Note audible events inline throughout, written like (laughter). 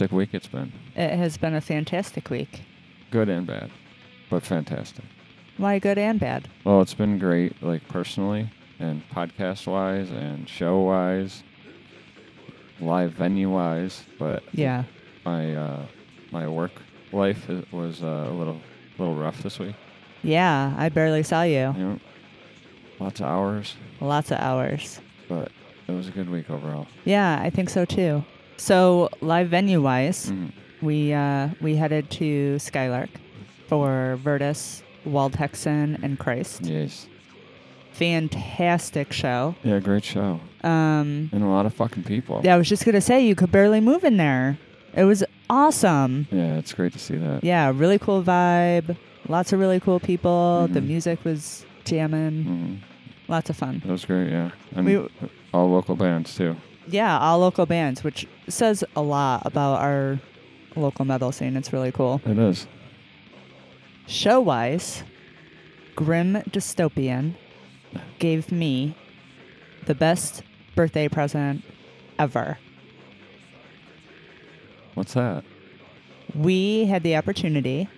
fantastic week it's been. it has been a fantastic week. Good and bad, but fantastic. Why good and bad? Well, it's been great, like personally and podcast wise and show wise, live venue wise. But Yeah. my uh, my work life was uh, a little a little rough this week. Yeah, I barely saw you. You know, lots of hours, Lots of hours. but it was a good week overall. Yeah, I think so too. So, live venue wise, Mhm. we uh, we headed to Skylark for Virtus, Wald Hexen, and Christ. Yes. Fantastic show. Yeah, great show Um, and a lot of fucking people. yeah, I was just gonna say you could barely move in there. It was awesome. Yeah, it's great to see that. Yeah, really cool vibe. Lots of really cool people. The Mhm. music was jamming. Mhm. Lots of fun. It was great, yeah. And We- all local bands too. Yeah, all local bands, which says a lot about our local metal scene. It's really cool. It is. Show wise, Grim Dystopian gave me the best birthday present ever. What's that? We had the opportunity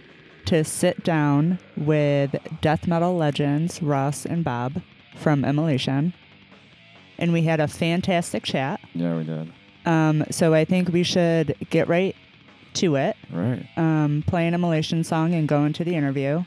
to sit down with death metal legends Ross and Bob from Immolation, and we had a fantastic chat. Yeah, we did. Um, so I think we should get right to it. Right. um, play an immolation song and go into the interview.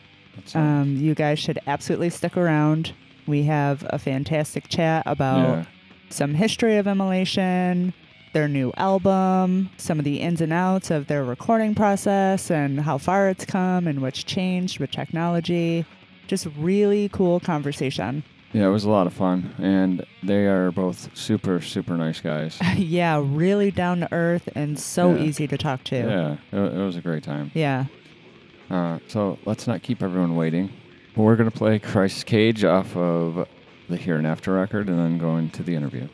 Um, you guys should absolutely stick around. We have a fantastic chat about yeah. some history of immolation, their new album, some of the ins and outs of their recording process, and how far it's come and what's changed with technology. Just really cool conversation. Yeah, it was a lot of fun, and they are both super, super nice guys. (laughs) yeah, really down to earth and so Yeah. easy to talk to. yeah, it, it was a great time. Yeah. Uh, so let's not keep everyone waiting. We're gonna play Christ's Cage off of the Here in After record, and then go into the interview.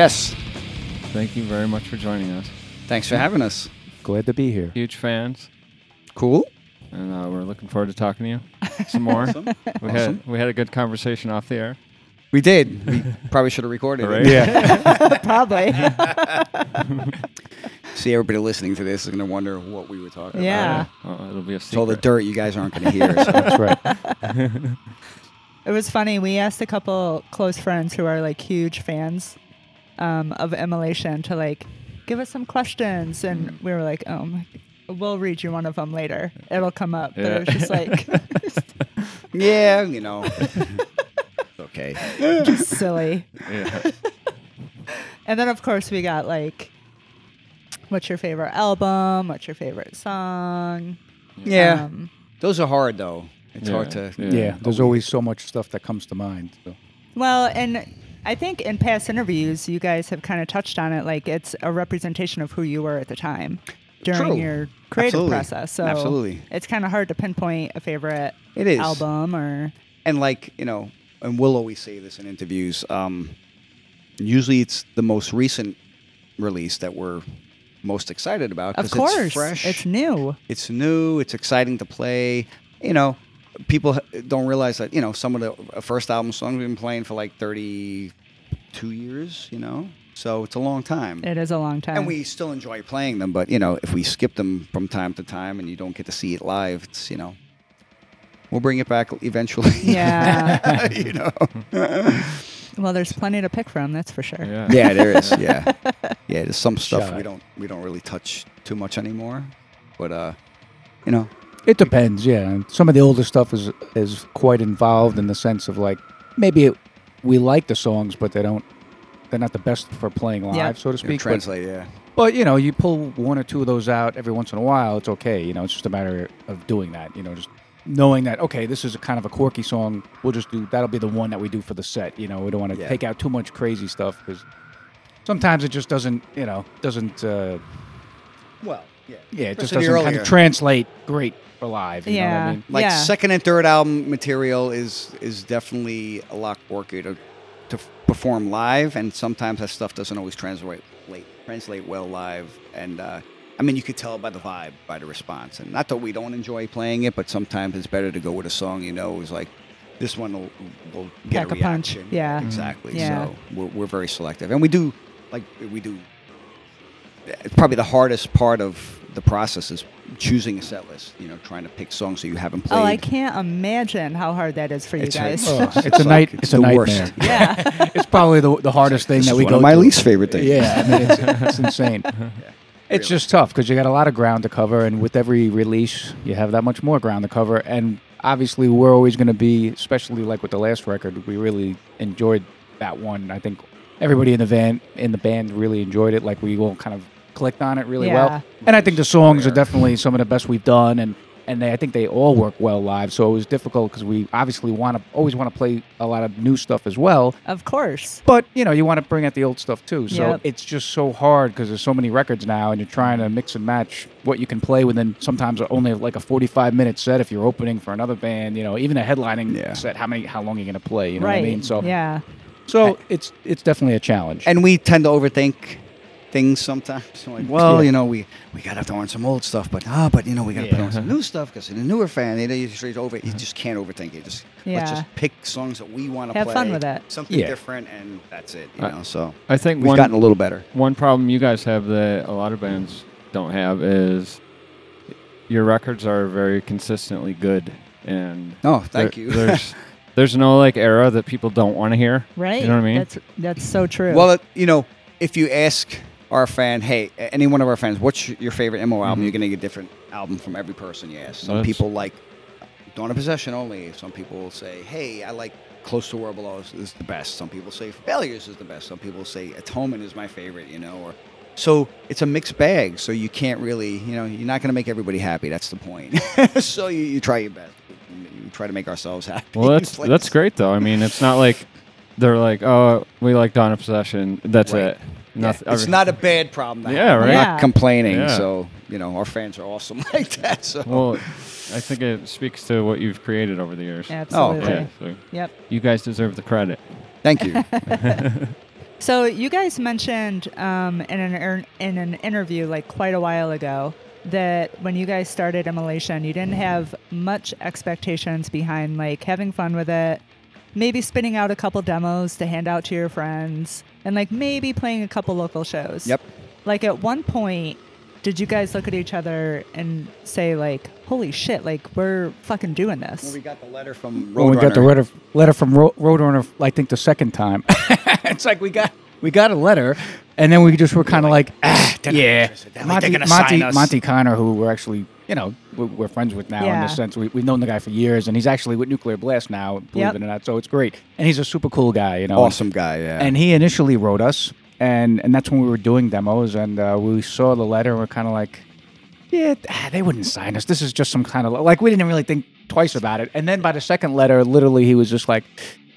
Yes. thank you very much for joining us. Thanks for having us. Glad to be here. Huge fans, Cool. and uh, we're looking forward to talking to you some more. (laughs) Awesome. We Awesome. had we had a good conversation off the air. We did. We (laughs) probably should have recorded Right? it. Yeah. (laughs) Probably. See, everybody listening to this is going to wonder what we were talking Yeah. about. Oh, it'll be a It's all the secret. dirt you guys aren't going to hear. so. That's right. It was funny. We asked a couple close friends who are like huge fans um, of Immolation to like give us some questions, and we were like, "Oh, my, we'll read you one of them later. It'll come up." But Yeah. it was just like (laughs) yeah, you know. (laughs) Okay. just silly. Yeah. And then of course we got like, "What's your favorite album? What's your favorite song?" Yeah. Um, Those are hard, though. It's Yeah, hard to. yeah. Yeah. There's always so much stuff that comes to mind. So. Well, and I think in past interviews, you guys have kind of touched on it. Like it's a representation of who you were at the time during True. your creative Absolutely. process. So Absolutely. it's kind of hard to pinpoint a favorite It is. album or And, like, you know, and we'll always say this in interviews. Um, usually it's the most recent release that we're most excited about. Of course It's fresh. it's new. it's new it's exciting to play you know people don't realize that you know some of the uh, first album songs we've been playing for like 32 years you know so it's a long time It is a long time. and we still enjoy playing them but you know if we skip them from time to time and you don't get to see it live it's you know we'll bring it back eventually (laughs) yeah. (laughs) you know (laughs) well, there's plenty to pick from. That's for sure. Yeah. yeah there is yeah yeah there's some stuff Shut we up. don't we don't really touch too much anymore but uh you know It depends, yeah. Some of the older stuff is is quite involved in the sense of like maybe it, we like the songs, but they don't. They're not the best for playing live, Yep. so to you know, speak. But, translate yeah but you know, you pull one or two of those out every once in a while. It's okay. You know, it's just a matter of doing that. You know, just knowing that okay, this is a kind of a quirky song. We'll just do that'll be the one that we do for the set. You know, we don't want to Yeah. take out too much crazy stuff because sometimes it just doesn't. You know, doesn't. Uh, well yeah yeah, it just Especially doesn't kind earlier. of translate great for live. You know what I mean? like Yeah. second and third album material is is definitely a lot quirkier to to perform live, and sometimes that stuff doesn't always translate late, translate well live. And uh, I mean, you could tell by the vibe, by the response, and not that we don't enjoy playing it, but sometimes it's better to go with a song you know is like. This one will, will get Pack a a punch. reaction. Yeah. exactly. Yeah. So we're, we're very selective, and we do like we do. It's probably the hardest part of the process is choosing a set list. You know, trying to pick songs that you haven't played. Oh, I can't imagine how hard that is for you It's guys. hard. Oh, it's a Suck. night. It's It's, a the nightmare. worst. yeah. (laughs) It's probably the, the hardest thing This that is we one go. of my through. least favorite thing. Yeah, I mean, it's, it's insane. (laughs) It's just tough because you got a lot of ground to cover, and with every release, you have that much more ground to cover. And obviously, we're always going to be, especially like with the last record, we really enjoyed that one. I think everybody in the van in the band really enjoyed it. Like we all kind of clicked on it really Yeah. well. And I think the songs are definitely some of the best we've done, and and they, I think they all work well live. So it was difficult because we obviously want to always want to play a lot of new stuff as well. Of course. But you know, you want to bring out the old stuff too. So Yep. it's just so hard because there's so many records now, and you're trying to mix and match what you can play within sometimes only like a 45 minute set if you're opening for another band. You know, even a headlining Yeah. set. How many? How long are you going to play? You know right. what I mean? So yeah. so it's it's definitely a challenge. and we tend to overthink things sometimes. So (laughs) like, well, Yeah. you know, we we got to throw on some old stuff, but ah, but you know, we got to put on some new stuff because in the newer fan, you know, you just over, you just can't overthink it. Just let's just pick songs that we want to Have play, fun with it. something Yeah. different, and that's it. You I- know, so I think we've one gotten a little better. one problem you guys have that a lot of bands don't have is your records are very consistently good and No, thank there- you. (laughs) there's there's no like era that people don't want to hear. Right. You know what I mean? That's that's so true. Well, it, you know, if you ask our fan, hey, any one of our fans, what's your- favorite MO album? You're mm-hmm. going to get a different album from every person you ask. Some That's- people like Dawn of Possession only. Some people will say, hey, I like Close to a World Below is, is the best. Some people say Failures is the best. Some people say Atonement is my favorite, you know, or so it's a mixed bag. So you can't really, you know, you're not going to make everybody happy. That's the point. (laughs) so you, you try your best. You try to make ourselves happy. Well, that's (laughs) that's great though. I mean, it's not like they're like, "Oh, we like Dawn of Possession." That's Right. it. Yeah, Nothing. it's not a bad problem. To Yeah, right. We're Yeah. not complaining. Yeah. So you know, our fans are awesome (laughs) like that. So Well, I think it speaks to what you've created over the years. Absolutely. Yeah, so Yep. you guys deserve the credit. thank you. (laughs) (laughs) So you guys mentioned um, in an er- in an interview like quite a while ago that when you guys started Immolation, you didn't have much expectations behind like having fun with it, maybe spinning out a couple demos to hand out to your friends, and like maybe playing a couple local shows. Yep. Like at one point, did you guys look at each other and say like, "Holy shit! Like we're fucking doing this." when we got the letter from when we got the letter, letter from Ro- Roadrunner, I think the second time, (laughs) it's like we got we got a letter, and then we just were kind of like, ah, yeah, Monte, Monte, sign. Monte Conner, who we're actually, you know, we're, we're friends with now in the sense we, we've known the guy for years, and he's actually with Nuclear Blast now, believe Yep. it or not. So it's great, and he's a super cool guy, you know. awesome guy. Yeah. And he initially wrote us, and and that's when we were doing demos, and uh, we saw the letter, and we're kind of like, yeah, ah, they wouldn't sign us. This is just some kind of like we didn't really think twice about it. And then by the second letter, literally, he was just like,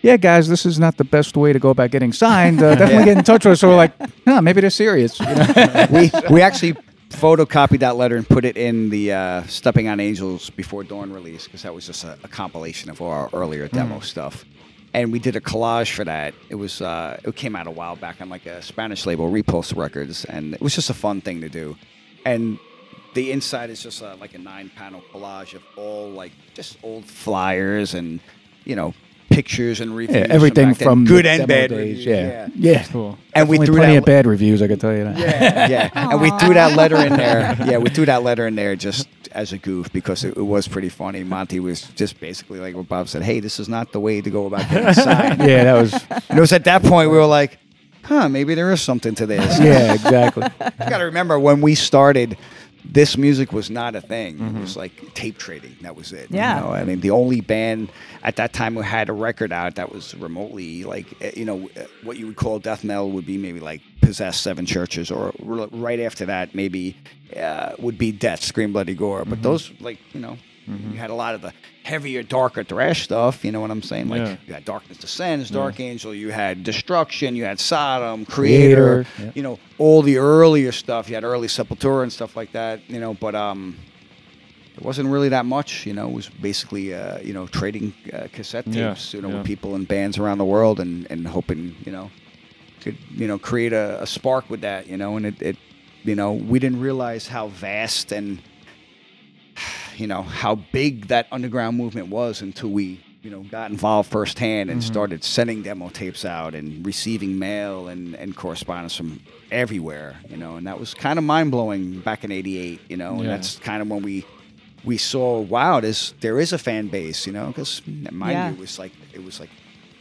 "Yeah, guys, this is not the best way to go about getting signed. Uh, (laughs) definitely Yeah. get in touch with us." So we're like, "Huh, maybe they're serious." You (laughs) know? we we actually photocopied that letter and put it in the uh, Stepping on Angels Before Dawn release because that was just a, a compilation of our earlier demo stuff. And we did a collage for that. It was uh, it came out a while back on like a Spanish label, Repulse Records, and it was just a fun thing to do. And the inside is just uh, like a nine-panel collage of all like just old flyers and you know pictures and reviews. yeah, everything back from good the and bad days. reviews, Yeah, yeah. Cool. And we threw plenty that of bad reviews. I can tell you that. yeah, yeah. (laughs) And we threw that letter in there. Yeah, we threw that letter in there just as a goof because it, it was pretty funny. Monte was just basically like what Bob said. Hey, this is not the way to go about getting (laughs) signed. yeah, that was. And it was at that point we were like, huh, maybe there is something to this. Yeah, exactly. (laughs) You got to remember when we started, this music was not a thing. It was like tape trading. That was it. you Yeah. know? I mean, the only band at that time who had a record out that was remotely like, eh, you know, eh, what you would call death metal would be maybe like Possessed Seven Churches, or r- right after that, maybe uh, would be Death, Scream Bloody Gore. But those, like, you know, you had a lot of the heavier, darker thrash stuff. You know what I'm saying? Like, Yeah. you had Darkness Descends, Dark Angel, you had Destruction, you had Sodom, Kreator, yeah. you know, all the earlier stuff. You had early Sepultura and stuff like that, you know, but um, it wasn't really that much, you know. It was basically, uh, you know, trading uh, cassette Yeah, tapes, you know, yeah. with people in bands around the world and, and hoping, you know, could, you know, create a, a spark with that, you know, and it, it, you know, we didn't realize how vast and, you know, how big that underground movement was until we, you know, got involved firsthand and mm-hmm. started sending demo tapes out and receiving mail and, and correspondence from everywhere, you know, and that was kind of mind blowing back in '88, you know, and that's kind of when we we saw, wow, there's there is a fan base, you know, because mind Yeah. you, it was like it was like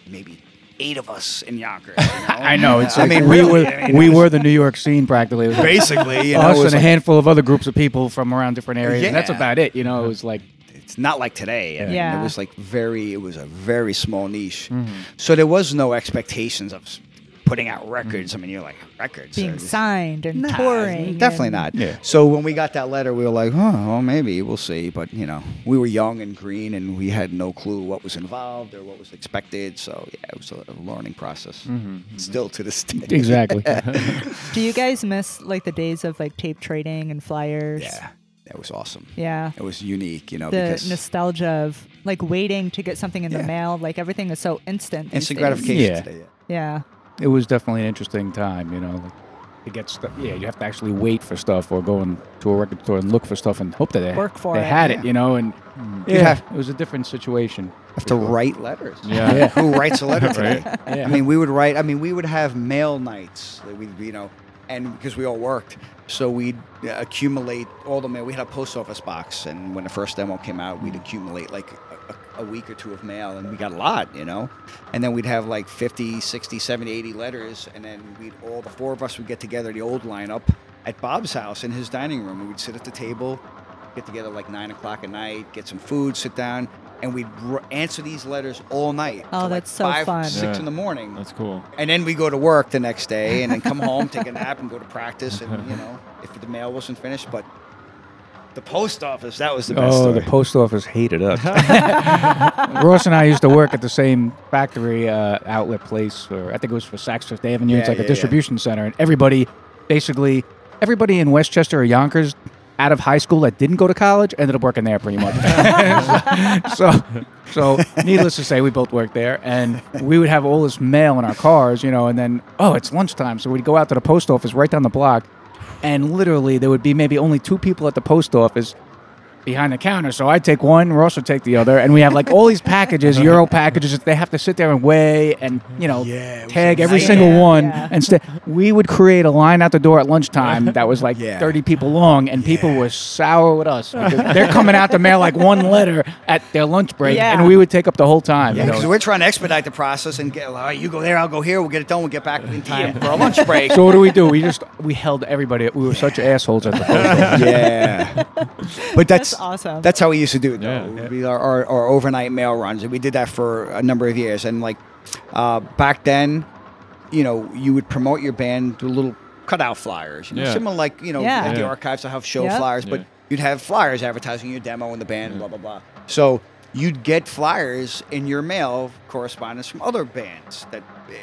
maybe eight of us in Yonkers. You (laughs) know? I know. It's I like mean, we really, were (laughs) I mean, we was were the New York scene practically. Like (laughs) basically, you know, us and was a handful of other groups of people from around different areas. And that's about it. You know, it was like it's not like today. I mean, Yeah. it was like very, it was a very small niche. Mm-hmm. So there was no expectations of s- putting out records. I mean, you're like records. Being signed and Nah, touring. Definitely and- not. Yeah. So when we got that letter, we were like, oh, well, maybe we'll see. But you know, we were young and green, and we had no clue what was involved or what was expected. So yeah, it was a, a learning process. Mm-hmm, mm-hmm. Still to this day. Exactly. (laughs) Do you guys miss like the days of like tape trading and flyers? Yeah, that was awesome. Yeah. It was unique, you know, The because nostalgia of like waiting to get something in Yeah. the mail, like everything is so instant. instant gratification Yeah. today. Yeah. It was definitely an interesting time, you know. Like, to get stuff, yeah, you have to actually wait for stuff or go into a record store and look for stuff and hope that they Work for they it, had yeah. it, you know. And You'd yeah, have- it was a different situation. Have to write letters. Yeah. Yeah. Who writes a letter (laughs) today? Yeah. I mean, we would write. I mean, we would have mail nights. that We'd, you know, and because we all worked, so we'd uh, accumulate all the mail. We had a post office box, and when the first demo came out, we'd accumulate like a, a, week or two of mail, and we got a lot, you know. And then we'd have like 50, 60, 70, 80 letters, and then we'd all the four of us would get together, the old lineup, at Bob's house in his dining room, and we'd sit at the table, get together like nine o'clock at night, get some food, sit down. And we'd answer these letters all night. Oh, till, like, that's so five, fun. Six Yeah. in the morning. That's cool. And then we go to work the next day, and then come home, take a nap, and go to practice. And you know, if the mail wasn't finished, but the post office that was the best. Oh, story. the post office hated us. (laughs) (laughs) Ross and I used to work at the same factory uh, outlet place, or I think it was for Saks Fifth Avenue. it's like yeah, a yeah. distribution center, and everybody, basically, everybody in Westchester or Yonkers, out of high school that didn't go to college, ended up working there pretty much. (laughs) so, so needless to say, we both worked there, and we would have all this mail in our cars, you know, and then oh, it's lunchtime, so we'd go out to the post office right down the block, and literally there would be maybe only two people at the post office behind the counter. So I'd take one, Ross would take the other, and we have like all these packages, (laughs) Euro packages that they have to sit there and weigh and you know Yeah, tag every nightmare. single one. Yeah. And st- we would create a line out the door at lunchtime that was like Yeah. 30 people long, and people were sour with us. (laughs) because They're coming out to mail like one letter at their lunch break, Yeah. and we would take up the whole time. Yeah, because we're trying to expedite the process and get. All right, you go there, I'll go here. We'll get it done. We'll get back in time for our lunch (laughs) break. so what do we do? We just we held everybody. We were such assholes at the post office. yeah, but that's That's awesome. That's how we used to do it. Though. Yeah. It be our, our, our overnight mail runs, and we did that for a number of years. And like uh, back then, you know, you would promote your band through little cutout flyers. You know, Yeah. similar like you know Yeah. at the archives. I have show Yep. flyers, but Yeah. you'd have flyers advertising your demo and the band, blah blah blah. So you'd get flyers in your mail correspondence from other bands that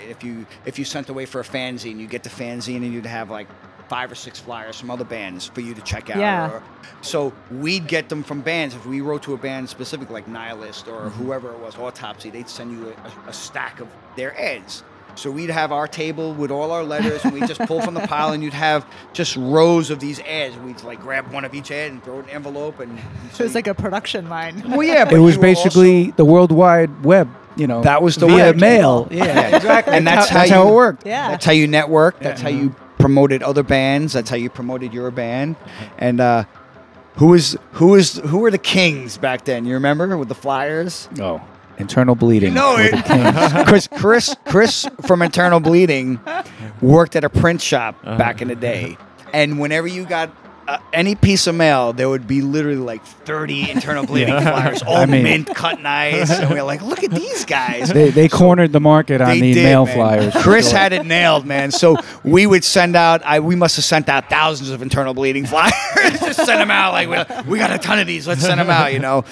if you if you sent away for a fanzine, you'd get the fanzine and you'd have like five or six flyers from other bands for you to check out. Yeah. Or, so we'd get them from bands. If we wrote to a band specific like Nihilist or mm-hmm. whoever it was, Autopsy, they'd send you a, a stack of their ads. So we'd have our table with all our letters, and we'd just pull from the pile, and you'd have just rows of these ads. We'd like grab one of each ad and throw it in an envelope, and it was like a production line. well, yeah, but It was basically also- the World Wide Web. You know, That was the via web. mail. (laughs) Yeah, exactly. And that's that's how how you- it worked. Yeah. That's how you network. That's how you promoted other bands. That's how you promoted your band. And uh, who was who was who were the kings back then? You remember with the flyers? Oh, internal bleeding. No, it- (laughs) Chris Chris Chris from Internal Bleeding worked at a print shop back in the day, and whenever you got. Uh, any piece of mail, there would be literally like 30 internal (laughs) bleeding flyers, all I mean- mint, cut nice. And we are like, look at these guys. they they cornered the market on the did, mail man. flyers. Chris sure. had it nailed, man. So we would send out. I we must have sent out thousands of internal bleeding flyers. (laughs) Just send them out. Like we, we got a ton of these. Let's send them out. You know.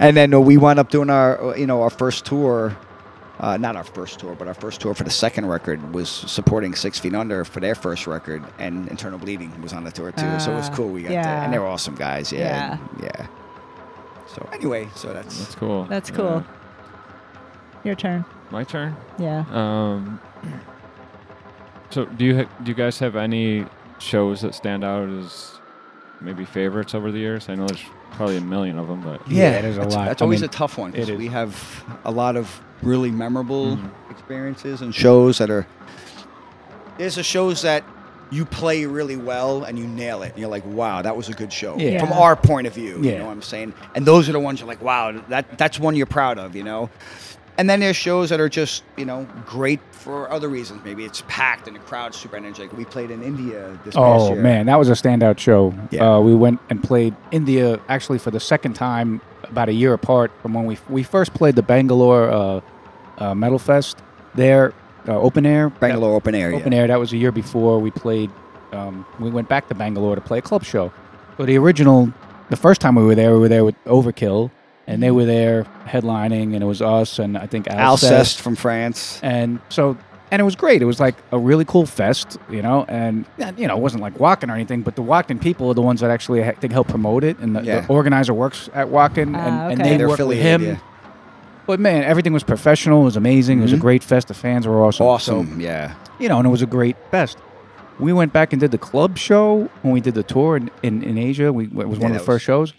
And then uh, we wound up doing our, uh, you know, our first tour. Uh, not our first tour, but our first tour for the second record was supporting Six Feet Under for their first record, and Internal Bleeding was on the tour too. so it was Ah, cool. We got yeah. that, and they were awesome guys. Yeah, and- yeah. So anyway, so that's That's cool. That's Yeah. cool. Your turn. My turn. Yeah. Um. So do you ha- do you guys have any shows that stand out as maybe favorites over the years? I know there's probably a million of them, but Yeah, there's a that's, lot. That's I always mean, a tough one because we have a lot of really memorable Mm-hmm. experiences and shows that are. There's the shows that you play really well and you nail it. And you're like, wow, that was a good show Yeah. from our point of view. You know what I'm saying? And those are the ones you're like, wow, that that's one you're proud of. You know. And then there's shows that are just, you know, great for other reasons. Maybe it's packed and the crowd's super energetic. We played in India this past Oh man, that was a standout show. Yeah. Uh, we went and played India actually for the second time, about a year apart from when we we first played the Bangalore uh, uh, Metal Fest. There, uh, open air. Bangalore Open Air. Open yeah. air. That was a year before we played. Um, we went back to Bangalore to play a club show. So the original, the first time we were there, we were there with Overkill, and they were there headlining, and it was us and I think Alcest. Alcest from France. And so, and it was great. It was like a really cool fest, you know, and yeah, you know, it wasn't like Wacken or anything, but the Wacken people are the ones that actually I think help promote it, and the, Yeah. the organizer works at Wacken, Ah, and, and okay. they They're work with him. yeah. But man, everything was professional. It was amazing. It was a mm-hmm. great fest. The fans were awesome. Awesome. So, yeah. you know, and it was a great fest. We went back and did the club show when we did the tour in, in, in Asia. We it was Yeah, one of that the was- first shows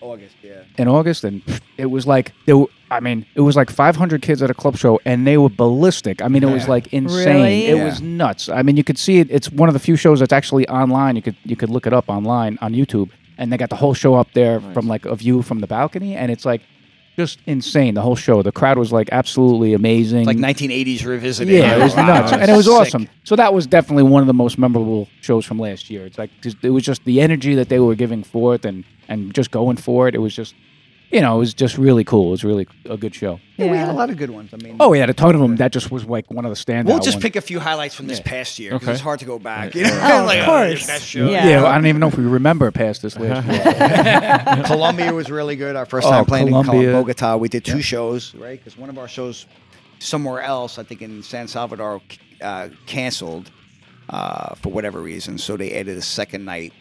August. Yeah. in August, and it was like there. Were, I mean, it was like 500 kids at a club show, and they were ballistic. I mean, it was like insane. Really? It Yeah. was nuts. I mean, you could see it. It's one of the few shows that's actually online. You could you could look it up online on YouTube, and they got the whole show up there from like a view from the balcony, and it's like just insane. The whole show. The crowd was like absolutely amazing. Like 1980s revisited. Yeah, it was (laughs) Wow, nuts, and it was sick. awesome. So that was definitely one of the most memorable shows from last year. It's like it was just the energy that they were giving forth, and and just going for it. It was just, you know, it was just really cool. It was really a good show. Yeah, we had a lot of good ones. I mean, Oh, we had a ton of them. That just was like one of the standout. we'll just ones. pick a few highlights from this past year because Okay. it's hard to go back. You know, Oh, of (laughs) Like, course. best show. Yeah. Yeah, I don't even know if we remember past this last year. (laughs) Colombia was really good. Our first Oh, time playing in Colombia. Col- Bogota. We did two shows, right? Because one of our shows somewhere else, I think in San Salvador, uh, canceled uh, for whatever reason. So they added a second night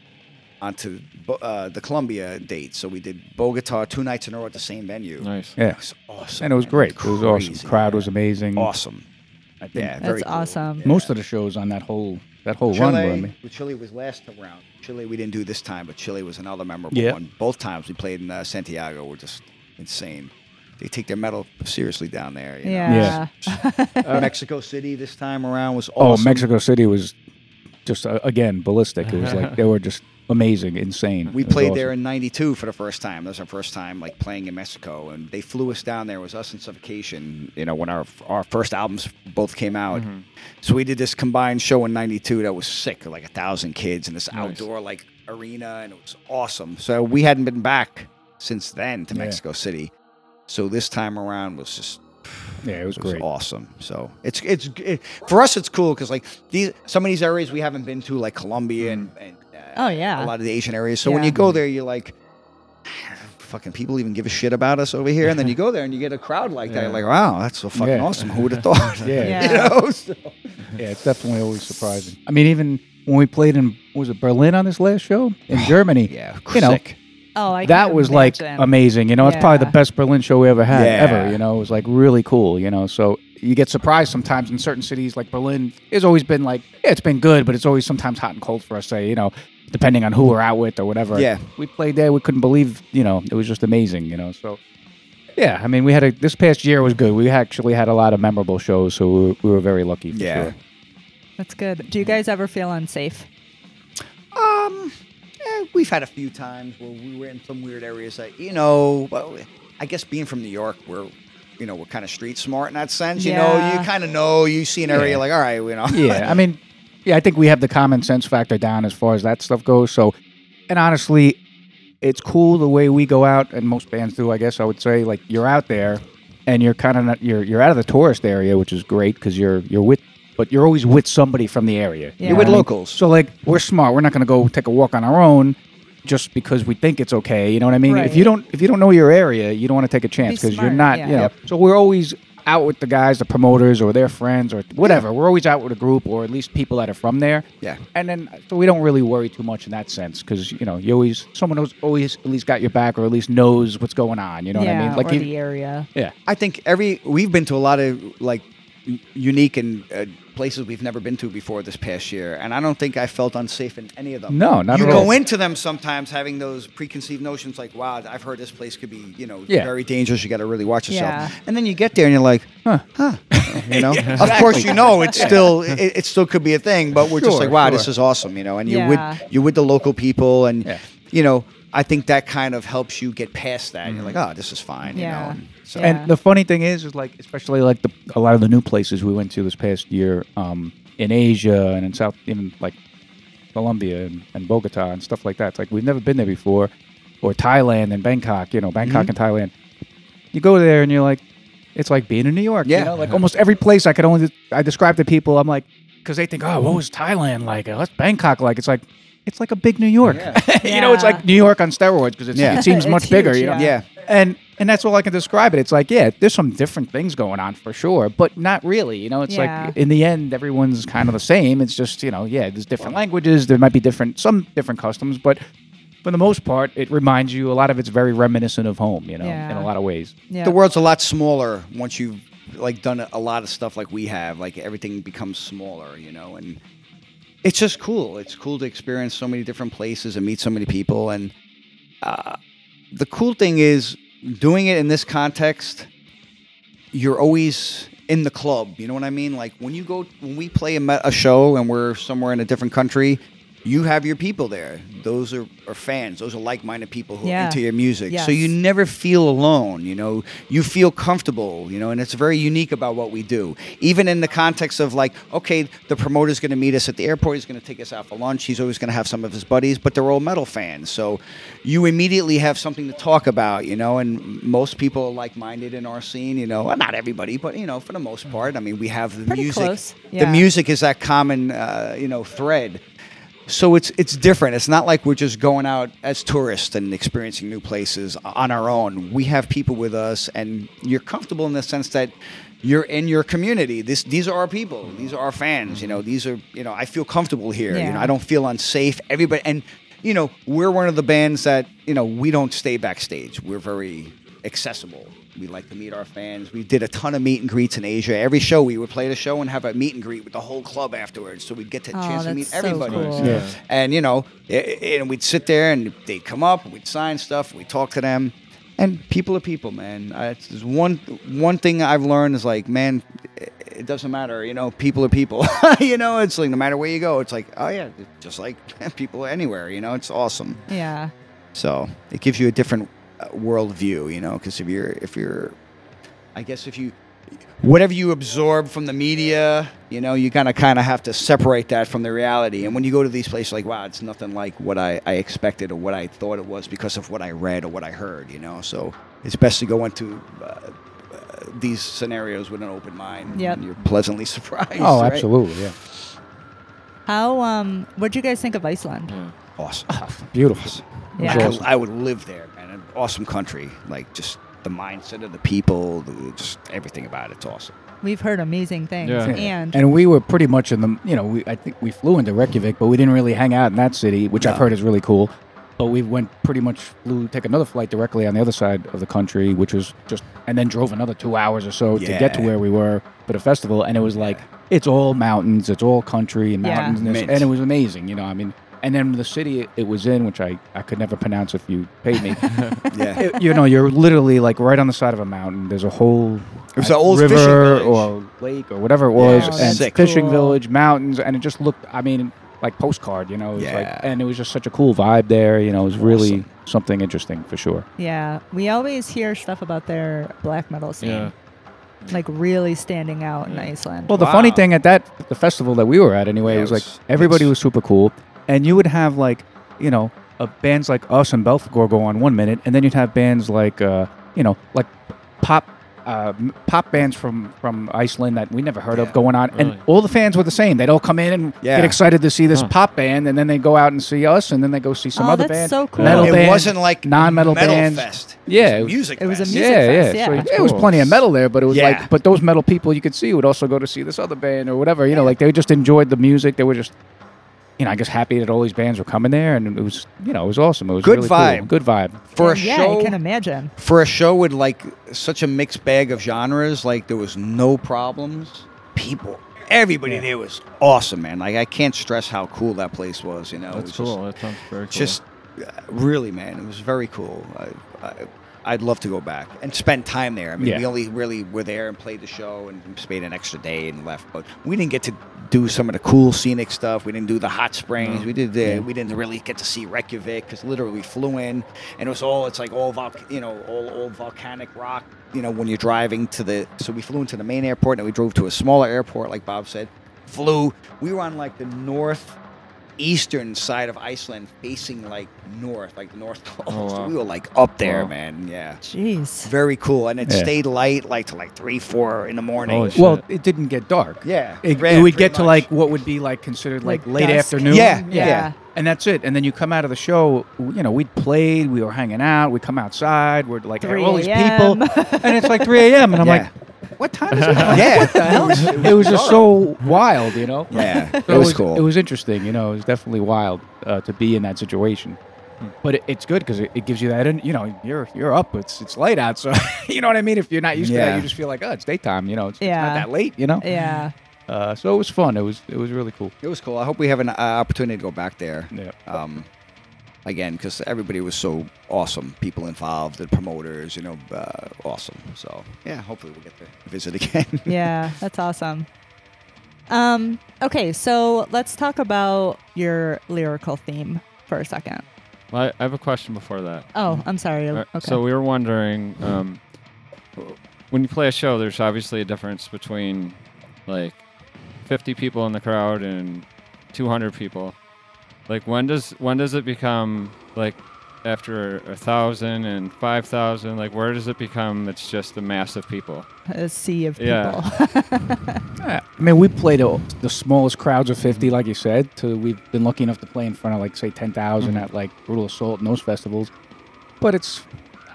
onto uh, the Colombia date. So we did Bogota two nights in a row at the same venue. Nice. Yeah, It was awesome. and it was man. great. It was awesome. Crowd man. was amazing. awesome. I think Yeah, very That's cool. awesome. most of the shows on that whole that whole run were. I Chile, mean, Chile was last round. Chile we didn't do this time, but Chile was another memorable Yeah. one. Both times we played in uh, Santiago were just insane. They take their metal seriously down there. You Yeah. know? Uh, (laughs) Mexico City this time around was awesome. oh. Mexico City was just uh, again ballistic. It was like (laughs) they were just amazing, insane. We It was played there in '92 for the first time. That was our first time like playing in Mexico, and they flew us down there. It was us and Suffocation. You know, when our our first albums both came out, so we did this combined show in '92 that was sick, like a thousand kids in this outdoor like arena, and it was awesome. So we hadn't been back since then to Yeah. Mexico City. So this time around was just Yeah, it was it was great. awesome. So it's it's it, for us. It's cool because like these some of these areas we haven't been to, like Colombia and, and uh, Oh, yeah. a lot of the Asian areas. So when you go there, you're like, fucking people even give a shit about us over here, and then you go there and you get a crowd like that. You're like, wow, that's so fucking Yeah. awesome. Who would have thought? (laughs) Yeah. Yeah. (laughs) you know. So, Yeah, it's definitely always surprising. I mean, even when we played in was it Berlin on this last show in (sighs) Germany? yeah, you know sick. Oh, I that can was like imagine. amazing. You know, it's probably the best Berlin show we ever had Yeah. ever. You know, it was like really cool. You know, so you get surprised sometimes in certain cities like Berlin. It's always been like yeah, it's been good, but it's always sometimes hot and cold for us. Say you know, depending on who we're out with or whatever. Yeah. we played there. We couldn't believe you know it was just amazing. You know, so. Yeah, I mean, we had a this past year was good. We actually had a lot of memorable shows, so we were, we were very lucky. For Yeah. sure. That's good. Do you guys ever feel unsafe? Um, eh, we've had a few times where we were in some weird areas that you know. Well, I guess being from New York, we're you know we're kind of street smart in that sense. You know, you kind of know. You see an area Yeah. like, all right, you know. (laughs) yeah, I mean, yeah, I think we have the common sense factor down as far as that stuff goes. So, and honestly, it's cool the way we go out, and most bands do, I guess I would say. Like you're out there, and you're kind of not you're you're out of the tourist area, which is great because you're you're with, but you're always with somebody from the area. Yeah. You're with what I mean? locals. So like we're smart. We're not going to go take a walk on our own. Just because we think it's okay, you know what I mean. If you don't, if you don't know your area, you don't want to take a chance Be because you're not, yeah. you know. Yep. So we're always out with the guys, the promoters, or their friends, or whatever. We're always out with a group, or at least people that are from there. Yeah. And then, so we don't really worry too much in that sense, because you know, you always someone knows always at least got your back, or at least knows what's going on. You know yeah, what I mean? Like, or you- the area. yeah, I think every we've been to a lot of like u- unique and uh, places we've never been to before this past year, and I don't think I felt unsafe in any of them. No, not you at go into them sometimes having those preconceived notions, like, "Wow, I've heard this place could be, you know, Yeah. very dangerous. You got to really watch yourself." Yeah. And then you get there and you're like, "Huh, huh," you know. (laughs) Of course, you know it's still it, it still could be a thing, but we're just like, "Wow, sure. this is awesome," you know. And you're Yeah. with you're with the local people, and Yeah. you know. I think that kind of helps you get past that. You're like, oh, this is fine, you know. And so, Yeah. And the funny thing is, is like especially like the a lot of the new places we went to this past year, um, in Asia and in South, even like Colombia and, and Bogota and stuff like that. It's like we've never been there before, or Thailand and Bangkok. You know, Bangkok and Thailand. You go there and you're like, it's like being in New York. Yeah. You know, like almost every place I could only I describe to people. I'm like, because they think, oh, what was Thailand like? Uh, What's Bangkok like? It's like. It's like a big New York. Yeah. (laughs) you know, it's like New York on steroids because Yeah. it seems (laughs) It's much bigger. huge, you know, yeah. Yeah. and and that's all I can describe it. It's like, yeah, there's some different things going on for sure, but not really. You know, it's Yeah. like in the end, everyone's kind of the same. It's just you know, yeah, there's different languages. There might be different some different customs, but for the most part, it reminds you a lot of it's very reminiscent of home. You know, in a lot of ways. Yeah. The world's a lot smaller once you've like done a lot of stuff like we have. Like everything becomes smaller, you know, and it's just cool. It's cool to experience so many different places and meet so many people. And uh, the cool thing is doing it in this context. You're always in the club. You know what I mean? Like when you go when we play a, a show and we're somewhere in a different country. You have your people there. Those are, are fans. Those are like-minded people who Yeah. are into your music. Yes. So you never feel alone you know you feel comfortable you know and it's very unique about what we do even in the context of like okay the promoter's going to meet us at the airport he's going to take us out for lunch he's always going to have some of his buddies but they're all metal fans so you immediately have something to talk about you know and most people are like-minded in our scene you know well, not everybody but you know for the most part i mean we have the Pretty music close, the music is that common uh, you know thread so it's it's different. It's not like we're just going out as tourists and experiencing new places on our own. We have people with us, and you're comfortable in the sense that you're in your community. This these are our people. These are our fans. You know, these are you know. I feel comfortable here. You know, I don't feel unsafe. Everybody and you know we're one of the bands that you know we don't stay backstage. We're very accessible. We like to meet our fans. We did a ton of meet and greets in Asia. Every show we would play the show and have a meet and greet with the whole club afterwards, so we'd get the Oh, chance to meet so everybody. cool. Yeah. And you know, i- i- and we'd sit there and they'd come up, we'd sign stuff, we'd talk to them, and people are people, man. Uh, it's just one one thing I've learned is like, man, it- it doesn't matter. You know, people are people. (laughs) you know, it's like no matter where you go, it's like, oh yeah, just like (laughs) people anywhere. You know, it's awesome. Yeah. So it gives you a different uh, world view, you know, because if you're if you're, I guess if you, whatever you absorb from the media, you know, you kind of kind of have to separate that from the reality. And when you go to these places, like wow, it's nothing like what I, I expected or what I thought it was because of what I read or what I heard, you know. So it's best to go into. Uh, uh, these scenarios with an open mind, Yep. and you're pleasantly (laughs) surprised. Oh, right? absolutely, yeah, How um what'd you guys think of Iceland? awesome. beautiful. Yeah. I, could, I would live there, man. An awesome country. Like just the mindset of the people, the, just everything about it's awesome. We've heard amazing things. Yeah. And And we were pretty much in the, you know, we, I think we flew into Reykjavik, but we didn't really hang out in that city, which I've heard is really cool. But we went pretty much flew, take another flight directly on the other side of the country, which was just, and then drove another two hours or so to get to where we were for the festival. And it was like, it's all mountains, it's all country and Yeah. mountains, and, and it was amazing, you know. I mean, and then the city it was in, which I, I could never pronounce if you paid me. (laughs) Yeah. (laughs) it- you know, you're literally like right on the side of a mountain. There's a whole was uh, an old river village. or lake or whatever it was, Yeah, and sick. fishing cool. village, mountains, and it just looked. I mean, like postcard. You know, it was like, Yeah. and it was just such a cool vibe there. You know, it was really something interesting for sure. yeah, we always hear stuff about their black metal scene. Yeah. Like really standing out in Iceland. Well, the funny thing at that the festival that we were at anyway Yeah, was it like everybody was super cool, and you would have like you know uh, bands like us and Belphegor go on one minute, and then you'd have bands like uh, you know like pop. Uh, pop bands from, from Iceland that we never heard Yeah. of going on, and all the fans were the same. They'd all come in and Yeah. get excited to see this Huh. pop band, and then they go out and see us, and then they go see some Oh, other that's band. so cool. Metal it band, wasn't like non-metal metal bands. fest. Yeah, it it was was- music. it was a music yeah, fest, yeah. yeah. So That's it was plenty of metal there, but it was Yeah. like, but those metal people you could see would also go to see this other band or whatever. You know, like they just enjoyed the music. They were just, you know, I guess happy that all these bands were coming there, and it was, you know, it was awesome. It was Good really cool. vibe. Good vibe. for a yeah, show. I can imagine. for a show with like such a mixed bag of genres, like there was no problems. People, everybody Yeah. there was awesome, man. Like I can't stress how cool that place was. You know, it That's was cool. That sounds very cool. Just, just uh, really, man, it was very cool. I, I, I'd love to go back and spend time there. I mean, Yeah. we only really were there and played the show and stayed an extra day and left, but we didn't get to do some of the cool scenic stuff. We didn't do the hot springs. No. We did the, we didn't really get to see Reykjavik because literally we flew in and it was all it's like all vol- you know all, all volcanic rock. You know when you're driving to the so we flew into the main airport and we drove to a smaller airport like Bob said. Flew. We were on like the north eastern side of Iceland, facing like north, like the north (laughs) coast. Oh, wow. We were like up there, Wow. man. Yeah, Jeez. very cool, and it Yeah. stayed light like to like three, four in the morning. Holy shit. Well, it didn't get dark. Yeah, It, yeah, it would pretty get to like what would be like considered like, Like late dusk. afternoon. Yeah, Yeah. yeah. And that's it. And then you come out of the show, you know, we'd played, we were hanging out, we come outside, we're like all these people. (laughs) and it's like 3 a.m. And I'm Yeah. like, what time is it? (laughs) Yeah. What the hell? it was just so wild, you know? Yeah, (laughs) So it was cool. It was interesting, you know, it was definitely wild uh, to be in that situation. But it, it's good because it, it gives you that, and you know, you're you're up. It's it's light out, so (laughs) you know what I mean. If you're not used to that, you just feel like, oh, it's daytime. You know, it's, it's Yeah. not that late. You know. Yeah. Uh, so it was fun. It was it was really cool. It was cool. I hope we have an uh, opportunity to go back there. Yeah. Um, again, because everybody was so awesome. People involved, the promoters, you know, uh, awesome. So yeah, hopefully we'll get to visit (laughs) again. Yeah, that's awesome. Um, okay, so let's talk about your lyrical theme for a second. Well, I, I have a question before that. Oh, I'm sorry. Okay. So we were wondering, um, when you play a show, there's obviously a difference between like 50 people in the crowd and 200 people. Like when does when does it become like after a thousand and five thousand? Like where does it become? It's just a mass of people. a sea of people. Yeah. (laughs) Yeah. I mean, we played the smallest crowds of 50, like you said. To we've been lucky enough to play in front of like say 10,000 mm-hmm. at like Brutal Assault and those festivals. But it's,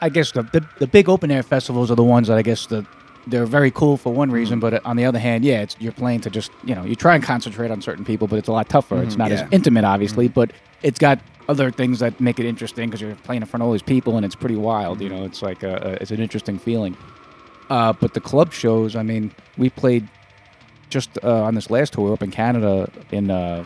I guess the, the the big open air festivals are the ones that I guess the they're very cool for one reason, but on the other hand, yeah, it's you're playing to just you know you try and concentrate on certain people, but it's a lot tougher. It's not Yeah. as intimate, obviously, but it's got other things that make it interesting because you're playing in front of all these people and it's pretty wild. You know, it's like a, a, it's an interesting feeling. Uh, but the club shows, I mean, we played just uh, on this last tour up in Canada in uh,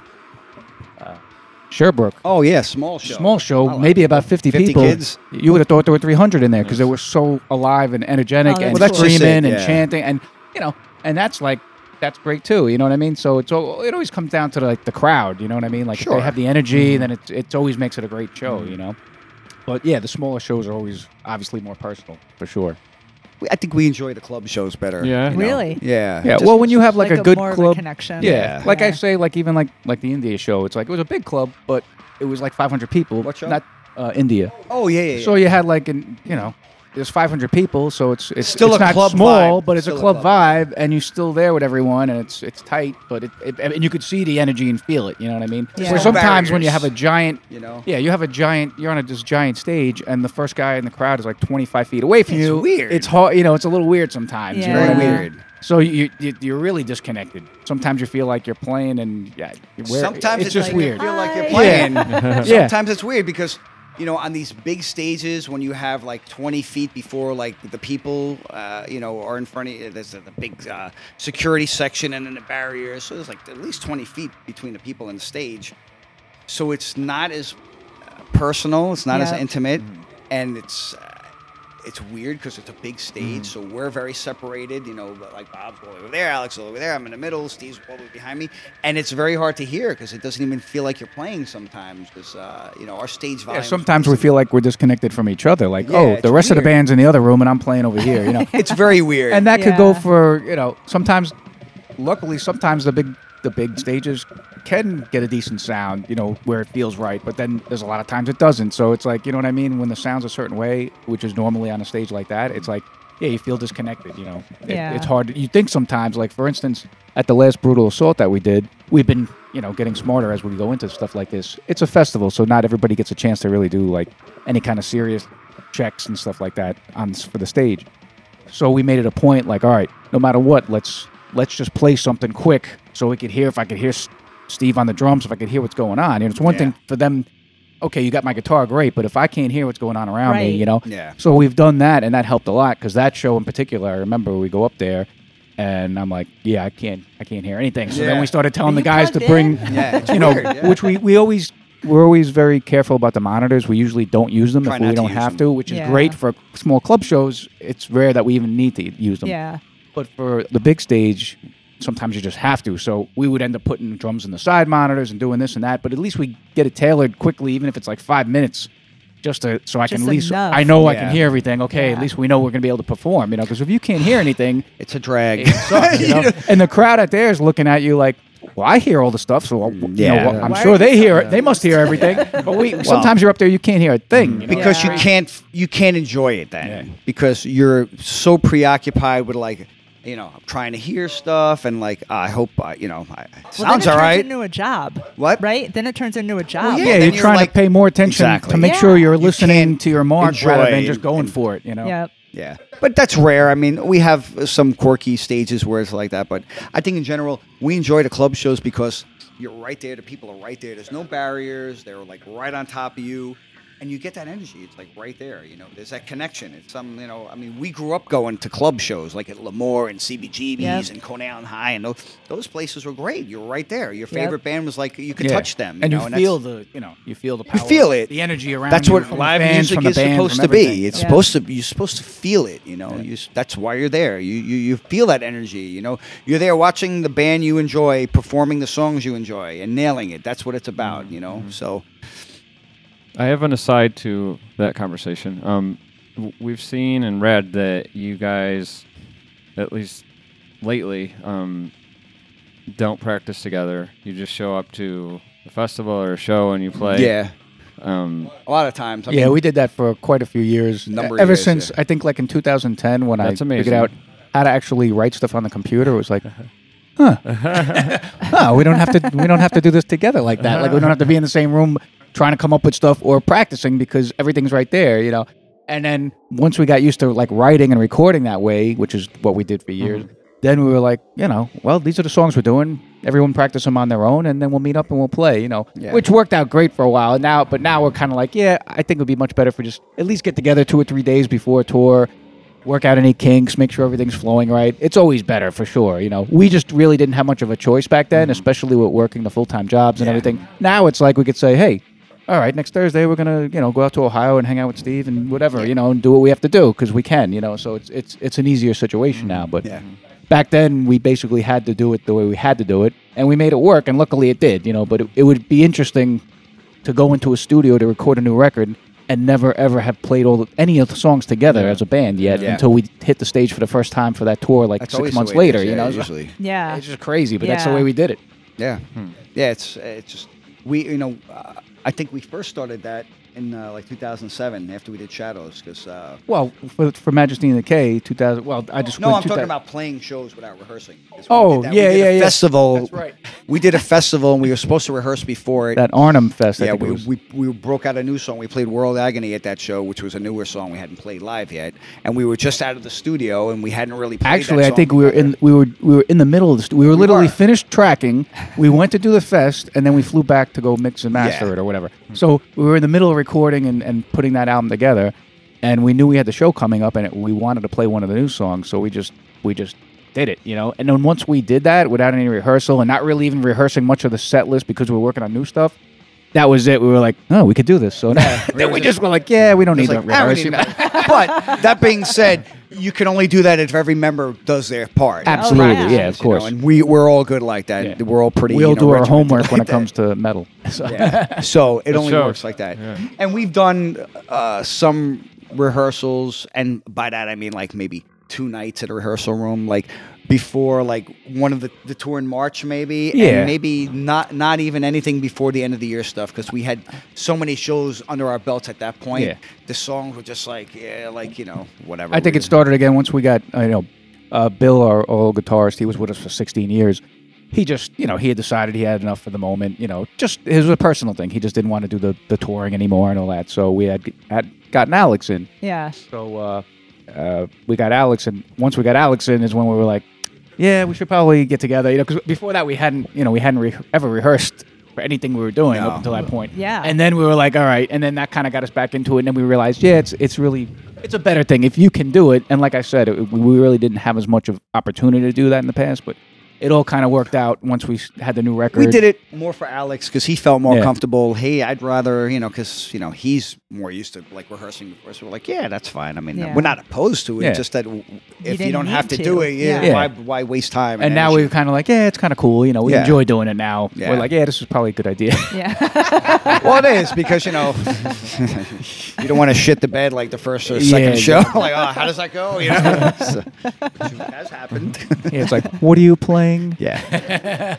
Sherbrooke. oh yeah, small show. Small show, like maybe about 50, 50 people. kids. You would have thought there were 300 in there because they were so alive and energetic Oh, and Well, that's just it, screaming and chanting. And, you know, and that's like, that's great too. You know what I mean? So it's all, it always comes down to like the crowd. You know what I mean? Like if they have the energy, and then it it always makes it a great show. Mm-hmm. You know. But yeah, the smaller shows are always obviously more personal for sure. We- I think we enjoy the club shows better. Yeah? you know? Really? Yeah. Yeah. Just- well, when you have like, Like a a good more of a club connection. Yeah. Yeah. Like I say, like even like like the India show, it's like it was a big club, but it was like 500 people. What show? Not uh, India. Oh yeah, yeah. yeah. So you had like an you know. There's 500 people, so it's it's Still it's a not club small, vibe. but it's Still a a club, club vibe, and you're still there with everyone, and it's it's tight, but it, it and you could see the energy and feel it. You know what I mean? Yeah. Where No sometimes when you have a giant, you know. yeah, you have a giant, you're on a this giant stage, and the first guy in the crowd is like 25 feet away from It's you. weird. It's hard, you know. It's a little weird sometimes. You know Yeah. what I mean? Weird. So you, you you're really disconnected. Sometimes you feel like you're playing, and yeah, where- Sometimes it's, just like weird. You feel like you're playing. (laughs) Yeah. Sometimes it's weird because you know on these big stages when you have like 20 feet before like the people uh, you know are in front of you. There's the, big uh, security section and then the barriers. So there's like at least 20 feet between the people and the stage. So it's not as uh, personal. It's not as intimate, Mm-hmm. and it's. It's weird because it's a big stage, so we're very separated. You know, but like Bob's all over there, Alex is over there, I'm in the middle, Steve's all the way behind me, and it's very hard to hear because it doesn't even feel like you're playing sometimes. Because uh, you know our stage volume. Yeah, sometimes we feel like we're disconnected from each other. Like, Yeah, oh, the rest of the band's in the other room, and I'm playing over here. You know, (laughs) it's very weird. and that could go for you know. Sometimes, luckily, sometimes the big the big stages can get a decent sound. You know, where it feels right. But then there's a lot of times it doesn't. So it's like you know what I mean. When the sound's a certain way, which is normally on a stage like that, it's like. Yeah, you feel disconnected. You know, It- Yeah. it's hard. You think sometimes, like for instance, at the last brutal assault that we did, we've been, you know, getting smarter as we go into stuff like this. It's a festival, so not everybody gets a chance to really do like any kind of serious checks and stuff like that on for the stage. So we made it a point, like, all right, no matter what, let's let's just play something quick, so we could hear. If I could hear S- Steve on the drums, if I could hear what's going on, and it's one Yeah. thing for them. Okay, you got my guitar, great, but if I can't hear what's going on around me, you know. Yeah. So we've done that, and that helped a lot because that show in particular, I remember we go up there, and I'm like, yeah, I can't, I can't hear anything. So then we started telling the guys to bring. Yeah, you know, weird, yeah. which we we always we're always very careful about the monitors. We usually don't use them Try if we don't have them. to, which is great for small club shows. It's rare that we even need to use them. Yeah. But for the big stage, sometimes you just have to. So we would end up putting drums in the side monitors and doing this and that. But at least we get it tailored quickly, even if it's like five minutes, just to so I can Just at least enough. I know I Yeah. can hear everything. Okay, Yeah. at least we know we're gonna be able to perform. You know, because if you can't hear anything, it's a drag. it sucks. You (laughs) know? and the crowd out there is looking at you like, well, I hear all the stuff, so I'll- you Yeah. know, well, I'm Why sure are they hear it. They must hear everything. But we sometimes you're up there, you can't hear a thing. you know? because Yeah. you can't you can't enjoy it then Yeah. because you're so preoccupied with like you know I'm trying to hear stuff and like I hope I, you know I, Well, sounds then it all turns into a job. What? Right? Then it turns into a job. yeah. yeah, then you're you're trying like- to pay more attention Exactly. to make Yeah. sure you're You listening to your mark rather than enjoy just going and- for it. You know. Yep. Yeah, but that's rare. I mean, we have some quirky stages where it's like that, but I think in general we enjoy the club shows because you're right there. The people are right there. There's no barriers. They're like right on top of you, and you get that energy. It's like right there. You know, there's that connection. It's some. You know, I mean, we grew up going to club shows like at L'Amour and CBGB's Yep. and Coney Island High, and those, those places were great. You're right there. Your Yep. favorite band was like you could Yeah. touch them, and know, you that's- feel the, you know, you feel the power, you feel it. the energy around. That's you what live fans, music is band, supposed to be. It's Yeah. supposed to. You're supposed to feel it. You know. You, that's why you're there. You, you you feel that energy. You know. You're there watching the band you enjoy performing the songs you enjoy and nailing it. That's what it's about. Mm-hmm. You know. Mm-hmm. So I have an aside to that conversation. Um, w- we've seen and read that you guys, at least lately, um, don't practice together. You just show up to a festival or a show and you play. yeah, Um, a lot of times. I yeah, mean, we did that for quite a few years. Number of Ever years, since yeah. I think like in 2010 when That's I amazing. figured out how to actually write stuff on the computer, it was like, huh, (laughs) huh, we don't have to we don't have to do this together like that. Like we don't have to be in the same room trying to come up with stuff or practicing because everything's right there, you know. And then once we got used to like writing and recording that way, which is what we did for mm-hmm. years, then we were like, you know, well, these are the songs we're doing. Everyone practice them on their own, and then we'll meet up and we'll play, you know, Yeah. which worked out great for a while. And now, but now we're kind of like, yeah, I think it would be much better if we just at least get together two or three days before a tour, work out any kinks, make sure everything's flowing right. It's always better for sure. You know, we just really didn't have much of a choice back then, mm-hmm. especially with working the full time jobs and Yeah. everything. Now it's like we could say, hey, all right, next Thursday we're gonna, you know, go out to Ohio and hang out with Steve and whatever, you know, and do what we have to do because we can, you know. So it's it's it's an easier situation now. But Yeah. back then we basically had to do it the way we had to do it, and we made it work, and luckily it did, you know. But it, it would be interesting to go into a studio to record a new record and never ever have played all the, any of the songs together as a band yet Yeah. until we hit the stage for the first time for that tour like That's six the months way it later. is, you yeah, know, usually. (laughs) Yeah. it's just crazy, but that's the Yeah. way we did it. Yeah, yeah. It's it's just we you know uh, I think we first started that in uh, like 2007 after we did Shadows because uh, Well, for, for Majesty and Decay, 2000. Well, I just no I'm talking about playing shows without rehearsing. Oh, yeah, we did yeah, a yeah. Festival. That's right. We did a festival and we were supposed to rehearse before it. that Arnhem Fest. I yeah, we, we we broke out a new song. We played World Agony at that show, which was a newer song we hadn't played live yet, and we were just out of the studio and we hadn't really played Actually, I think we were in we were we were in the middle of the. We were literally were. finished tracking. (laughs) We went to do the fest, and then we flew back to go mix and master Yeah. it or whatever. So we were in the middle of recording and, and putting that album together, and we knew we had the show coming up, and it, we wanted to play one of the new songs. So we just we just did it, you know. And then once we did that without any rehearsal and not really even rehearsing much of the set list because we were working on new stuff. That was it. We were like, "Oh, we could do this." So (laughs) then we just were like, "Yeah, we don't need like, to "Ah, rehearse." need you know? (laughs) but that being said, you can only do that if every member does their part. Absolutely, yeah. yeah, of You know, course. and we we're all good like that. Yeah. We're all pretty. we all you know, do our regimented homework when like it comes to metal. (laughs) So. Yeah. So it only shows. works like that. Yeah. And we've done uh, some rehearsals, and by that I mean like maybe two nights at a rehearsal room, like before like one of the, the tour in March maybe, Yeah. and maybe not not even anything before the end of the year stuff because we had so many shows under our belts at that point. Yeah. The songs were just like yeah, like you know whatever. I think it started again once we got uh, you know uh, Bill, our, our old guitarist. He was with us for 16 years. He just you know he had decided he had enough for the moment. You know, just it was a personal thing. He just didn't want to do the, the touring anymore and all that. So we had had gotten Alex in. Yeah. So uh, uh, we got Alex, and once we got Alex in, is when we were like, yeah, we should probably get together. You know, because before that we hadn't you know we hadn't re- ever rehearsed for anything we were doing No. up until that point. Yeah. And then we were like, all right, and then that kind of got us back into it, and then we realized, yeah, it's it's really it's a better thing if you can do it. And like I said, it, we really didn't have as much of opportunity to do that in the past, but it all kind of worked out once we s- had the new record. We did it more for Alex because he felt more Yeah. comfortable. Hey, I'd rather, you know, because, you know, he's more used to like rehearsing before, so we're like, yeah, that's fine. I mean, yeah. we're not opposed to it. Yeah. Just that if you, you don't have to, to, do it, yeah, yeah. Why, why, waste time? And, and now we're kind of like, yeah, it's kind of cool. You know, we enjoy doing it now. We're like, yeah, this was probably a good idea. (laughs) Yeah. (laughs) well, it is because you know (laughs) you don't want to shit the bed like the first or second show. like, oh, how does that go? You know, so, has happened. yeah, it's like, what are you playing? Yeah.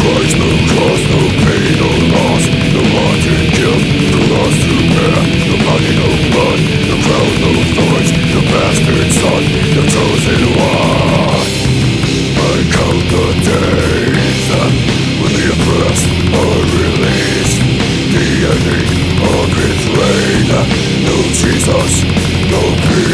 Christ, the cost, pain, the loss The wanted guilt, the loss to bear The body, no blood, the crown, no thorns The bastard son, the chosen one I count the days When the oppressed are released The ending of his reign. No Jesus, no beast.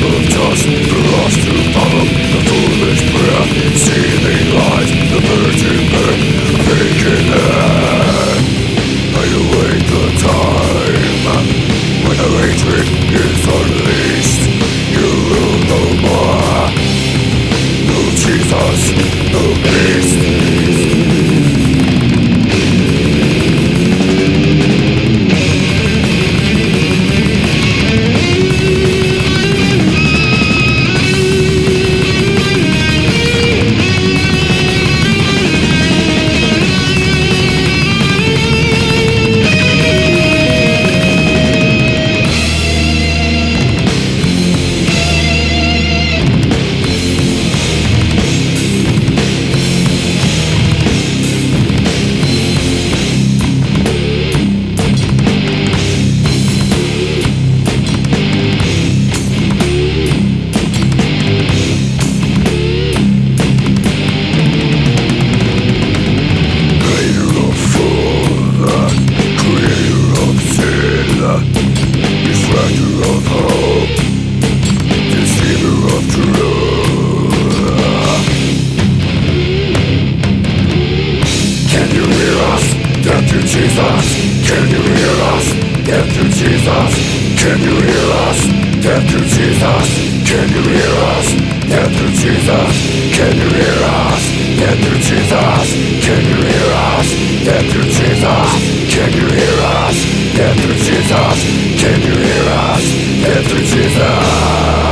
of dust, the lost to follow, the foolish prayer, seething lies, the virgin birth, vacant hand. I await the time when the hatred is unleashed. You will know more. No us the peace. Can you Jesus? Can you hear us? Can you Jesus? Can you hear us? Can you hear us? Can you hear us?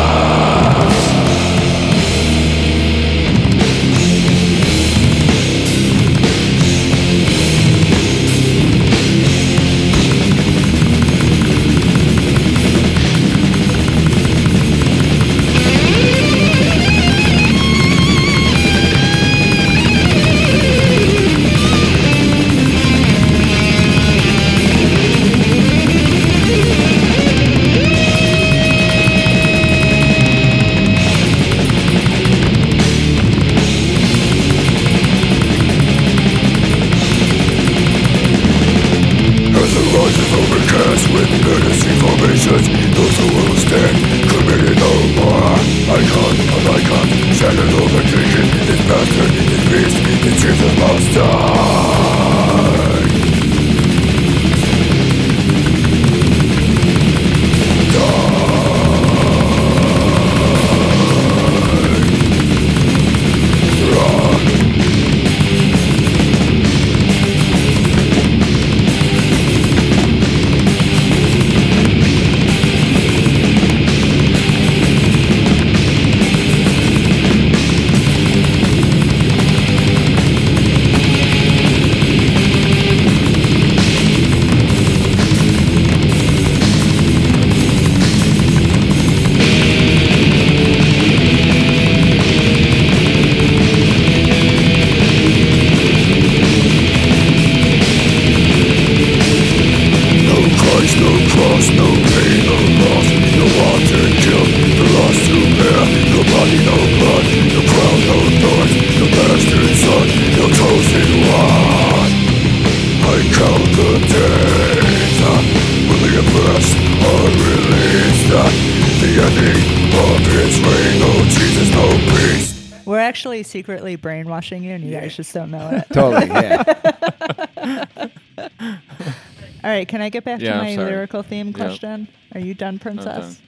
can I get back yeah, to my lyrical theme question? Yep. Are you done, princess?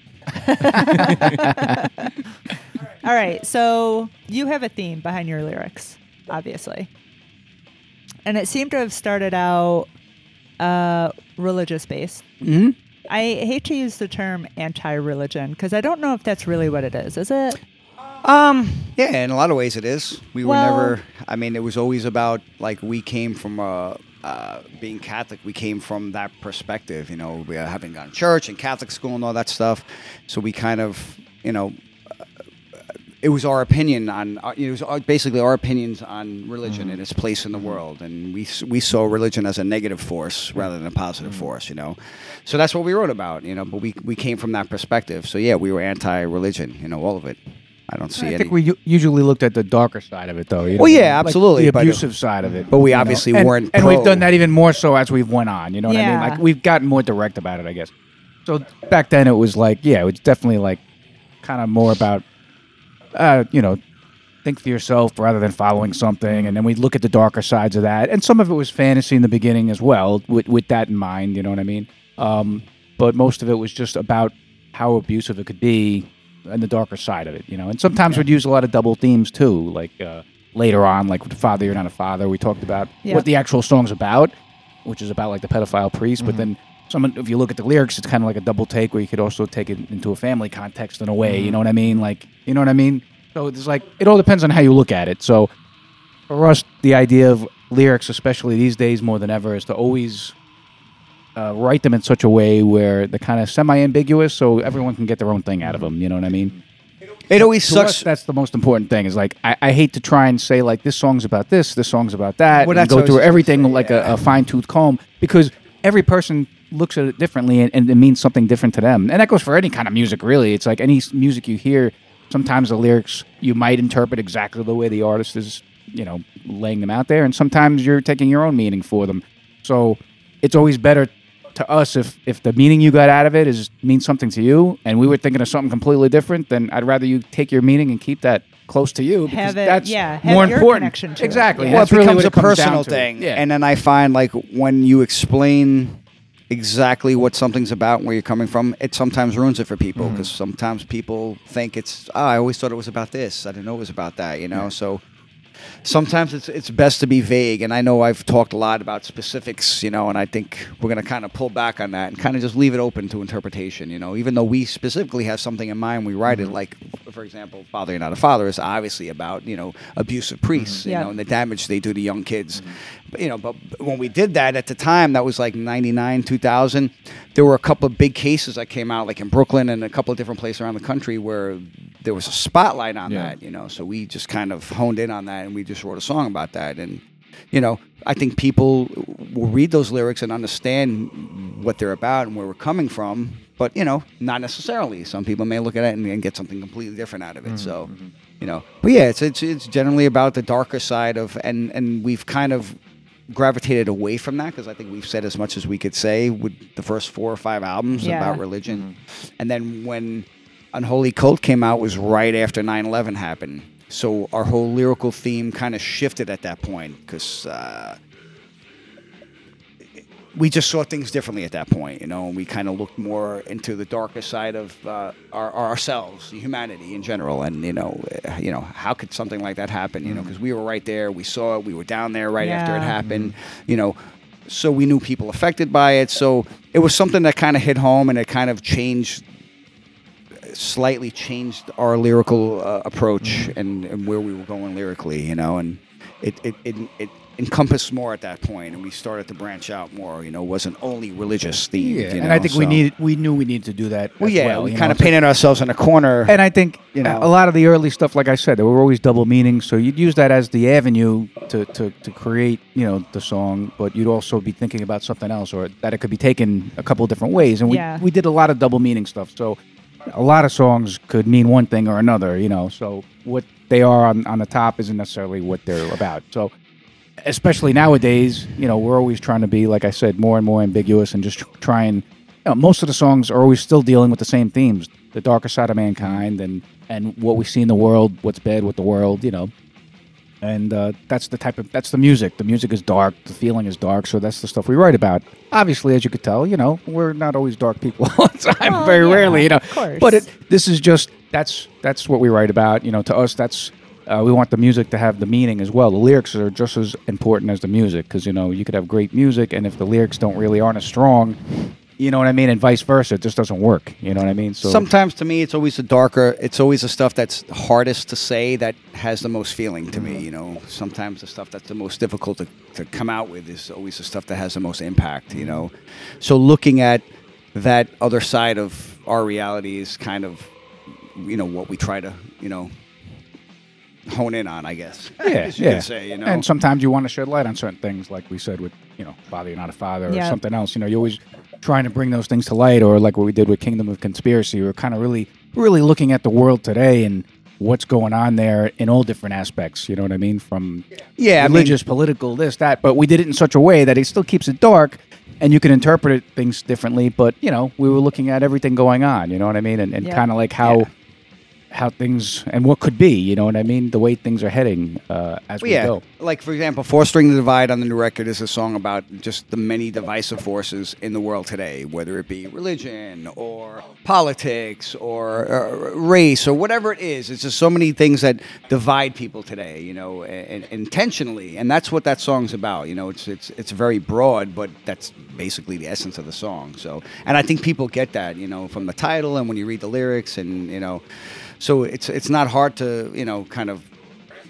Done. (laughs) All right. So you have a theme behind your lyrics, obviously. And it seemed to have started out uh, religious based. Mm-hmm. I hate to use the term anti religion because I don't know if that's really what it is. Is it? Um, yeah, in a lot of ways it is. We well, were never, I mean, it was always about like we came from a being Catholic. We came from that perspective. You know, we uh, having gone to church and Catholic school and all that stuff. So we kind of, you know, uh, it was our opinion on. Uh, it was basically our opinions on religion and its place in the world, and we we saw religion as a negative force rather than a positive force. You know, so that's what we wrote about. You know, but we we came from that perspective. So yeah, we were anti-religion. You know, all of it. I don't see it. I any. think we u- usually looked at the darker side of it, though. you Well, know, yeah, like absolutely, the but- abusive side of it. but we you know. obviously and, weren't and we've pro. done that even more so as we've went on. You know what I mean? Yeah. Like we've gotten more direct about it, I guess. So back then it was like, yeah, it was definitely like kind of more about, uh, you know, think for yourself rather than following something, and then we'd look at the darker sides of that, and some of it was fantasy in the beginning as well, with with that in mind. You know what I mean? Um, but most of it was just about how abusive it could be and the darker side of it, you know. And sometimes we'd use a lot of double themes too, like uh, later on, like with "Father, You're Not a Father." We talked about Yeah. what the actual song's about, which is about like the pedophile priest. But then, someone, if you look at the lyrics, it's kind of like a double take, where you could also take it into a family context in a way. You know what I mean? Like, you know what I mean? So it's like it all depends on how you look at it. So for us, the idea of lyrics, especially these days more than ever, is to always uh, write them in such a way where they're kind of semi-ambiguous, so everyone can get their own thing out of them. You know what I mean? it always To us, sucks. that's the most important thing. Is like I, I hate to try and say like this song's about this, this song's about that, Well, and that's go what I was through everything like a, a fine-tooth comb because every person looks at it differently and, and it means something different to them. And that goes for any kind of music, really. It's like any s- music you hear. Sometimes the lyrics you might interpret exactly the way the artist is, you know, laying them out there, and sometimes you're taking your own meaning for them. So it's always better to us if if the meaning you got out of it is means something to you, and we were thinking of something completely different. Then I'd rather you take your meaning and keep that close to you because Have it- that's yeah, have more important. connection to it. exactly. Yeah. well, That's it really becomes what a it comes personal thing, Yeah. and then I find like when you explain exactly what something's about and where you're coming from, it sometimes ruins it for people Mm-hmm. because sometimes people think it's. Oh, I always thought it was about this. I didn't know it was about that. You know, so sometimes it's it's best to be vague. And I know I've talked a lot about specifics, you know, and I think we're going to kind of pull back on that and kind of just leave it open to interpretation. You know, even though we specifically have something in mind, we write it mm-hmm. like, for example, "Father, You're Not a Father" is obviously about you know abusive priests, you mm-hmm. Yeah. know, and the damage they do to young kids. But, you know, but when we did that at the time, that was like '99, 2000. There were a couple of big cases that came out, like in Brooklyn and a couple of different places around the country, where there was a spotlight on Yeah. that. You know, so we just kind of honed in on that, and we just wrote a song about that. And you know, I think people will read those lyrics and understand what they're about and where we're coming from. But you know, not necessarily. Some people may look at it and, and get something completely different out of it. Mm-hmm. So, you know, but yeah, it's it's it's generally about the darker side of, and and we've kind of gravitated away from that because I think we've said as much as we could say with the first four or five albums Yeah. about religion, and then when Unholy Cult came out was right after 9/11 happened. So our whole lyrical theme kind of shifted at that point because uh, we just saw things differently at that point, you know, and we kind of looked more into the darker side of uh, our, our ourselves, humanity in general, and you know, you know, how could something like that happen? You know, because we were right there, we saw it, we were down there right after it Yeah. happened, you know, so we knew people affected by it. So it was something that kind of hit home, and it kind of changed slightly changed our lyrical uh, approach and, and where we were going lyrically, you know, and it, it, it, it encompassed more at that point, and we started to branch out more. You know, wasn't only religious themed. Yeah, you and I think we needed we knew we needed to do that. Well, yeah, well, we kind know, of so- painted ourselves in a corner. And I think You know. a lot of the early stuff, like I said, there were always double meanings. So you'd use that as the avenue to, to, to create, you know, the song, but you'd also be thinking about something else, or that it could be taken a couple of different ways. And we Yeah. we did a lot of double meaning stuff. So a lot of songs could mean one thing or another, you know. So what they are on, on the top isn't necessarily what they're about. So especially nowadays, you know, we're always trying to be, like I said, more and more ambiguous and just tr- try and. You know, most of the songs are always still dealing with the same themes: the darker side of mankind and and what we see in the world, what's bad with the world, you know. And uh, that's the type of that's the music. The music is dark. The feeling is dark. So that's the stuff we write about. Obviously, as you could tell, you know, we're not always dark people all the time. Well, very yeah, rarely, you know. of course. But it, this is just that's that's what we write about. You know, to us, that's uh, we want the music to have the meaning as well. The lyrics are just as important as the music because you know you could have great music, and if the lyrics don't really aren't as strong, you know what I mean, and vice versa, it just doesn't work. You know what I mean? So Sometimes to me, it's always the darker. It's always the stuff that's hardest to say that has the most feeling to me. You know, sometimes the stuff that's the most difficult to, to come out with is always the stuff that has the most impact. You know, so looking at that other side of our reality is kind of, you know, what we try to, you know, hone in on. I guess. (laughs) Yeah, you yeah. could say. You know, And sometimes you want to shed light on certain things, like we said with you know, father, you're not a father, or Yeah. something else. You know, you're always trying to bring those things to light, or like what we did with Kingdom of Conspiracy. We're kind of really, really looking at the world today and what's going on there in all different aspects. You know what I mean? From Yeah, I mean- religious, political, this, that. But we did it in such a way that it still keeps it dark. And you can interpret things differently, but you know we were looking at everything going on. You know what I mean, and, and Yeah. kind of like how how things and what could be. You know what I mean, the way things are heading uh, as Well, we yeah, go. like for example, "Fostering the Divide" on the new record is a song about just the many divisive forces in the world today, whether it be religion or politics or uh, race or whatever it is. It's just so many things that divide people today, you know, and, and intentionally, and that's what that song's about. You know, it's it's it's very broad, but that's basically the essence of the song. So, and I think people get that, you know, from the title and when you read the lyrics, and you know, so it's it's not hard to you know kind of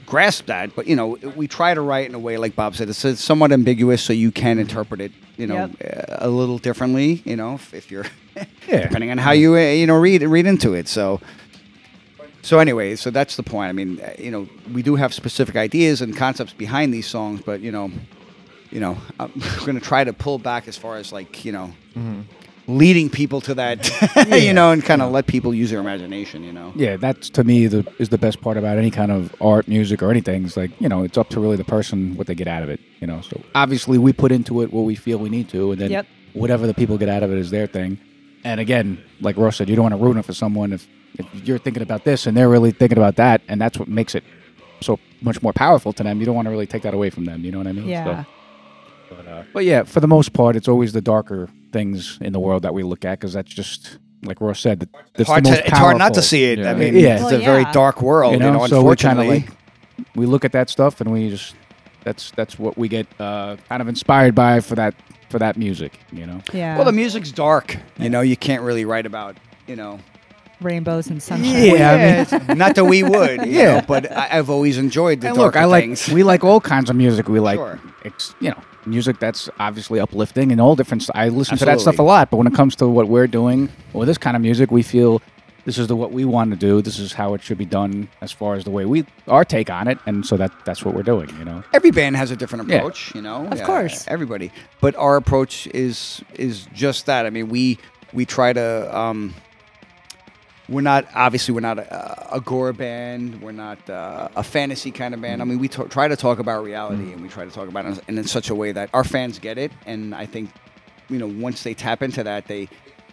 grasp that, but you know, we try to write in a way, like Bob said, it's, it's somewhat ambiguous, so you can interpret it, you know, uh, a little differently, you know, if, if you're, (laughs) Yeah. depending on how you, uh, you know, read read into it. So, so anyway, so that's the point. I mean, you know, we do have specific ideas and concepts behind these songs, but you know, you know, I'm (laughs) going to try to pull back as far as like, you know. Leading people to that, (laughs) you know, and kind of let people use their imagination, you know. Yeah, that's to me the is the best part about any kind of art, music, or anything. It's like you know, it's up to really the person what they get out of it. You know, so obviously we put into it what we feel we need to, and then Yep. whatever the people get out of it is their thing. And again, like Ross said, you don't want to ruin it for someone if if you're thinking about this and they're really thinking about that, and that's what makes it so much more powerful to them. You don't want to really take that away from them. You know what I mean? Yeah. So, but, uh, but yeah, for the most part, it's always the darker things in the world that we look at because that's just like Ross said. that- That's hard the to, most it's hard not to see it. I mean, Yeah. it's Well, a very dark world, you you know, know. so we kind of unfortunately, like we look at that stuff and we just that's that's what we get uh, kind of inspired by for that for that music you know Yeah. well, the music's dark. You know, you can't really write about, you know. Rainbows and sunshine. Yeah, I mean- not that we would, you (laughs) Yeah. know, but I, I've always enjoyed the and look darker i like we like all kinds of music we like Sure. ex, you know music that's obviously uplifting and all different st- i listen to that stuff a lot but when it comes to what we're doing or this kind of music we feel this is the what we want to do this is how it should be done as far as the way we our take on it and so that that's what we're doing you know Every band has a different Yeah. approach, you know. Of course. everybody. But our approach is is just that. I mean, we we try to. Um, we're not obviously we're not a, a gore band. We're not uh, a fantasy kind of band. I mean, we t- try to talk about reality, and we try to talk about it in, such a way that our fans get it. And I think, you know, once they tap into that, they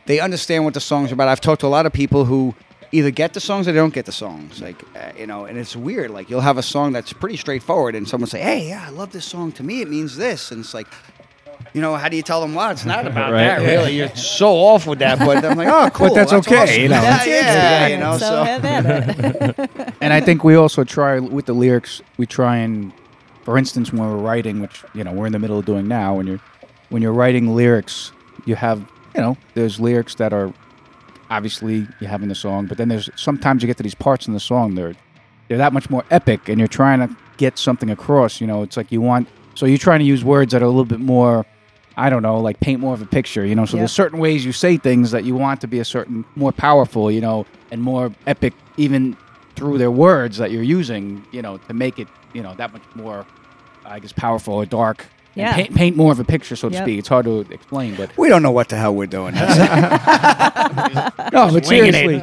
they understand what the songs are about. I've talked to a lot of people who either get the songs or they don't get the songs. Like, uh, you know, and it's weird. Like, you'll have a song that's pretty straightforward, and someone say, "Hey, yeah, I love this song. To me, it means this," and it's like. You know, how do you tell them what? It's not (laughs) about Right. that, really. You're so off with that, but I'm like, oh, cool. that's okay, awesome. you know. Yeah, yeah, you know. so So, have at it. (laughs) and I think we also try with the lyrics. We try and, for instance, when we're writing, which you know we're in the middle of doing now, when you're when you're writing lyrics, you have you know there's lyrics that are obviously you have in the song, but then there's sometimes you get to these parts in the song they're they're that much more epic, and you're trying to get something across. You know, it's like you want so you're trying to use words that are a little bit more. I don't know, like paint more of a picture, you know. So Yep. there's certain ways you say things that you want to be a certain more powerful, you know, and more epic, even through their words that you're using, you know, to make it, you know, that much more, I guess, powerful or dark. And Yeah. paint, paint more of a picture, so to Yep. speak. It's hard to explain, but we don't know what the hell we're doing. (laughs) no, but (laughs) seriously,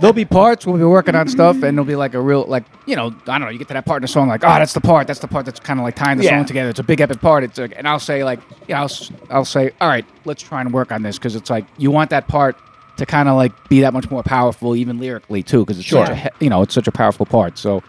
there'll be parts we'll be working on stuff, and there'll be like a real, like you know, I don't know. You get to that part in the song, like, oh, that's the part. That's the part that's kind of like tying the Yeah. song together. It's a big epic part. It's like, and I'll say like, you know, I'll, s- I'll say, all right, let's try and work on this because it's like you want that part to kind of like be that much more powerful, even lyrically too, because it's such a, you know, it's such a powerful part. So.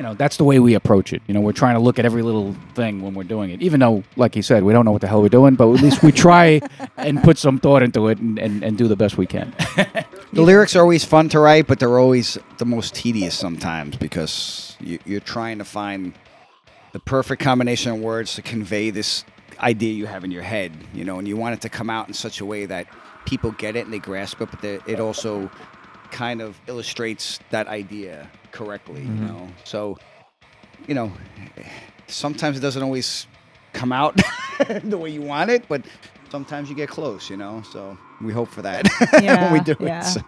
You know, that's the way we approach it. You know, we're trying to look at every little thing when we're doing it. Even though, like he said, we don't know what the hell we're doing, but at least we try (laughs) and put some thought into it and, and, and do the best we can. (laughs) The lyrics are always fun to write, but they're always the most tedious sometimes because you, you're trying to find the perfect combination of words to convey this idea you have in your head, you know, and you want it to come out in such a way that people get it and they grasp it, but it also kind of illustrates that idea correctly, you know. So, you know, sometimes it doesn't always come out (laughs) the way you want it, but sometimes you get close, you know. So we hope for that (laughs) when we do yeah. it. So.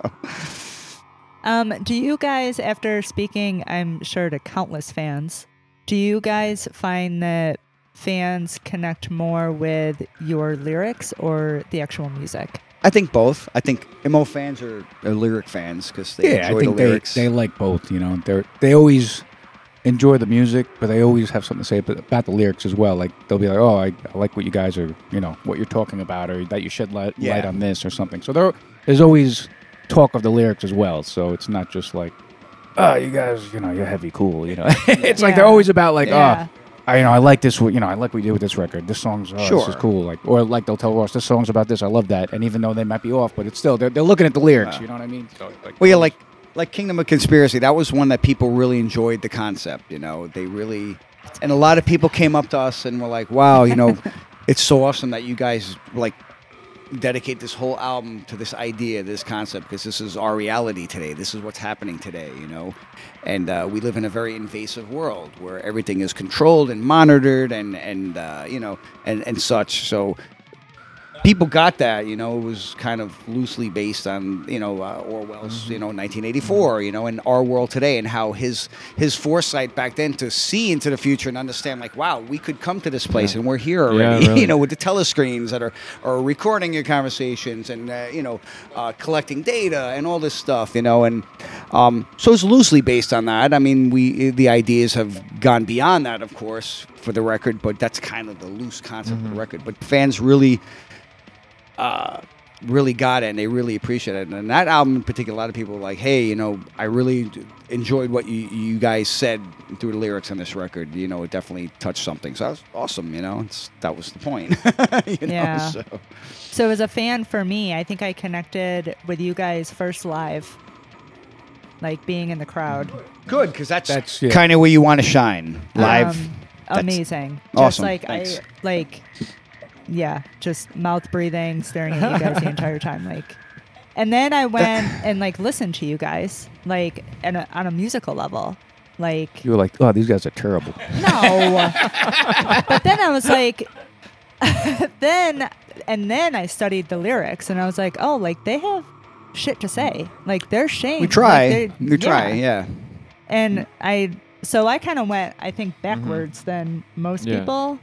Um, do you guys, after speaking, I'm sure to countless fans, do you guys find that fans connect more with your lyrics or the actual music? I think both. I think MO fans are, are lyric fans because they yeah, enjoy I think the they, lyrics. they like both. You know, they they always enjoy the music, but they always have something to say about the lyrics as well. Like they'll be like, "Oh, I, I like what you guys are, you know, what you're talking about, or that you shed light, light on this or something." So there, there's always talk of the lyrics as well. So it's not just like, "Oh, you guys, you know, you're heavy cool." You know, (laughs) it's like they're always about like, ah, Yeah. "Oh." I, you know, I like this. You know, I like what you did with this record. This song's oh, this is cool. Like, or like they'll tell Ross, this song's about this. I love that. And even though they might be off, but it's still they're, they're looking at the lyrics. You know what I mean? So like, Well, yeah, like like Kingdom of Conspiracy. That was one that people really enjoyed the concept. You know, they really, and a lot of people came up to us and were like, "Wow, you know, (laughs) it's so awesome that you guys like dedicate this whole album to this idea, this concept, because this is our reality today. This is what's happening today. You know." And uh, we live in a very invasive world where everything is controlled and monitored, and and uh, you know, and and such. So people got that. You know, it was kind of loosely based on you know uh, Orwell's you know 1984. You know, and our world today, and how his his foresight back then to see into the future and understand like, wow, we could come to this place, and we're here already. (laughs) really. you know, with the telescreens that are are recording your conversations and uh, you know uh, collecting data and all this stuff. You know, and um, so it's loosely based on that. I mean, we the ideas have gone beyond that, of course, for the record, but that's kind of the loose concept of the record. But fans really uh, really got it and they really appreciate it. And that album in particular, a lot of people were like, hey, you know, I really enjoyed what you, you guys said through the lyrics on this record. You know, it definitely touched something. So that was awesome, you know, it's, that was the point. (laughs) you know, Yeah. so. So as a fan for me, I think I connected with you guys first live, like being in the crowd. Good, because that's, That's- yeah. kind of where you want to shine live. Um, That's amazing. Just awesome. like Thanks. I like yeah, just mouth breathing, staring at you guys the (laughs) entire time like and then I went and like listened to you guys like and a, on a musical level. Like you were like, "Oh, these guys are terrible." no. but then I was like (laughs) then and then I studied the lyrics and I was like, "Oh, like they have shit to say. Like they're shame. we try. Like, they're- we try, yeah. and I so I kind of went I think backwards than most Yeah. people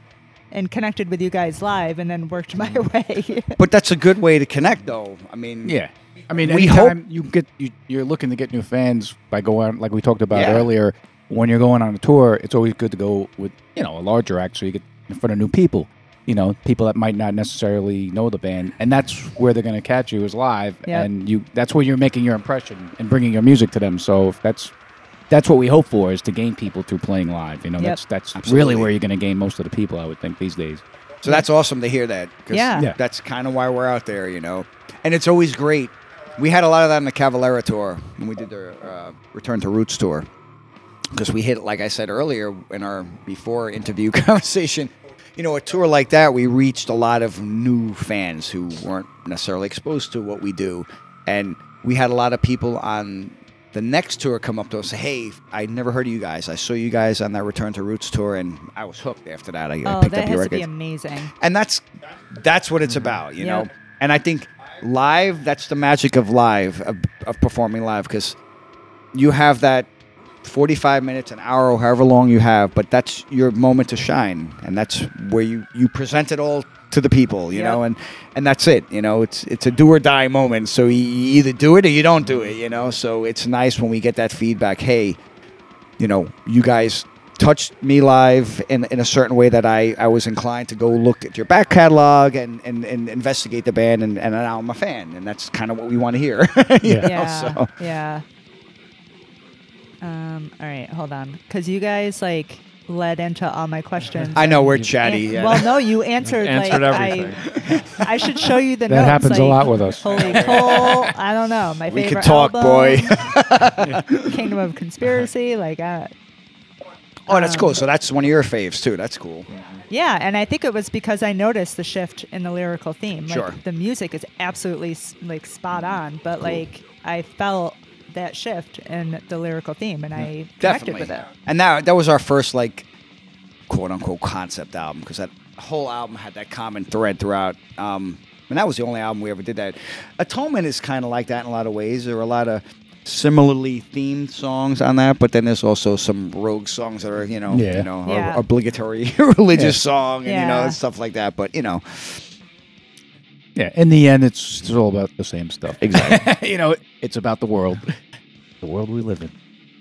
and connected with you guys live and then worked my Mm-hmm. way. But that's a good way to connect, though. I mean, Yeah. I mean, We anytime you get you, you're looking to get new fans by going like we talked about Yeah. earlier. When you're going on a tour, it's always good to go with you know a larger act so you get in front of new people. You know, people that might not necessarily know the band, and that's where they're going to catch you is live, Yep. and you that's where you're making your impression and bringing your music to them. So if that's that's what we hope for is to gain people through playing live. You know, Yep. that's that's Absolutely. really where you're going to gain most of the people. I would think these days. So that's awesome to hear that. 'cause Yeah. Yeah. That's kind of why we're out there, you know. And it's always great. We had a lot of that on the Cavalera tour when we did the uh, Return to Roots tour. Because we hit, like I said earlier in our before interview (laughs) conversation, you know, a tour like that, we reached a lot of new fans who weren't necessarily exposed to what we do. And we had a lot of people on the next tour come up to us say, Hey, I never heard of you guys. I saw you guys on that Return to Roots tour, and I was hooked after that. I, I oh, picked that up your has to be records amazing. and that's that's what it's mm-hmm. about you know and i think live that's the magic of live of, of performing live because you have that 45 minutes an hour or however long you have but that's your moment to shine and that's where you you present it all to the people you Yep. know and and that's it you know it's it's a do or die moment so you, either do it or you don't do it you know so it's nice when we get that feedback hey you know, you guys touched me live in, in a certain way that I, I was inclined to go look at your back catalog and, and, and investigate the band, and, and now I'm a fan, and that's kind of what we want to hear. (laughs) Yeah. know, yeah. so. Yeah. Um, all right, hold on. Cause you guys like led into all my questions. I know we're And- chatty. yeah. Well, no, you answered, Answered like everything. I. (laughs) I should show you the That notes. happens a lot with us. Holy coal! I don't know. My we favorite could talk, album, boy. (laughs) Kingdom of Conspiracy. Like, uh, oh, that's Um, cool. So that's one of your faves too. That's cool. yeah, and I think it was because I noticed the shift in the lyrical theme. Like, Sure. The music is absolutely like spot on, but like I felt that shift in the lyrical theme, and I connected Definitely. with it. And that that was our first like quote unquote concept album because that whole album had that common thread throughout. Um, and that was the only album we ever did that. Atonement is kind of like that in a lot of ways. There are a lot of similarly themed songs on that, but then there's also some rogue songs that are you know Yeah. you know Yeah. obligatory (laughs) religious Yeah. song and you know and stuff like that. But you know Yeah, in the end, it's, it's all about the same stuff. exactly. (laughs) you know, it's about the world, the world we live in.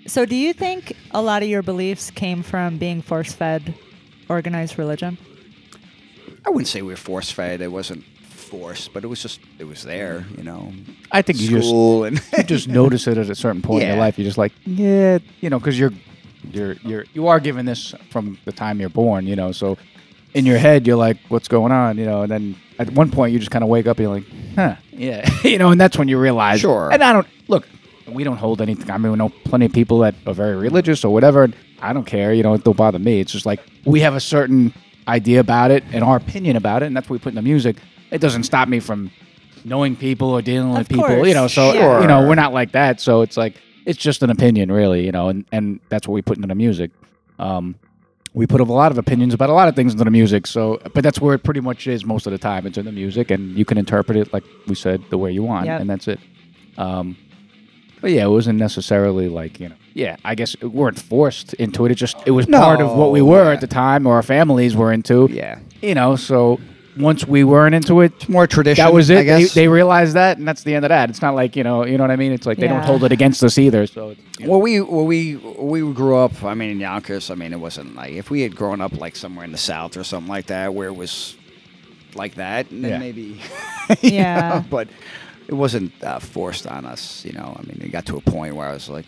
So, do you think a lot of your beliefs came from being force fed organized religion? I wouldn't say we were force fed. It wasn't forced, but it was just it was there. You know, I think you just and (laughs) you just notice it at a certain point in your life. You're just like, yeah, you know, because you're you're you're you are given this from the time you're born, you know. So in your head, you're like, what's going on, you know? And then at one point, you just kind of wake up and you're like, huh, yeah, (laughs) you know. And that's when you realize, Sure. And I don't look. We don't hold anything. I mean, we know plenty of people that are very religious or whatever. and I don't care. You know, it don't bother me. It's just like we have a certain idea about it and our opinion about it, and that's what we put in the music. It doesn't stop me from knowing people or dealing with Of people. You know, so Sure. you know, we're not like that. So it's like it's just an opinion, really. You know, and and that's what we put into the music. Um, we put a lot of opinions about a lot of things into the music. So, but that's where it pretty much is most of the time. It's in the music, and you can interpret it like we said the way you want, Yep. and that's it. Um, but yeah, it wasn't necessarily like you know. Yeah, I guess we weren't forced into it. It just it was part of what we were yeah. at the time, or our families were into. yeah, You know, so once we weren't into it, more tradition. that was it. They, guess. they realized that, and that's the end of that. It's not like you know, you know what I mean. It's like they don't hold it against us either. So, you know. Well, we well, we we grew up. I mean, in Yonkers. I mean, it wasn't like if we had grown up like somewhere in the South or something like that, where it was like that, and then Yeah. maybe. (laughs) (laughs) Yeah. know, but it wasn't uh, forced on us. You know, I mean, it got to a point where I was like,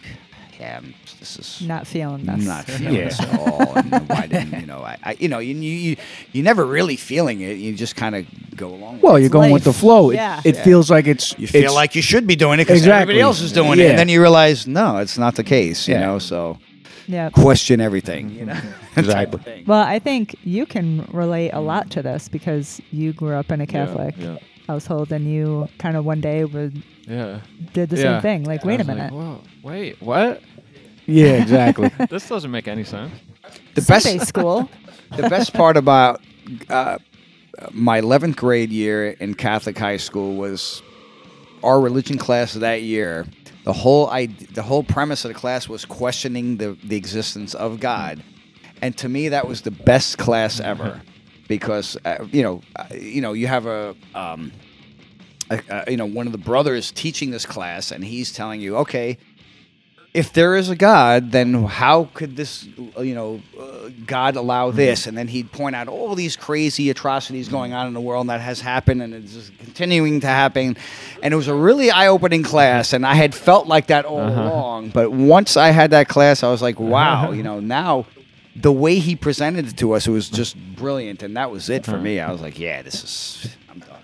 yeah, I'm- this is. Not feeling I'm this. not (laughs) feeling Yeah. this at all. And (laughs) why didn't you know? I, I you know you you you you're never really feeling it. You just kind of go along. with well, it. you're going with the flow. It, Yeah. it Yeah. feels like it's You feel it's- like you should be doing it because Exactly. everybody else is doing it, and then you realize no, it's not the case. You Yeah. know, so Yeah. question everything. You know, (laughs) Exactly. Well, I think you can relate a lot to this because you grew up in a Catholic Yeah. household and you kind of one day would Yeah. did the yeah. same thing. Like, I wait a was like, minute. Whoa, wait, what? Yeah, exactly. (laughs) this doesn't make any sense. the Sunday best school. (laughs) the best part about uh, my 11th grade year in Catholic high school was our religion class that year. The whole I, the whole premise of the class was questioning the, the existence of God, and to me that was the best class ever, because uh, you know uh, you know you have a. Um, uh, you know, one of the brothers teaching this class, and he's telling you, okay, if there is a God, then how could this, you know, uh, God allow mm-hmm. this? And then he'd point out all these crazy atrocities mm-hmm. going on in the world that has happened and it's just continuing to happen. And it was a really eye-opening class, and I had felt like that all uh-huh. along. But once I had that class, I was like, uh-huh. wow, you know, now. The way he presented it to us, it was just brilliant, and that was it for uh-huh. me. I was like, "Yeah, this is I'm done."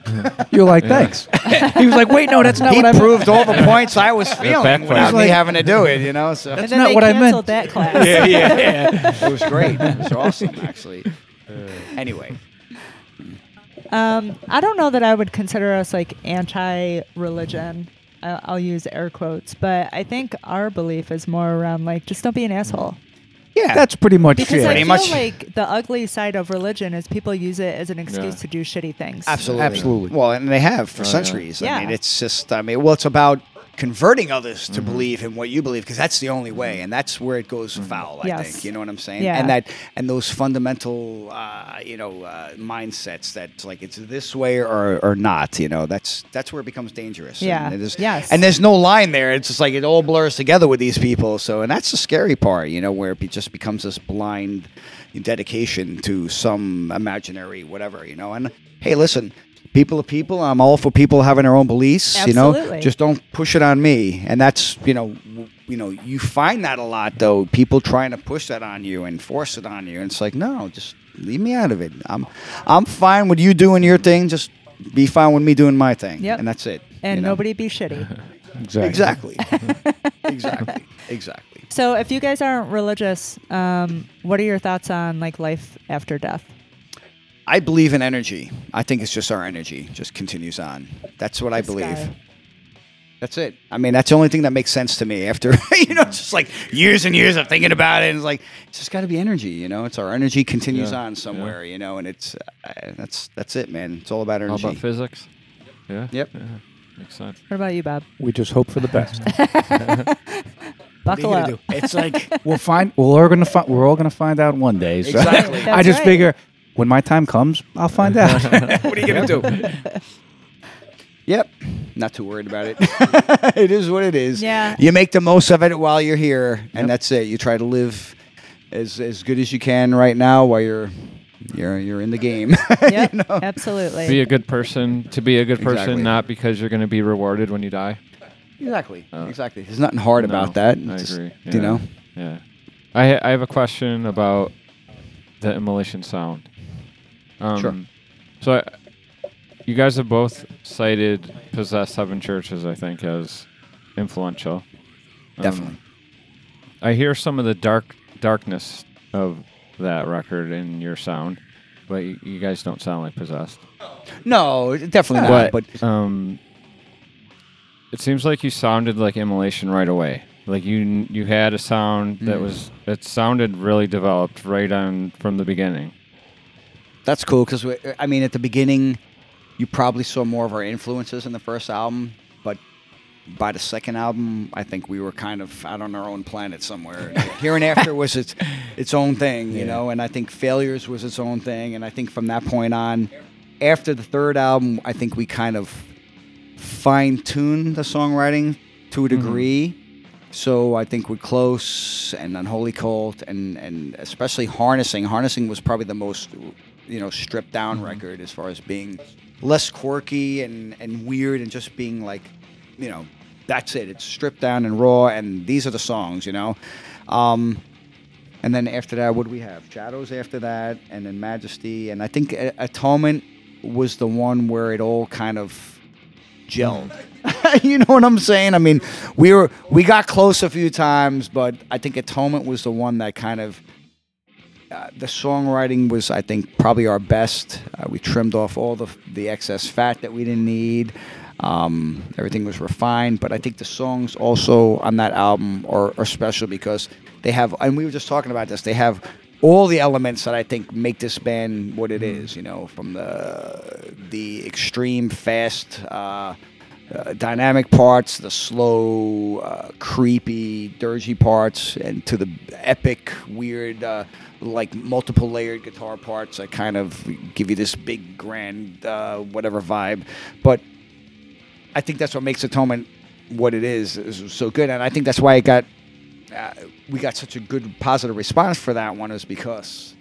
(laughs) You're like, thanks. he was like, wait, no, that's not he what I meant. proved all the (laughs) points I was feeling backfired. without me Like- having to do it, you know. So and then not they what I meant. canceled that class. (laughs) yeah, yeah, yeah. It was great. It was awesome, actually. Anyway, Um, I don't know that I would consider us like anti-religion. I- I'll use air quotes, but I think our belief is more around like just don't be an asshole. Yeah, That's pretty much Because it. I Pretty feel much. like the ugly side of religion is people use it as an excuse Yeah. to do shitty things. absolutely, Absolutely. Well, and they have for Oh, yeah. centuries. I Yeah. mean, it's just. I mean, well, it's about converting others to believe in what you believe because that's the only way, and that's where it goes foul. I Yes. think you know what I'm saying. Yeah. And that and those fundamental, uh, you know, uh, mindsets that like it's this way or or not. You know, that's that's where it becomes dangerous. Yeah. And it is- Yes. And there's no line there. It's just like it all blurs together with these people. So, and that's the scary part. You know, where it just becomes this blind dedication to some imaginary whatever. You know, and hey, listen, people are people. I'm all for people having their own beliefs. You know, just don't push it on me. And that's you know, w- you know, you find that a lot though. People trying to push that on you and force it on you. And it's like, no, just leave me out of it. I'm I'm fine with you doing your thing. Just be fine with me doing my thing. Yep. And that's it. and you know? nobody be shitty. (laughs) Exactly. (laughs) exactly. Exactly. So, if you guys aren't religious, um, what are your thoughts on like life after death? I believe in energy. I think it's just our energy just continues on. That's what I The believe. sky. That's it. I mean, that's the only thing that makes sense to me after, (laughs) you know, just like years and years of thinking about it. And it's like, it's just got to be energy, you know? It's our energy continues Yeah, on somewhere, you know? And it's, uh, that's, that's it, man. It's all about How energy. about physics? Yeah. Yep. Yeah. Makes sense. What about you, Bob? We just hope for the best. (laughs) (laughs) Buckle up. It's like, we'll find. We're all gonna find. We're all gonna find out one day. So Exactly. I just right. figure when my time comes, I'll find (laughs) out. what are you going to do? Yep. Not too worried about it. (laughs) it is what it is. Yeah. You make the most of it while you're here, and that's it. You try to live as as good as you can right now while you're you're you're in the game. (laughs) Yep, you know? absolutely. Be a good person. To be a good person, Exactly. not because you're going to be rewarded when you die. Exactly. Uh, exactly. There's nothing hard No, about that. I It's just, agree. You Yeah. know. Yeah. I ha- I have a question about the immolation sound. Um, Sure. So, I, you guys have both cited possessed seven churches, I think, as influential. Um, Definitely. I hear some of the dark darkness of that record in your sound, but you, you guys don't sound like possessed. No, definitely not. But, But um, it seems like you sounded like immolation right away. Like you you had a sound that Mm. was it sounded really developed right on from the beginning. That's cool because I mean, at the beginning, you probably saw more of our influences in the first album, but by the second album, I think we were kind of out on our own planet somewhere. (laughs) Here in After was its its own thing, you know, and I think Failures was its own thing, and I think from that point on, after the third album, I think we kind of fine tuned the songwriting to a mm-hmm. degree. So I think with Close and Unholy Cult and and especially Harnessing, Harnessing was probably the most you know stripped down record as far as being less quirky and and weird and just being like you know that's it. It's stripped down and raw and these are the songs, you know. Um, and then after that, what do we have? Shadows after that, and then Majesty, and I think Atonement was the one where it all kind of gelled. (laughs) you know what I'm saying? I mean, we were we got close a few times, but I think Atonement was the one that kind of uh, the songwriting was, I think, probably our best. Uh, we trimmed off all the the excess fat that we didn't need. Um, everything was refined, but I think the songs also on that album are, are special because they have, and we were just talking about this. They have all the elements that I think make this band what it is. You know, from the the extreme fast. Uh, uh, dynamic parts, the slow, uh, creepy, dirgy parts, and to the epic, weird, uh, like multiple layered guitar parts that kind of give you this big, grand, uh, whatever vibe. But I think that's what makes Atonement what it is, is so good, and I think that's why it got uh, we got such a good positive response for that one is because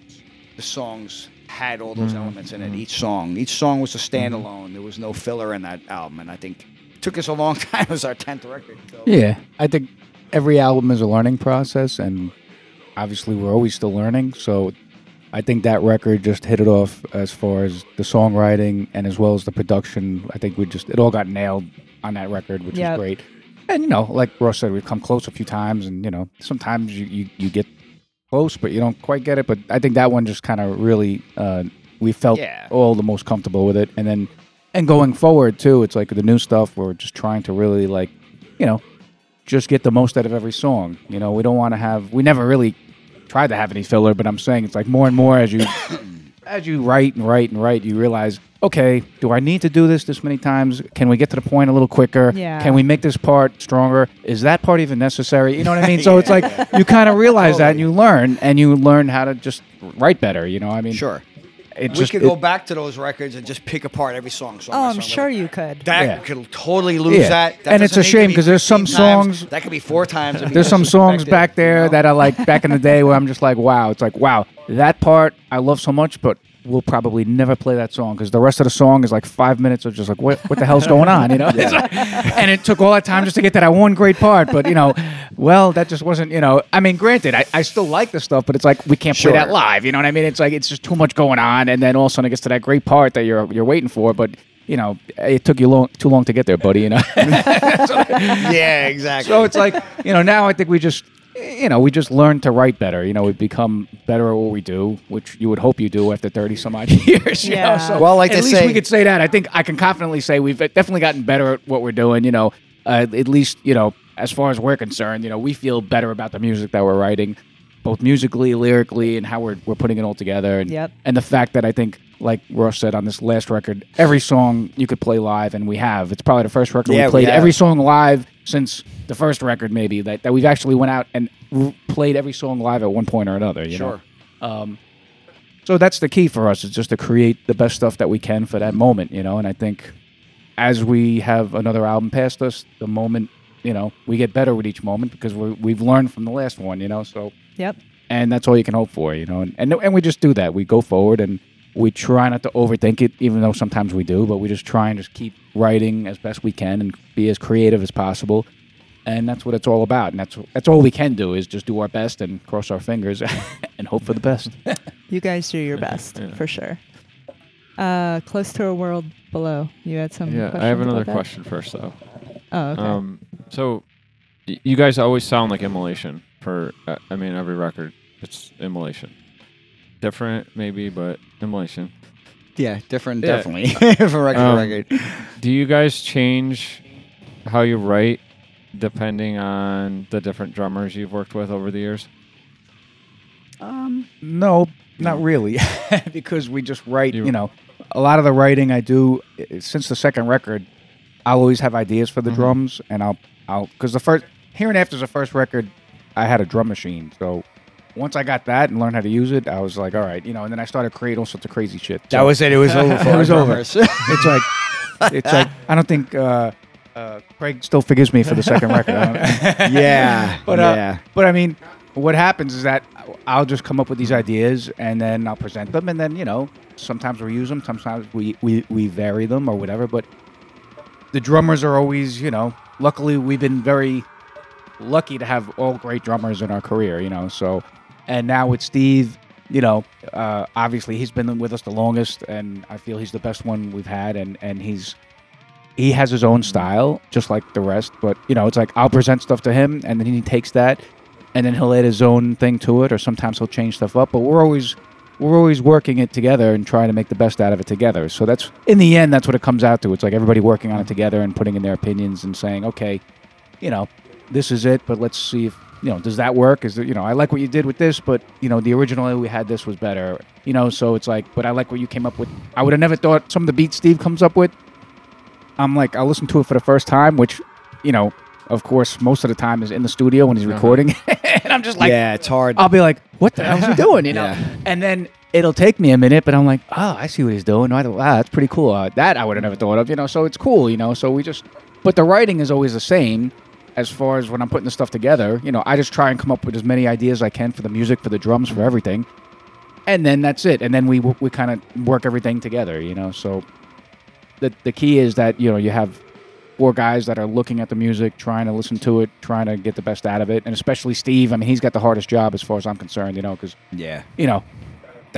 the songs had all those elements in it. Each song, each song was a standalone. There was no filler in that album, and I think took us a long (laughs) time. It was our tenth record. So. Yeah, I think every album is a learning process, and obviously we're always still learning. So I think that record just hit it off as far as the songwriting and as well as the production. I think we just it all got nailed on that record, which Yep. is great. And you know, like Ross said, we've come close a few times, and you know, sometimes you you, you get close, but you don't quite get it. But I think that one just kind of really uh, we felt Yeah. all the most comfortable with it, and then and going forward too, it's like the new stuff. We're just trying to really like, you know, just get the most out of every song. You know, we don't want to have. We never really tried to have any filler, but I'm saying it's like more and more as you (coughs) as you write and write and write, you realize, okay, do I need to do this this many times? Can we get to the point a little quicker? Yeah. Can we make this part stronger? Is that part even necessary? You know what I mean? So it's (laughs) like you kind of realize that and you learn and you learn how to just write better. You know, I mean, Sure. It we just could it- go back to those records and just pick apart every song. song Oh, I'm song. sure you could. That Yeah. could totally lose Yeah. that. That And it's a shame because there's some 15 times. songs- that could be four times. There's some songs back there you know? that are like back in the day where I'm just like, wow, it's like, wow, that part I love so much, but we'll probably never play that song because the rest of the song is like five minutes of just like what what the hell's going on, you know? (laughs) Like- (laughs) and it took all that time just to get to that one great part, but you know, well, that just wasn't, you know. I mean, granted, I, I still like the stuff, but it's like we can't play that live. You know what I mean? It's like it's just too much going on, and then all of a sudden it gets to that great part that you're you're waiting for, but. You know, it took you long, too long to get there, buddy. You know, (laughs) yeah, exactly. so it's like you know now I think we just you know we just learn to write better. You know, we become better at what we do, which you would hope you do after thirty some odd (laughs) years. You Yeah. know? So Well, like at least say- we could say that. I think I can confidently say we've definitely gotten better at what we're doing. You know, uh, at least you know as far as we're concerned, you know, we feel better about the music that we're writing. Both musically, lyrically, and how we're, we're putting it all together, and Yep. and the fact that I think, like Ross said on this last record, every song you could play live, and we have. It's probably the first record Yeah, we we played have. every song live since the first record, maybe that, that we've actually went out and r- played every song live at one point or another. You Sure. know, um, so that's the key for us is just to create the best stuff that we can for that moment. You know, and I think as we have another album past us, the moment you know we get better with each moment because we we've learned from the last one. You know, so Yep. and that's all you can hope for, you know. And, and and we just do that. We go forward and we try not to overthink it, even though sometimes we do. But we just try and just keep writing as best we can and be as creative as possible. And that's what it's all about. And that's that's all we can do is just do our best and cross our fingers (laughs) and hope for the best. (laughs) You guys do your best for sure. Uh, close to a world below. You had some. Yeah, I have another about that? question first though. Oh, okay. Um, so y- you guys always sound like immolation for uh, I mean every record it's immolation. Different maybe, but immolation. yeah, different, Yeah. definitely (laughs) for record Um, to record. Do you guys change how you write depending on the different drummers you've worked with over the years? Um, No, not really, (laughs) because we just write. You- You, know, a lot of the writing I do i- since the second record, I'll always have ideas for the Mm-hmm. drums, and I'll I'll because the first here and after the first record, I had a drum machine, so. Once I got that and learned how to use it, I was like, all right, you know. And then I started creating all sorts of crazy shit. That was it. It was (laughs) over for It was over. (laughs) it's like, it's like I don't think uh, uh, Craig still forgives me for the second record. (laughs) Yeah, but uh, yeah. but I mean, what happens is that I'll just come up with these ideas and then I'll present them, and then you know, sometimes we use them, sometimes we we we vary them or whatever. But the drummers are always, you know, luckily we've been very lucky to have all great drummers in our career, you know. So, and now with Steve. You know, uh, obviously he's been with us the longest, and I feel he's the best one we've had, and and he's he has his own style, just like the rest. But you know, it's like I'll present stuff to him, and then he takes that, and then he'll add his own thing to it, or sometimes he'll change stuff up. But we're always we're always working it together and trying to make the best out of it together. So that's in the end, that's what it comes out to. It's like everybody working on it together and putting in their opinions and saying, okay, you know, this is it, but let's see if you know does that work? Is there, you know I like what you did with this, but you know the original we had this was better. You know, so it's like, but I like what you came up with. I would have never thought some of the beats Steve comes up with I'm like, I'll listen to it for the first time, which, you know, of course, most of the time is in the studio when he's uh-huh. recording. (laughs) and I'm just like, yeah, it's hard. I'll be like, what the hell's he (laughs) doing? You know? Yeah. And then it'll take me a minute, but I'm like, oh, I see what he's doing. I, wow, that's pretty cool. Uh, that I would have never thought of, you know? So it's cool, you know? So we just, but the writing is always the same as far as when I'm putting the stuff together. You know, I just try and come up with as many ideas as I can for the music, for the drums, for everything. And then that's it. And then we, we kind of work everything together, you know? So the, the key is that, you know, you have four guys that are looking at the music, trying to listen to it, trying to get the best out of it, and especially Steve. I mean, he's got the hardest job as far as I'm concerned, you know, because yeah, you know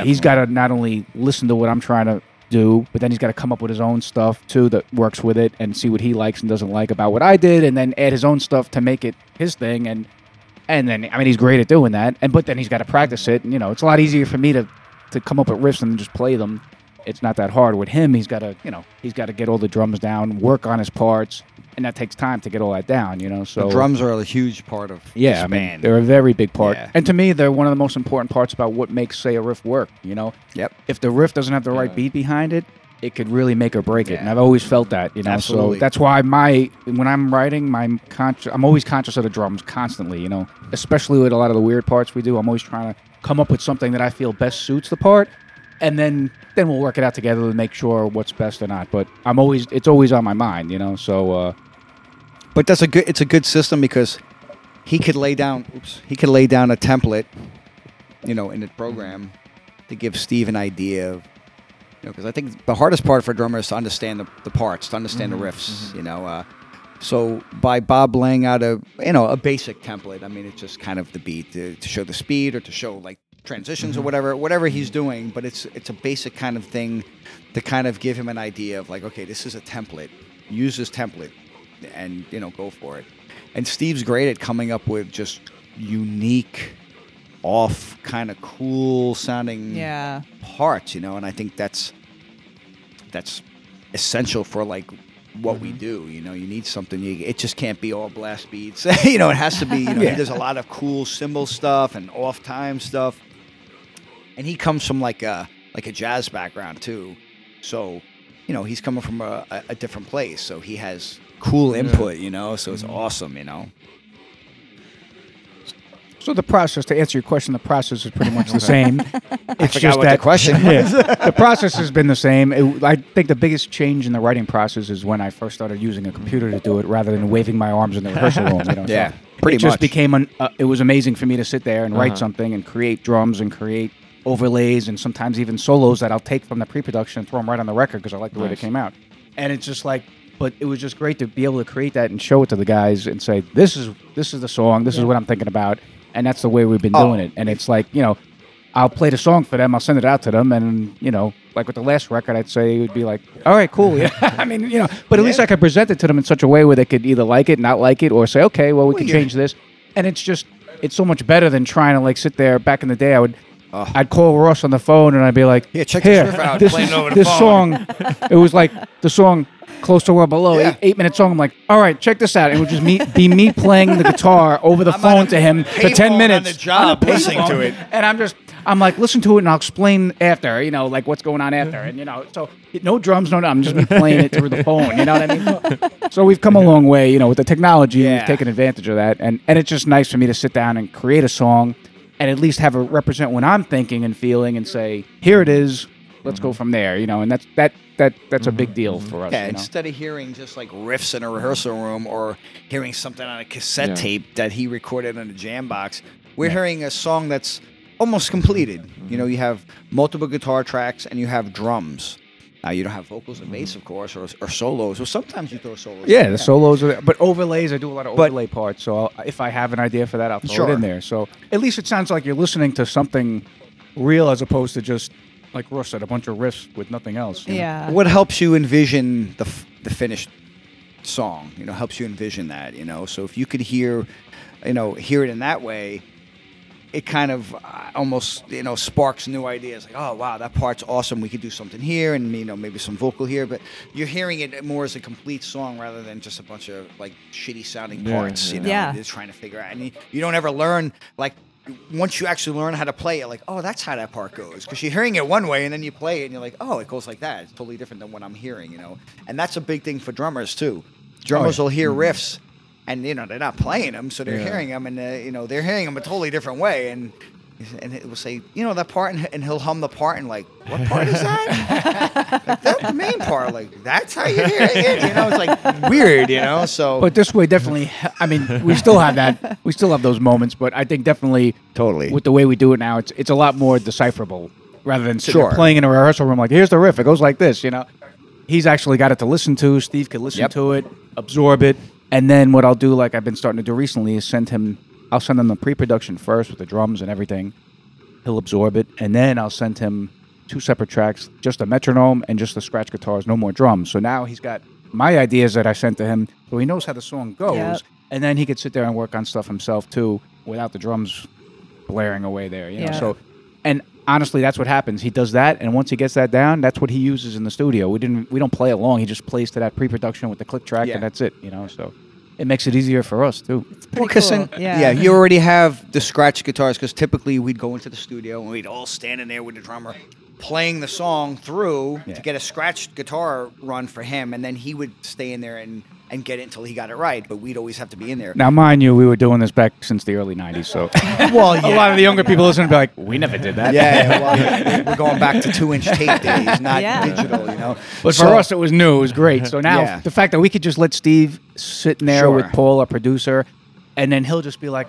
he's got to not only listen to what I'm trying to do, but then he's got to come up with his own stuff too that works with it and see what he likes and doesn't like about what I did, and then add his own stuff to make it his thing. And and then I mean, he's great at doing that. And but then he's got to practice it. And you know, it's a lot easier for me to to come up with riffs and just play them. It's not that hard with him. He's got to you know he's got to get all the drums down, work on his parts, and that takes time to get all that down. You know, so the drums are a huge part of yeah, this I mean, they're a very big part. Yeah. And to me, they're one of the most important parts about what makes, say, a riff work. You know, Yep. if the riff doesn't have the right beat behind it, it could really make or break it. And I've always felt that. You know, Absolutely. so that's why my when I'm writing, my conscious, I'm always conscious of the drums constantly. You know, especially with a lot of the weird parts we do. I'm always trying to come up with something that I feel best suits the part. And then, then we'll work it out together to make sure what's best or not. But I'm always, it's always on my mind, you know. So, uh, But that's a good. It's a good system because he could lay down. Oops. He could lay down a template, you know, in the program to give Steve an idea of You know, because I think the hardest part for a drummer is to understand the, the parts, to understand Mm-hmm. the riffs. You know, uh, so by Bob laying out a you know a basic template, I mean it's just kind of the beat to, to show the speed or to show like transitions Mm-hmm. or whatever whatever he's doing, but it's it's a basic kind of thing to kind of give him an idea of like okay, this is a template. Use this template, and you know go for it. And Steve's great at coming up with just unique, off, kind of cool sounding Yeah. parts, you know, and I think that's that's essential for like what we do. You know, you need something. You, it just can't be all blast beats. (laughs) you know, it has to be. You know, (laughs) Yeah. there's a lot of cool cymbal stuff and off time stuff, and he comes from like a like a jazz background too, so you know he's coming from a, a, a different place. So he has cool input. You know, so it's awesome. You know. So the process, to answer your question, the process is pretty much the (laughs) same. It's just that question (laughs) Yeah. (laughs) the process has been the same. It, I think the biggest change in the writing process is when I first started using a computer to do it, rather than waving my arms in the rehearsal room. You know, So Yeah, pretty it just became an. Uh, it was amazing for me to sit there and write Uh-huh. something and create drums and create overlays and sometimes even solos that I'll take from the pre-production and throw them right on the record because I like the way they came out. And it's just like, but it was just great to be able to create that and show it to the guys and say, this is this is the song, this is what I'm thinking about, and that's the way we've been Oh. doing it. And it's like, you know, I'll play the song for them, I'll send it out to them, and you know, like with the last record, I'd say it would be like, all right, cool. Yeah. (laughs) I mean, you know, but at least I could present it to them in such a way where they could either like it, not like it, or say, okay, well, we can yeah. change this. And it's just, it's so much better than trying to like sit there. Back in the day, I would. I'd call Ross on the phone and I'd be like, Yeah, check this riff out, This, playing over the this phone." song, it was like the song Close to World Below, Yeah. eight, eight minute song. I'm like, all right, check this out. And it would just me, be me playing the guitar over the phone to him for payphone 10 on minutes. the job, listening to payphone. it. And I'm just, I'm like, listen to it and I'll explain after, you know, like what's going on after. And, you know, so no drums, no, I'm just me playing it through the phone. You know what I mean? (laughs) So we've come a long way, you know, with the technology. Yeah. We've taken advantage of that. And, and it's just nice for me to sit down and create a song and at least have it represent what I'm thinking and feeling and say, here it is. Let's go mm-hmm. from there, you know, and that's that that that's a big mm-hmm. deal mm-hmm. for us. Yeah, you know? instead of hearing just like riffs in a rehearsal room or hearing something on a cassette Yeah. tape that he recorded on a jam box, we're hearing a song that's almost completed. You know, you have multiple guitar tracks and you have drums. Now you don't have vocals and bass, of course, or, or solos. Or sometimes you throw solos. Yeah, the solos are there. But overlays, I do a lot of But- overlay parts. So I'll, if I have an idea for that, I'll throw Sure. it in there. So at least it sounds like you're listening to something real as opposed to just, like Ross said, a bunch of riffs with nothing else. you know? Yeah. What helps you envision the f- the finished song? You know, helps you envision that. You know, so if you could hear, you know, hear it in that way, it kind of uh, almost you know sparks new ideas. Like, oh wow, that part's awesome. We could do something here, and you know maybe some vocal here. But you're hearing it more as a complete song rather than just a bunch of like shitty sounding Yeah, parts. You yeah. know, Yeah. just trying to figure out. And you, you don't ever learn like. Once you actually learn how to play it, like, oh, that's how that part goes. Because you're hearing it one way, and then you play it, and you're like, oh, it goes like that. It's totally different than what I'm hearing, you know. And that's a big thing for drummers too. Drummers yeah. will hear riffs, and you know they're not playing them, so they're Yeah. hearing them, and uh, you know they're hearing them a totally different way, and and it will say, you know, that part, and, and he'll hum the part, and like, what part is that? (laughs) like, that's the main part. Like, that's how you hear it. You know, it's like weird, you know. So, But this way, definitely. I mean, we still have that. We still have those moments, but I think definitely Totally. with the way we do it now, it's it's a lot more decipherable rather than sitting Sure. playing in a rehearsal room. Like, here's the riff. It goes like this. You know, he's actually got it to listen to. Steve can listen Yep. to it, absorb it, and then what I'll do, like I've been starting to do recently, is send him. I'll send him the pre-production first with the drums and everything. He'll absorb it, and then I'll send him two separate tracks, just a metronome and just the scratch guitars, no more drums. So now he's got my ideas that I sent to him, so he knows how the song goes, Yep. and then he could sit there and work on stuff himself too, without the drums blaring away there. You know, Yeah. so and honestly, that's what happens. He does that, and once he gets that down, that's what he uses in the studio. We didn't, we don't play it long. He just plays to that pre-production with the click track, Yeah. and that's it. You know, so it makes it easier for us too. Pretty Well, 'cause cool. then- yeah. yeah, you already have the scratch guitars because typically we'd go into the studio and we'd all stand in there with the drummer playing the song through Yeah. to get a scratched guitar run for him, and then he would stay in there and, and get it until he got it right. But we'd always have to be in there. Now, mind you, we were doing this back since the early '90s, so (laughs) well, a lot of the younger people listening to be like, "We never did that." yeah, yeah, well, yeah, (laughs) we're going back to two-inch tape days, not Yeah. digital. You know, But So- for us, it was new. It was great. So now Yeah. the fact that we could just let Steve sit in there Sure. with Paul, our producer, and then he'll just be like,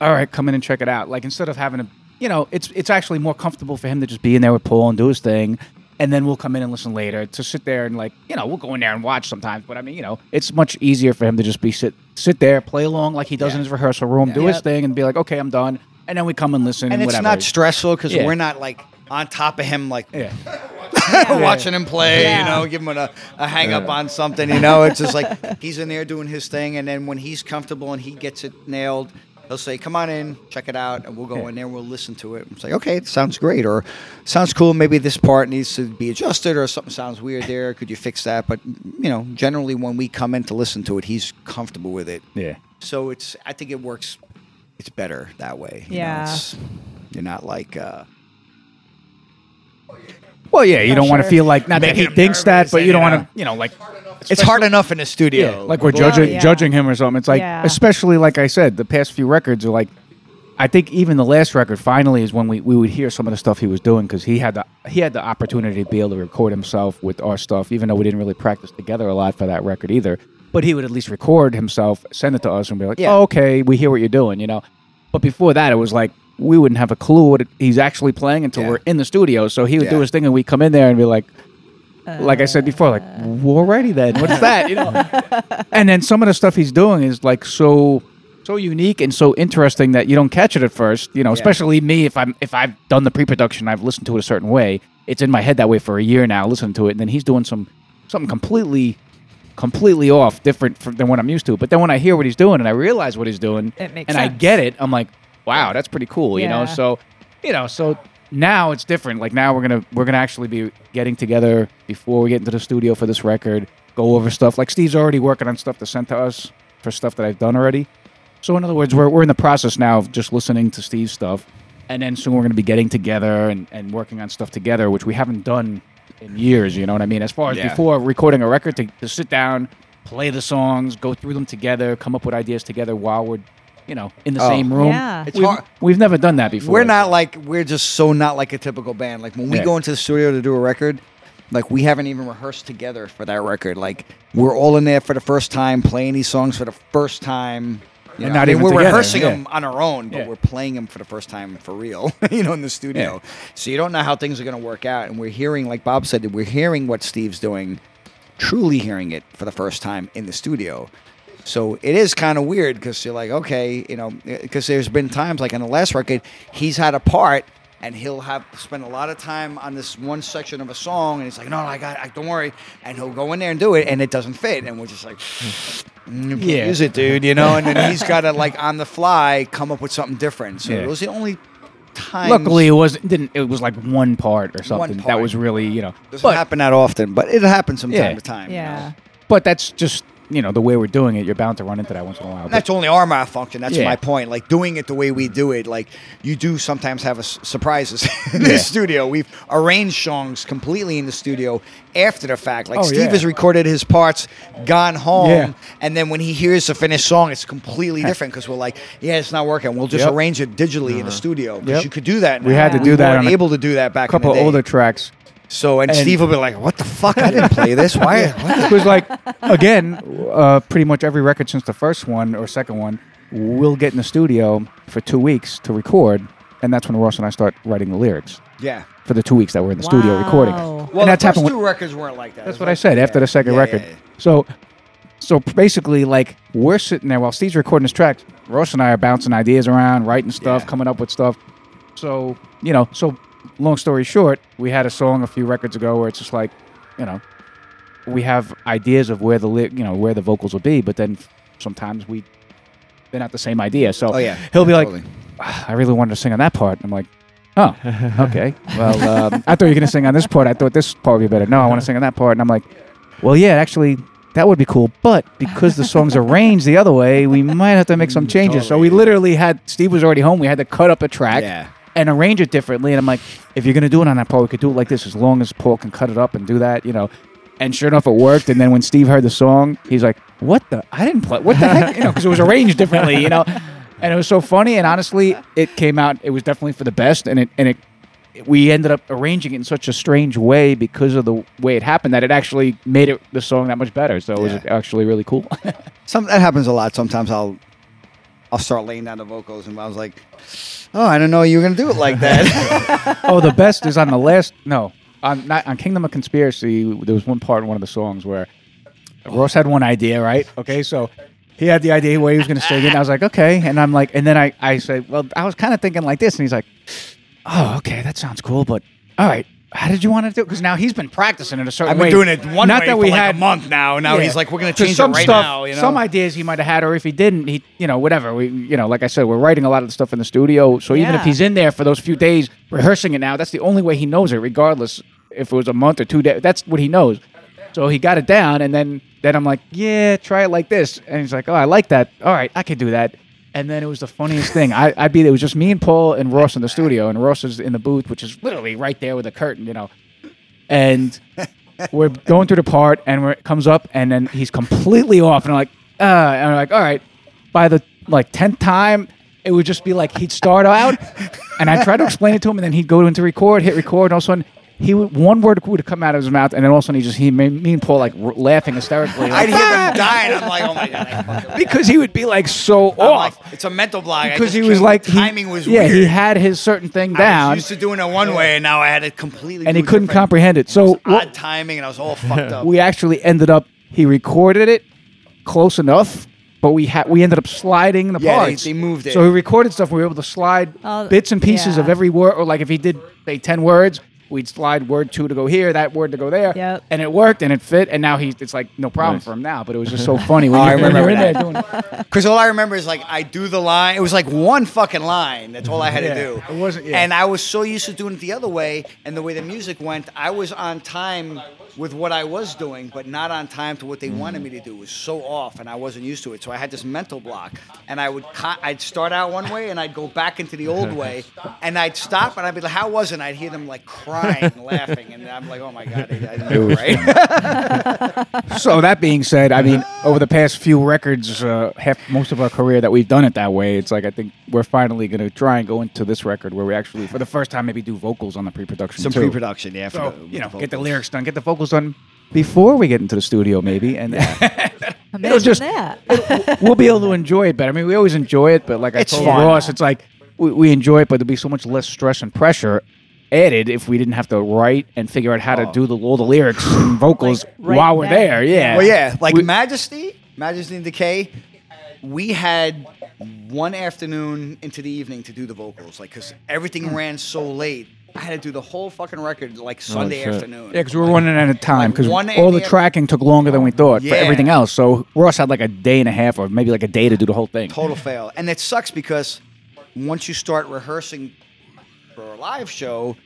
"All right, come in and check it out." Like instead of having to, you know, it's it's actually more comfortable for him to just be in there with Paul and do his thing. And then we'll come in and listen later to sit there and like you know we'll go in there and watch sometimes. But I mean you know it's much easier for him to just be sit sit there play along like he does in his rehearsal room, do his thing, and be like okay I'm done, and then we come and listen and it's whatever. not stressful because Yeah. we're not like on top of him like yeah. (laughs) watching him play, Yeah. you know, give him a, a hang up on something, you know. It's just like he's in there doing his thing, and then when he's comfortable and he gets it nailed, he'll say, "Come on in, check it out," and we'll go in there, we'll listen to it, and say, "Okay, it sounds great," or "Sounds cool. Maybe this part needs to be adjusted, or something sounds weird there. Could you fix that?" But you know, generally when we come in to listen to it, he's comfortable with it. Yeah. So it's, I think it works. It's better that way. you know, Yeah. it's- you're not like. Uh, Well, yeah, you don't want to feel like not that he thinks that, but you don't want to, you know, like it's hard enough in the studio. Yeah, like we're Well, judging yeah. judging him or something. It's like, Yeah. especially like I said, the past few records are like. I think even the last record finally is when we, we would hear some of the stuff he was doing because he had the he had the opportunity to be able to record himself with our stuff, even though we didn't really practice together a lot for that record either. But he would at least record himself, send it to us, and be like, Yeah. "Oh, okay, we hear what you're doing," you know. But before that, it was like we wouldn't have a clue what it, he's actually playing until Yeah. we're in the studio. So he would do Yeah. his thing, and we would come in there and be like, like I said before, like, well, alrighty then. What's (laughs) that? You know. and then some of the stuff he's doing is like so so unique and so interesting that you don't catch it at first. You know, especially me if I'm if I've done the pre-production, I've listened to it a certain way. It's in my head that way for a year now, listening to it, and then he's doing some something completely completely off, different from, than what I'm used to. But then when I hear what he's doing and I realize what he's doing, It makes and I get it, I'm like, wow, that's pretty cool. You know, so you know, so now it's different. Like now we're gonna we're gonna actually be getting together before we get into the studio for this record, go over stuff. Like Steve's already working on stuff to send to us for stuff that I've done already. So in other words, we're we're in the process now of just listening to Steve's stuff, and then soon we're gonna be getting together and, and working on stuff together, which we haven't done in years. You know what I mean? As far as Yeah. before recording a record, to, to sit down, play the songs, go through them together, come up with ideas together while we're, you know, in the Oh. same room. Yeah. It's we've, hard- we've never done that before. We're not like we're just so not like a typical band. Like when we Yeah. go into the studio to do a record, like we haven't even rehearsed together for that record. Like we're all in there for the first time, playing these songs for the first time. You And know, not I mean, even we're together, rehearsing yeah. them on our own, but Yeah. we're playing them for the first time for real. (laughs) you know, in the studio. So you don't know how things are going to work out, and we're hearing, like Bob said, we're hearing what Steve's doing, truly hearing it for the first time in the studio. So it is kind of weird because you're like, okay, you know, because there's been times like in the last record, he's had a part and he'll have spend a lot of time on this one section of a song, and he's like, no, I got, I, don't worry, and he'll go in there and do it, and it doesn't fit, and we're just like, mm, you Yeah. use it, dude, you know, and then he's got to like on the fly come up with something different. So Yeah. it was the only time. Luckily, it wasn't. didn't. It was like one part or something that was really you know. doesn't But happen that often, but it happens from Yeah. time to time. you know. Yeah. but that's just you know the way we're doing it. You're bound to run into that once in a while. And that's only our malfunction. That's Yeah. my point. Like doing it the way we do it. Like you do sometimes have a s- surprises (laughs) in the Yeah. studio. We've arranged songs completely in the studio after the fact. Like Oh, Steve yeah. has recorded his parts, gone home, and then when he hears the finished song, it's completely different because we're like, yeah, it's not working. We'll just Yep. Uh-huh. arrange it digitally in the studio because Yep. you could do that. We had to do that We weren't able to do that back A couple in the day. older tracks. So and, and- Steve will be like, "What the fuck? I didn't play this. Why? (laughs) It was like again, uh, pretty much every record since the first one or second one, we'll get in the studio for two weeks to record, and that's when Ross and I start writing the lyrics Yeah. for the two weeks that we're in the studio recording. Well, and the that's first happened. two with- records weren't like that. That's what was I said like- after the second Yeah, record. yeah, yeah. So, so basically, like we're sitting there while Steve's recording his tracks. Ross and I are bouncing ideas around, writing stuff, Yeah. coming up with stuff. So you know, so long story short, we had a song a few records ago where it's just like, you know, we have ideas of where the li- you know where the vocals will be, but then sometimes we they're not the same idea. So Oh yeah. he'll be like, totally. "Ah, I really wanted to sing on that part. I'm like, oh, (laughs) okay. Well, um, I thought you were going to sing on this part. I thought this part would be better. No, I want to sing on that part. And I'm like, well, yeah, actually, that would be cool. But because the song's arranged the other way, we might have to make some changes. So we literally had, Steve was already home. We had to cut up a track Yeah. And arrange it differently. And I'm like, if you're to do it on that part, we could do it like this as long as Paul can cut it up and do that, you know. And sure enough, it worked. And then when Steve heard the song, he's like, "What the? I didn't play. What the heck? You know, because it was arranged differently. You know." (laughs) And it was so funny. And honestly, it came out. It was definitely for the best. And it and it we ended up arranging it in such a strange way because of the way it happened that it actually made it the song that much better. So it was Yeah. actually really cool. (laughs) Some that happens a lot. Sometimes I'll I'll start laying down the vocals, and I was like, "Oh, I don't know you were gonna do it like that." (laughs) oh, the best is on the last. No, on not, on Kingdom of Conspiracy, there was one part in one of the songs where Ross had one idea, right? Okay, so he had the idea where he was going to sing it. And I was like, okay, and I'm like, and then I I said, well, I was kind of thinking like this, and he's like, oh, okay, that sounds cool, but all right. How did you want to do? it? Because now he's been practicing it a certain way. I've been way. doing it one Not way that for we like had a month now. Now Yeah. he's like, we're gonna 'Cause change some it right stuff, now. You know, Some ideas he might have had, or if he didn't, he, you know, whatever. We, you know, like I said, we're writing a lot of the stuff in the studio. So even if Yeah. he's in there for those few days rehearsing it now, that's the only way he knows it, regardless if it was a month or two days. That's what he knows. So he got it down, and then then I'm like, yeah, try it like this, and he's like, oh, I like that. All right, I could do that. And then it was the funniest thing. I, I'd be there. It was just me and Paul and Ross in the studio, and Ross is in the booth, which is literally right there with a curtain, you know. And we're going through the part, and it comes up, and then he's completely off, and I'm like, uh, and I'm like, all right. By the like tenth time, it would just be like he'd start out, and I try to explain it to him, and then he'd go into record, hit record, and all of a sudden. He would, one word would come out of his mouth, and then all of a sudden he just he made me and Paul like r- laughing hysterically, (laughs) I'd like, hear them dying. I'm like, oh my god. Because he would be like so I'm like, off it's a mental block. Because he was can't- like he- timing was yeah weird. he had his certain thing I down was used to doing it one way, and now I had it completely. and he couldn't different. comprehend it. So It was odd timing, and I was all fucked (laughs) up. we actually ended up he recorded it close enough but we had we ended up sliding the Yeah, they- parts they moved it. so he recorded stuff we were able to slide Oh, bits and pieces of every word or like if he did say 10 words we'd slide word two to go here that word to go there Yep. and it worked and it fit and now he's it's like no problem Nice. for him now but it was just so funny (laughs) when, Oh, you, I when remember you're in there that. doing Because (laughs) all I remember is like I do the line. It was like one fucking line. That's all I had Yeah, to do. it wasn't- yeah. And I was so used to doing it the other way, and the way the music went, I was on time with what I was doing, but not on time to what they wanted me to do. It was so off, and I wasn't used to it. So I had this mental block, and I would I'd start out one way, and I'd go back into the old way, (laughs) and I'd stop, and I'd be like, "How was it?" And I'd hear them like crying, and (laughs) laughing, and I'm like, "Oh my god, I, I didn't do it right." (laughs) so that being said, I mean, over the past few records, uh, half most of our career that we've done it that way, it's like I think we're finally going to try and go into this record where we actually, for the first time, maybe do vocals on the pre-production. Some too. pre-production, yeah. So for you know, the get the lyrics done, get the vocals done before we get into the studio, maybe, and (laughs) Imagine just- that. (laughs) we'll be able to enjoy it better. I mean, we always enjoy it, but like I It's told fun. Ross, it's like we, we enjoy it, but there'd be so much less stress and pressure added if we didn't have to write and figure out how to oh. do the, all the lyrics and vocals Like, right while we're then. there. Yeah. Well, yeah, like We- Majesty, Majesty and Decay. We had one afternoon into the evening to do the vocals, like because everything hmm. ran so late. I had to do the whole fucking record like oh, Sunday shit. afternoon. Yeah, because we were running out of time because one all the AM tracking took longer than we thought for Yeah. everything else. So Ross had like a day and a half, or maybe like a day to do the whole thing. Total fail, and it sucks because once you start rehearsing for a live show,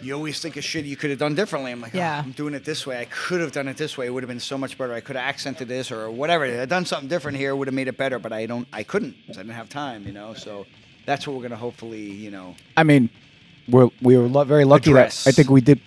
you always think of shit you could have done differently. I'm like, ah, Yeah. "Oh, I'm doing it this way. I could have done it this way. It would have been so much better. I could have accented this or whatever. I'd done something different here. Would have made it better, but I don't. I couldn't because I didn't have time. You know, so that's what we're gonna hopefully, you know. I mean, we're we were lo- very lucky Address. that I think we did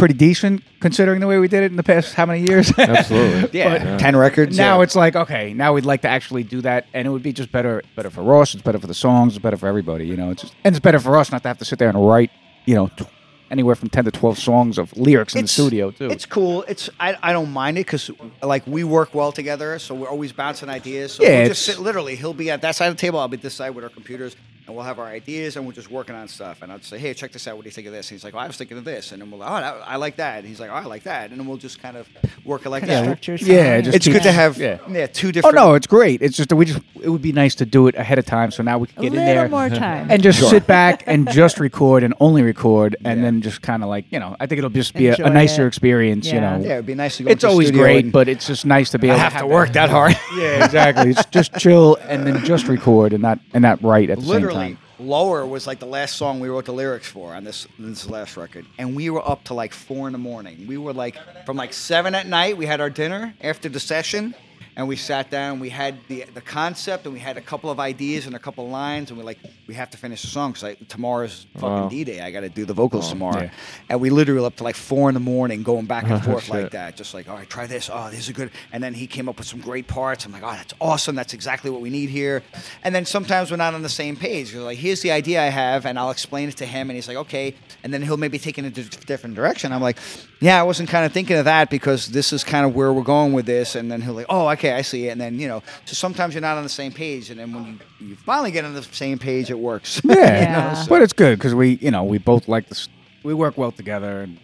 pretty decent considering the way we did it in the past how many years. (laughs) Absolutely. (laughs) Yeah, ten records. now yeah. it's like okay, now we'd like to actually do that, and it would be just better, better for Ross. It's better for the songs. It's better for everybody. You know, it's just, and it's better for us not to have to sit there and write. You know, t- anywhere from ten to twelve songs of lyrics in the studio too. It's cool. It's I, I don't mind it because like we work well together, so we're always bouncing ideas. So Yeah, we'll just it's- sit literally. He'll be at that side of the table. I'll be this side with our computers, and we'll have our ideas, and we're just working on stuff. And I'll say, hey, check this out. What do you think of this? And he's like, oh, I was thinking of this, and then we'll, oh, I like that. And he's like, oh, I like that, and then we'll just kind of work it like that. Structure yeah, sound. just It's keep- good to have yeah. yeah, two Oh different. Oh no, it's great. It's just that we just it would be nice to do it ahead of time, so now we can get in there more time. and just sit back and (laughs) just record and only record, and then just kind of like you know, I think it'll just be a, a nicer it. experience. You know, yeah, it'd be nice to go. it's into always studio great, but it's just nice to be I able have to to have work that hard. (laughs) Yeah, exactly. it's just chill and then just record and not and not write at the same literally time. lower was like the last song we wrote the lyrics for on this this last record and we were up to like four in the morning we were like from like seven at night we had our dinner after the session and we sat down we had the the concept and we had a couple of ideas and a couple of lines and we're like we have to finish the song because tomorrow's fucking Wow. d-day. I gotta do the vocals oh, tomorrow. yeah. and we literally up to like four in the morning going back and (laughs) oh, forth like that just like all right try this. Oh this is good and then he came up with some great parts. I'm like oh that's awesome. That's exactly what we need here. And then sometimes we're not on the same page. You're like here's the idea i have and i'll explain it to him. And he's like okay. And then he'll maybe take it in a different direction. I'm like yeah i wasn't kind of thinking of that because this is kind of where we're going with this. And then he'll like oh okay i see it and then you know so sometimes you're not on the same page and then when you, you finally get on the same page it works (laughs) Yeah, Yeah. but it's good because we you know we both like the s- we work well together, and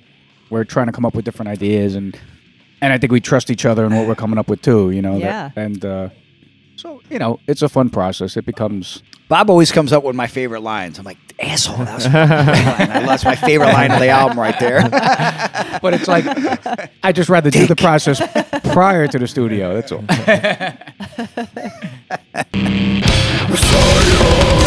we're trying to come up with different ideas, and and I think we trust each other in what we're coming up with too. You know. that- Yeah. and uh, so you know, it's a fun process. It becomes Bob always comes up with my favorite lines. I'm like, asshole, that was my favorite line. That's my favorite line of the album right there. (laughs) but it's like I just rather do the process prior to the studio. That's all. (laughs)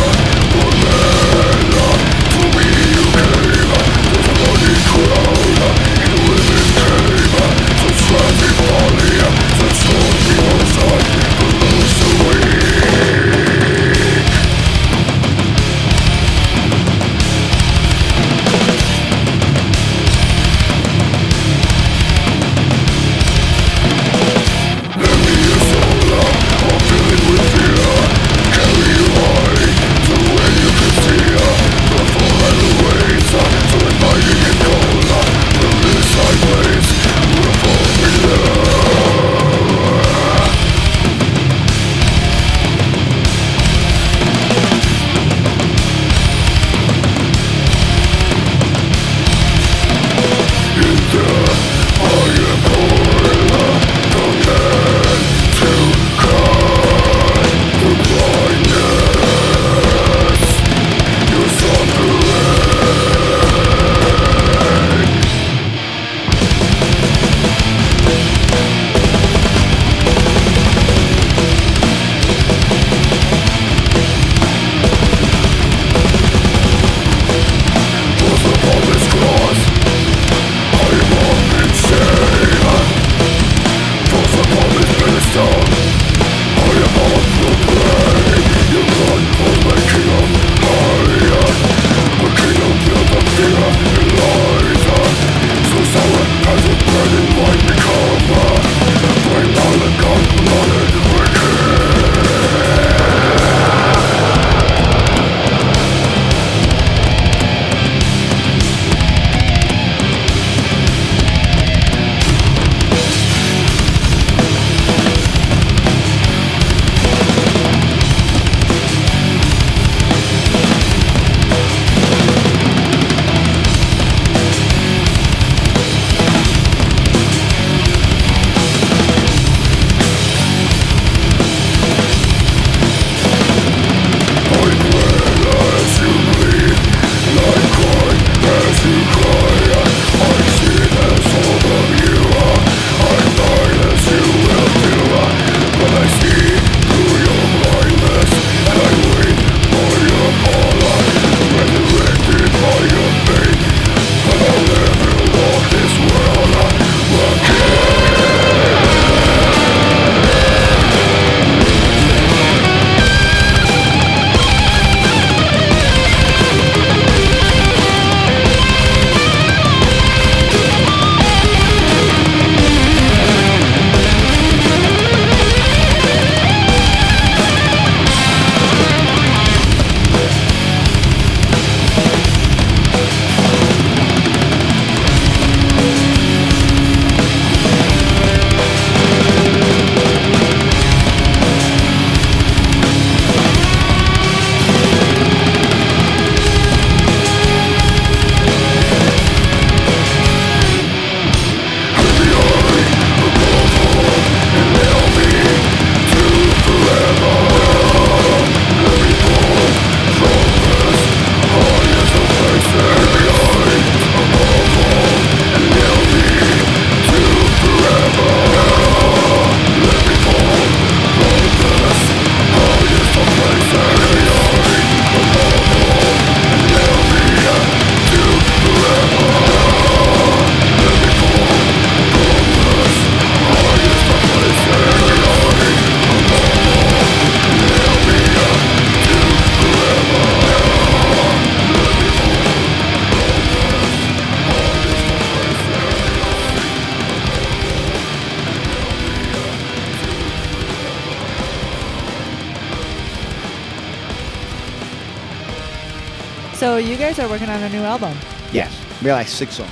working on a new album. Yes. We got like six songs.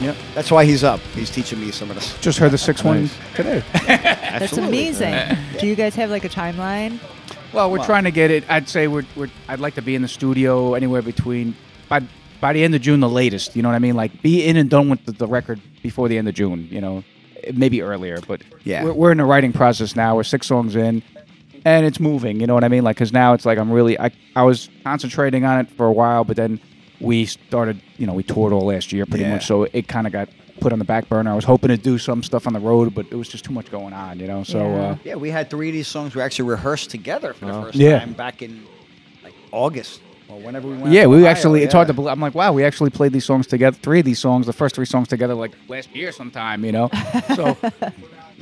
Yep. That's why he's up. He's teaching me some of this. Just heard the six one today. (laughs) That's amazing. Do you guys have like a timeline? Well, we're Well- trying to get it. I'd say we're, we're. I'd like to be in the studio anywhere between by by the end of June, the latest. You know what I mean? Like be in and done with the, the record before the end of June. You know, maybe earlier, but Yeah. we're, we're in the writing process now. We're six songs in, and it's moving. You know what I mean? Like because now it's like I'm really I I was concentrating on it for a while, but then we started. You know, we toured all last year pretty Yeah. much, so it kind of got put on the back burner. I was hoping to do some stuff on the road, but it was just too much going on. You know, so. Yeah. Uh, Yeah, we had three of these songs we actually rehearsed together for the first Yeah. time back in like August or whenever we went. Yeah, we Ohio, actually, it's hard to believe. I'm like, wow, we actually played these songs together, three of these songs, the first three songs together, like last year sometime, you know? (laughs) So,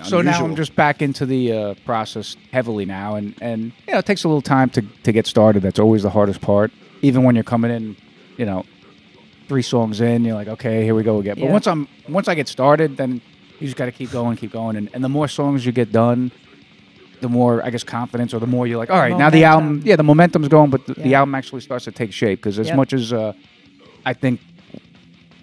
so now I'm just back into the uh, process heavily now. And, and, you know, it takes a little time to, to get started. That's always the hardest part. Even when you're coming in, you know, three songs in, you're like, okay, here we go again. But Yeah. once I'm, once I get started, then you just got to keep going, keep going. And, and the more songs you get done, the more I guess confidence, or the more you're like, all right, now the album, yeah, the momentum's going, but the, the Yeah. album actually starts to take shape because as Yep. much as uh, I think,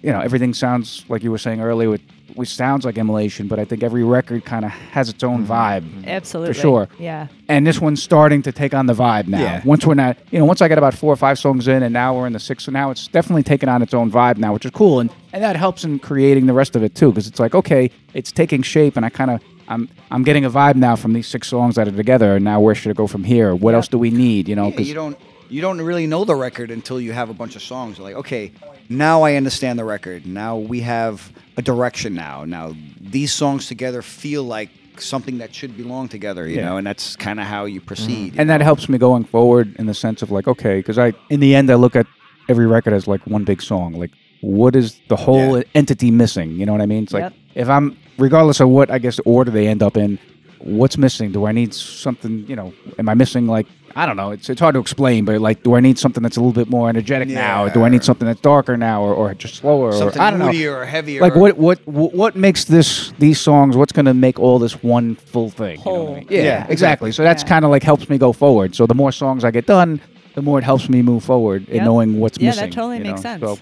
you know, everything sounds like you were saying earlier, with which sounds like immolation, but I think every record kind of has its own mm-hmm. vibe, mm-hmm. Absolutely. For sure. Yeah. and this one's starting to take on the vibe now. Yeah. Once we're not, you know, once I got about four or five songs in, and now we're in the sixth, so now it's definitely taking on its own vibe now, which is cool, and and that helps in creating the rest of it too, because it's like okay, it's taking shape, and I kind of. I'm I'm getting a vibe now from these six songs that are together, and now where should it go from here? What else do we need? You know, Yeah, 'cause- you don't you don't really know the record until you have a bunch of songs. You're like, okay, now I understand the record. Now we have a direction. Now, now these songs together feel like something that should belong together. You Yeah. know, and that's kind of how you proceed. Mm. you and that helps me going forward in the sense of like okay because i in the end i look at every record as like one big song like what is the whole Yeah. entity missing you know what i mean it's like Yep. if i'm regardless of what i guess order they end up in what's missing do i need something you know am i missing like i don't know it's, it's hard to explain but like do i need something that's a little bit more energetic now or do i need something that's darker now or, or just slower something or i don't know moodier or heavier. like what what what what makes this these songs what's going to make all this one full thing you know what I mean? yeah, Yeah, exactly so that's Yeah. kind of like helps me go forward so the more songs i get done the more it helps me move forward in knowing what's missing. Yeah, that totally makes know? sense. so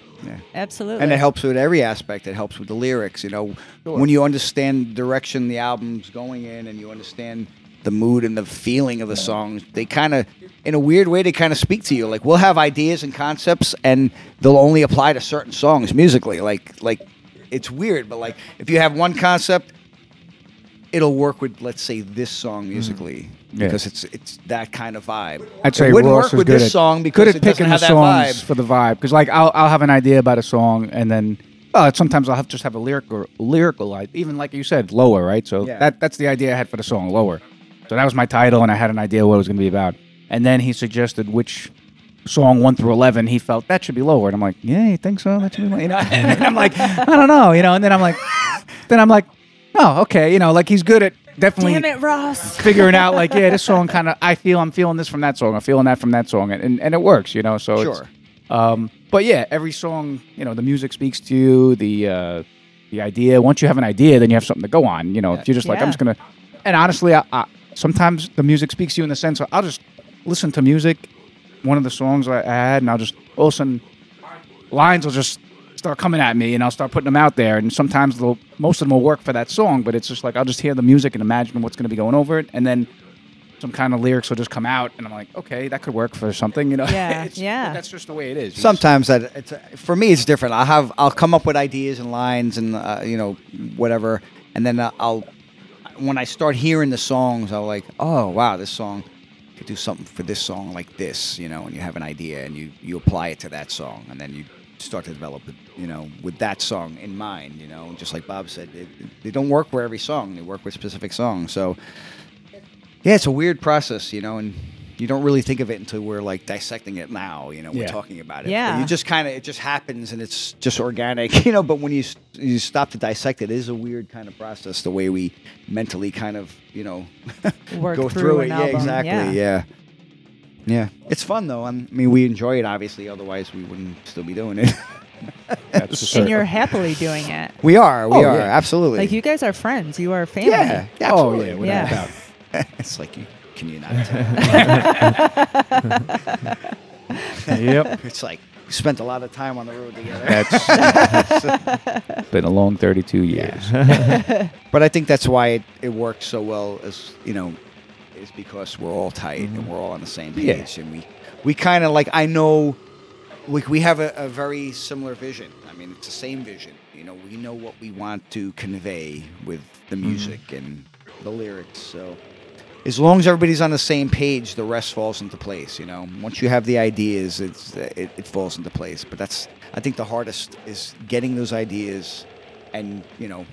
Absolutely. and it helps with every aspect. It helps with the lyrics. You know, when you understand the direction the album's going in, and you understand the mood and the feeling of the songs, they kind of, in a weird way, they kind of speak to you. Like we'll have ideas and concepts, and they'll only apply to certain songs musically. Like, like it's weird, but like if you have one concept, it'll work with, let's say, this song hmm. musically. Yeah. Because it's it's that kind of vibe. I'd say it wouldn't Ross work with good this at, song because good at it doesn't picking the that songs vibe. for the vibe. Because like I'll, I'll have an idea about a song and then well, sometimes I'll have just have a lyrical lyrical even like you said lower right. So Yeah. that that's the idea I had for the song lower. So that was my title and I had an idea what it was going to be about. And then he suggested which song one through eleven he felt that should be lower. And I'm like, yeah, you think so? That should be lower. You know? (laughs) and I'm like, I don't know. You know. And then I'm like, then I'm like, oh okay. You know, like he's good at definitely Damn it, Ross. (laughs) figuring out like yeah this song kind of i feel i'm feeling this from that song i'm feeling that from that song and, and, and it works you know so it's- Sure. um but yeah every song you know the music speaks to you the uh the idea once you have an idea then you have something to go on you know if you're just like i'm just gonna and honestly I, I sometimes the music speaks to you in the sense of i'll just listen to music one of the songs i I had and i'll just all of a sudden lines will just start coming at me and I'll start putting them out there and sometimes they'll most of them will work for that song but it's just like I'll just hear the music and imagine what's going to be going over it and then some kind of lyrics will just come out and I'm like okay that could work for something you know Yeah, (laughs) It's- yeah. that's just the way it is You Sometimes that it's for me it's different. I'll have I'll come up with ideas and lines and uh, you know whatever, and then uh, I'll when I start hearing the songs, I'm like, oh wow, this song could do something for this song like this, you know, and you have an idea and you you apply it to that song, and then you start to develop it, you know, with that song in mind, you know, just like Bob said, they don't work for every song; they work with specific songs. So yeah, it's a weird process, you know, and you don't really think of it until we're like dissecting it now. You know, we're Yeah. talking about it. Yeah. But you just kind of it just happens and it's just organic, (laughs) you know. But when you you stop to dissect it, it is a weird kind of process. The way we mentally kind of you know (laughs) Work go through through, an it. album, Yeah, exactly. yeah. Yeah. yeah. it's fun though. I'm- mean, we enjoy it obviously. Otherwise, we wouldn't still be doing it. (laughs) And you're happily doing it. we are. We Oh, are yeah. absolutely. Like you guys are friends. You are family. yeah. yeah, oh absolutely. yeah without Yeah. a doubt it's like you can you not tell? (laughs) yep it's like we spent a lot of time on the road together. that's (laughs) been a long 32 years (laughs) But I think that's why it, it works so well as you know, is because we're all tight and mm-hmm. we're all on the same Yeah. page and we we kind of like I know we, we have a, a very similar vision. I mean, it's the same vision. You know, we know what we want to convey with the mm-hmm. music and the lyrics. So, as long as everybody's on the same page, the rest falls into place. You know, once you have the ideas, it's it, it falls into place. But that's I think the hardest is getting those ideas, and you know,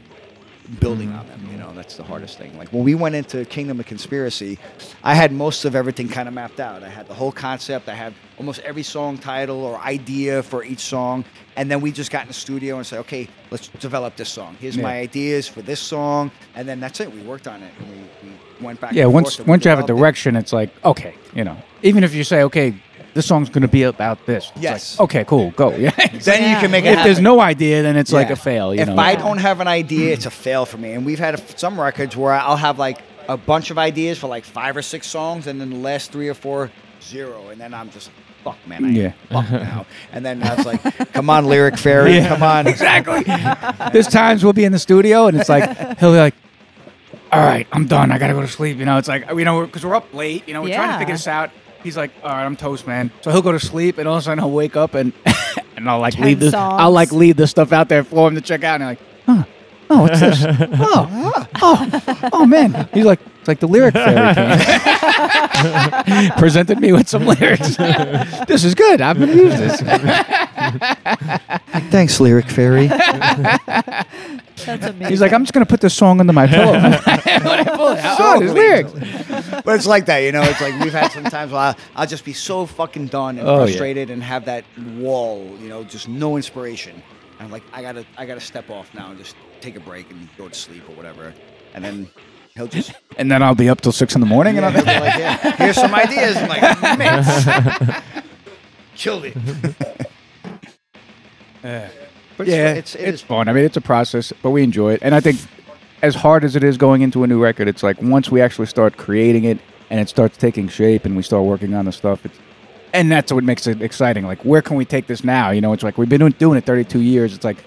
building mm-hmm. on them. You know, that's the hardest thing. Like when we went into Kingdom of Conspiracy, I had most of everything kind of mapped out. I had the whole concept. I had almost every song title or idea for each song, and then we just got in the studio and said, okay, let's develop this song. Here's my ideas for this song, and then that's it. We worked on it. And we, we went back. Yeah, once once you have a direction, it's like okay, you know. Even if you say okay, this song's going to be about this. It's Yes. Like, okay, cool, go. (laughs) Yeah. then you can make it if there's no idea, then it's like a fail. You if know. I don't have an idea, it's a fail for me. And we've had a, some records where I'll have like a bunch of ideas for like five or six songs, and then the last three or four, zero. And then I'm just, fuck, man, I Yeah. fuck (laughs) now. And then I was like, come on, Lyric Fairy, Yeah. come on. (laughs) exactly. There's times we'll be in the studio and it's like he'll be like, "All right, I'm done. I gotta go to sleep." You know, it's like you know because we're up late. You know, we're trying to figure this out. He's like, "All right, I'm toast, man." So he'll go to sleep, and all of a sudden he'll wake up and (laughs) and I'll like Ten leave this. I'll like leave the stuff out there for him to check out, and I'm like, "Huh." Oh, what's this? (laughs) Oh, oh, oh, oh, man! He's like, it's like the lyric fairy (laughs) came. (laughs) presented me with some lyrics. this is good. I'm gonna use this. Thanks, Lyric Fairy. That's amazing. He's like, I'm just gonna put this song under my pillow. when I pull it out, oh, there's lyrics. but it's like that, you know. It's like we've had some times where I'll, I'll just be so fucking done and Oh, yeah. frustrated and have that wall, you know, just no inspiration. And I'm like, I gotta, I gotta step off now and just take a break and go to sleep or whatever. And then he'll just (laughs) And then I'll be up till six in the morning, Yeah, and I'll be like, yeah, here's some ideas. I'm like, (laughs) man, (laughs) killed it. But yeah, it's, it's, it is fun. I mean, it's a process, but we enjoy it. And I think, as hard as it is going into a new record, it's like once we actually start creating it and it starts taking shape and we start working on the stuff, it's, and that's what makes it exciting. Like, where can we take this now? You know, it's like we've been doing, doing it 32 years. It's like,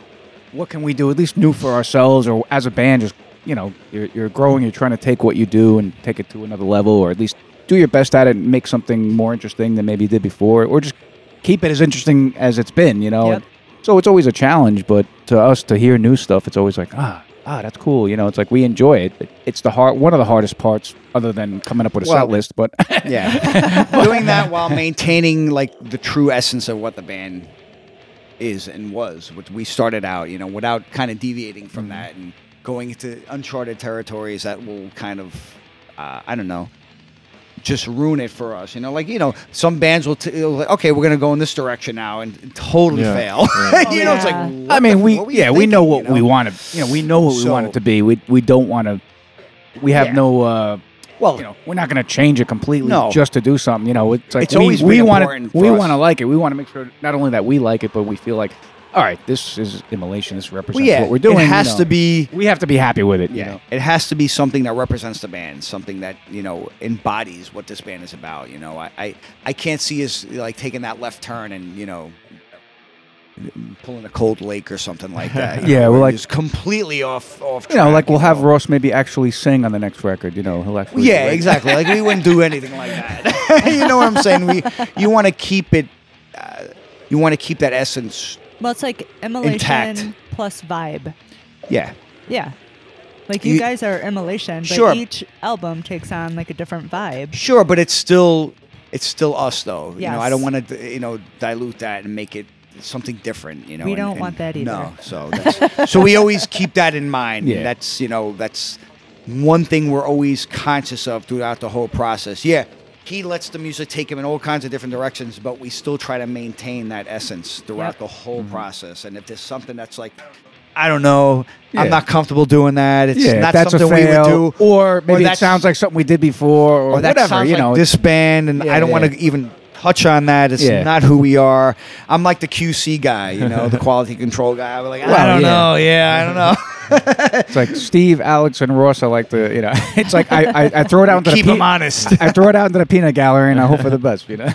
what can we do at least new for ourselves or as a band? Just you know, you're, you're growing. You're trying to take what you do and take it to another level, or at least do your best at it and make something more interesting than maybe you did before, or just keep it as interesting as it's been. You know. Yep. So it's always a challenge, but to us to hear new stuff, it's always like ah. Ah, that's cool. You know, it's like we enjoy it. It- It's the hard, one of the hardest parts, other than coming up with a Well- set list. But yeah, (laughs) doing that while maintaining like the true essence of what the band is and was, what we started out, you know, without kind of deviating from that and going into uncharted territories that will kind of, uh, I don't know, just ruin it for us. You know, like you know, some bands will, t- like, okay, we're gonna go in this direction now and totally Yeah. fail. (laughs) Oh, you know, it's like, what I mean, the- we what were you yeah, we know what you we want to. You know, we know what we want it to be. We we don't want to. We have Yeah. no. uh Well, you know, we're not going to change it completely No. just to do something. You know, it's like It's we, always we want to we want to like it. We want to make sure not only that we like it, but we feel like, all right, this is immolation. This represents well, yeah, what we're doing. It you has know. to be. We have to be happy with it. you Yeah, know? it has to be something that represents the band, something that you know embodies what this band is about. You know, I I, I can't see us like taking that left turn and you know pulling a cold lake or something like that. (laughs) Yeah, know, we're like- just completely off off. You know, like we'll you have. Ross maybe actually sing on the next record. You know, he'll actually. Yeah, like- exactly. Like we wouldn't do (laughs) anything like that. (laughs) you know what I'm saying? We you want to keep it. Uh, you want to keep that essence. well, it's like immolation Intact. plus vibe. Yeah. Yeah. Like you, You- guys are immolation, but Sure. each album takes on like a different vibe. Sure, but it's still it's still us though. You know, I don't want to you know dilute that and make it something different. You know, We and- don't and- want that either. No, so that's, so we always keep that in mind. Yeah. that's you know that's one thing we're always conscious of throughout the whole process. Yeah. He lets the music take him in all kinds of different directions, but we still try to maintain that essence throughout Yep. the whole mm-hmm. process. And if there's something that's like, I don't know, Yeah. I'm not comfortable doing that. It's Yeah, not that's a something fail, we would do. or maybe it sounds like something we did before, or, or that whatever. sounds you like know, this band, and Yeah, I don't want to even touch on that. It's Yeah. not who we are. I'm like the QC guy, you know, the quality (laughs) control guy. I'm like, I Well, don't yeah. know. Yeah, I don't know. (laughs) It's like Steve, Alex, and Ross are like the you know. (laughs) It's like I, I, I throw it out into Keep the them honest. I throw it out into the peanut gallery and I hope for the best. You know.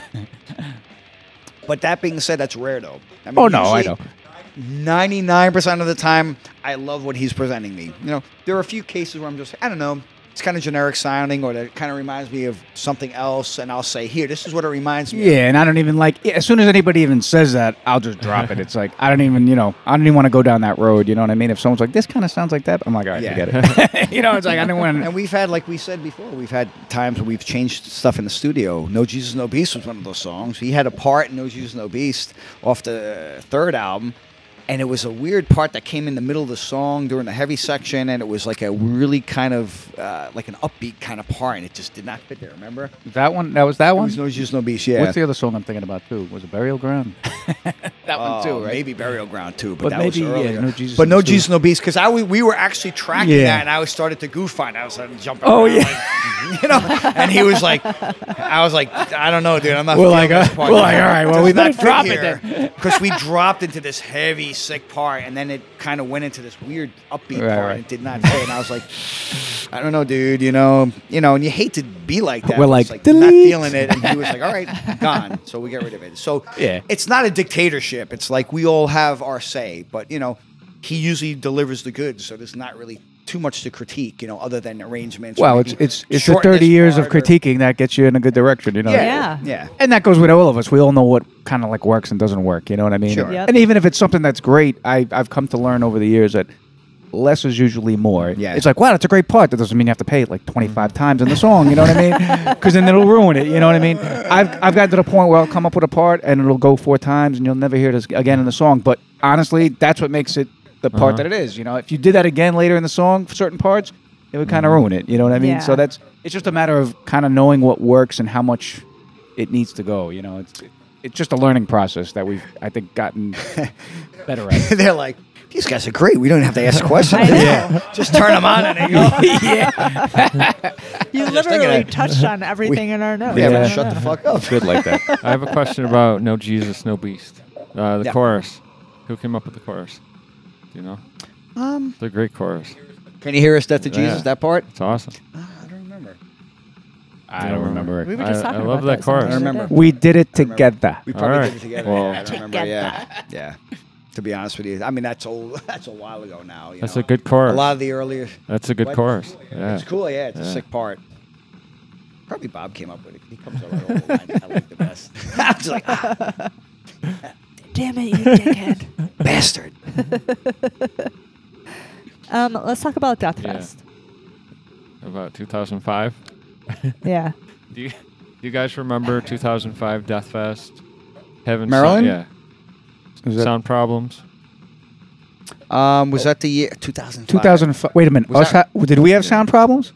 but that being said, that's rare though. I mean, Oh no, I know. 99% of the time, I love what he's presenting me. You know, there are a few cases where I'm just, I don't know, it's kind of generic sounding, or that it kind of reminds me of something else, and I'll say, "Here, this is what it reminds me." of. Yeah, and I don't even like. As soon as anybody even says that, I'll just drop it. It's like I don't even, you know, I don't even want to go down that road. You know what I mean? If someone's like, "This kind of sounds like that," I'm like, "All right, Yeah. forget it." (laughs) you know, it's like I don't want. to (laughs) And we've had, like we said before, we've had times where we've changed stuff in the studio. No Jesus, No Beast was one of those songs. He had a part in No Jesus, No Beast off the third album, and it was a weird part that came in the middle of the song during the heavy section, and it was like a really kind of uh, like an upbeat kind of part, and it just did not fit there. Remember? That one. That was that It one. was No Jesus, No Beast. Yeah. What's the other song I'm thinking about too? Was it Burial Ground? (laughs) that one Oh, too, right? Maybe Burial Ground too, but, But that maybe, was yeah, earlier. No Jesus, but No Jesus, no beast, because I we, we were actually tracking Yeah. that, and I was started to goof on. it. I was starting jumping. Oh, around, yeah. like, (laughs) you know. And he was like, I was like, I don't know, dude. I'm not. We're feeling like, this uh, part. we're like, all right, well, we not better drop it here. because we dropped into this heavy, sick part, and then it kind of went into this weird upbeat Right, part, right. and it did not fit. And I was like, I don't know, dude. You know, you know, and you hate to be like that. We're it's like, not feeling it, and he was like, all right, (laughs) gone. So we get rid of it. So Yeah. it's not a dictatorship. It's like we all have our say, but you know, he usually delivers the goods, so there's not really too much to critique, you know, other than arrangements. or Well, it's it's it's the 30 years of part or- critiquing that gets you in a good direction. You know. Yeah, Yeah. yeah. And that goes with all of us. We all know what kind of like works and doesn't work. You know what I mean? Sure. Yep. And even if it's something that's great, I, I've come to learn over the years that less is usually more. Yeah. It's like, wow, that's a great part. That doesn't mean you have to pay it like 25 times in the song. You know what I mean? (laughs) Because then it'll ruin it. You know what I mean? I've, I've gotten to the point where I'll come up with a part and it'll go four times and you'll never hear it again in the song. But honestly, that's what makes it the part Uh-huh. that it is. You know, if you did that again later in the song for certain parts, it would kind of ruin it. You know what I mean? So that's it's just a matter of kind of knowing what works and how much it needs to go. You know, it's it's just a learning process that we've I think gotten (laughs) better at. (laughs) They're like, these guys are great. We don't have to ask questions. (laughs) I know. Just turn them on and they go. You literally touched on everything in our notes. Yeah, Yeah. shut the fuck up. Good like that. I have a question about No Jesus, No Beast. Uh, the Yeah. chorus. Who came up with the chorus? Do you know? Um, It's a great chorus. can you hear us, Death to Yeah. Jesus? That part? It's awesome. I don't remember. I don't remember We were just I- I talking love about that chorus. I remember. We did it together. We probably All right. did it together. Well- yeah, I don't remember. Yeah, yeah. To be honest with you, I mean that's old. (laughs) That's a while ago now. You That's know? a good chorus. A lot of the earlier. That's a good What? chorus. Yeah. It's cool. Yeah, it's a Yeah. sick part. Probably Bob came up with it. He comes over all the lines I like the best. (laughs) I was like, ah, (laughs) Damn it, you (laughs) dickhead. bastard. (laughs) um, let's talk about Death Yeah. Fest. About 2005. (laughs) Yeah. Do you, do you guys remember 2005 Death Fest? Having Maryland? Sound, yeah. Was that Sound problems. Um, was that the year 2005? 2005. Wait a minute. Was Us that- ha- did we have sound problems?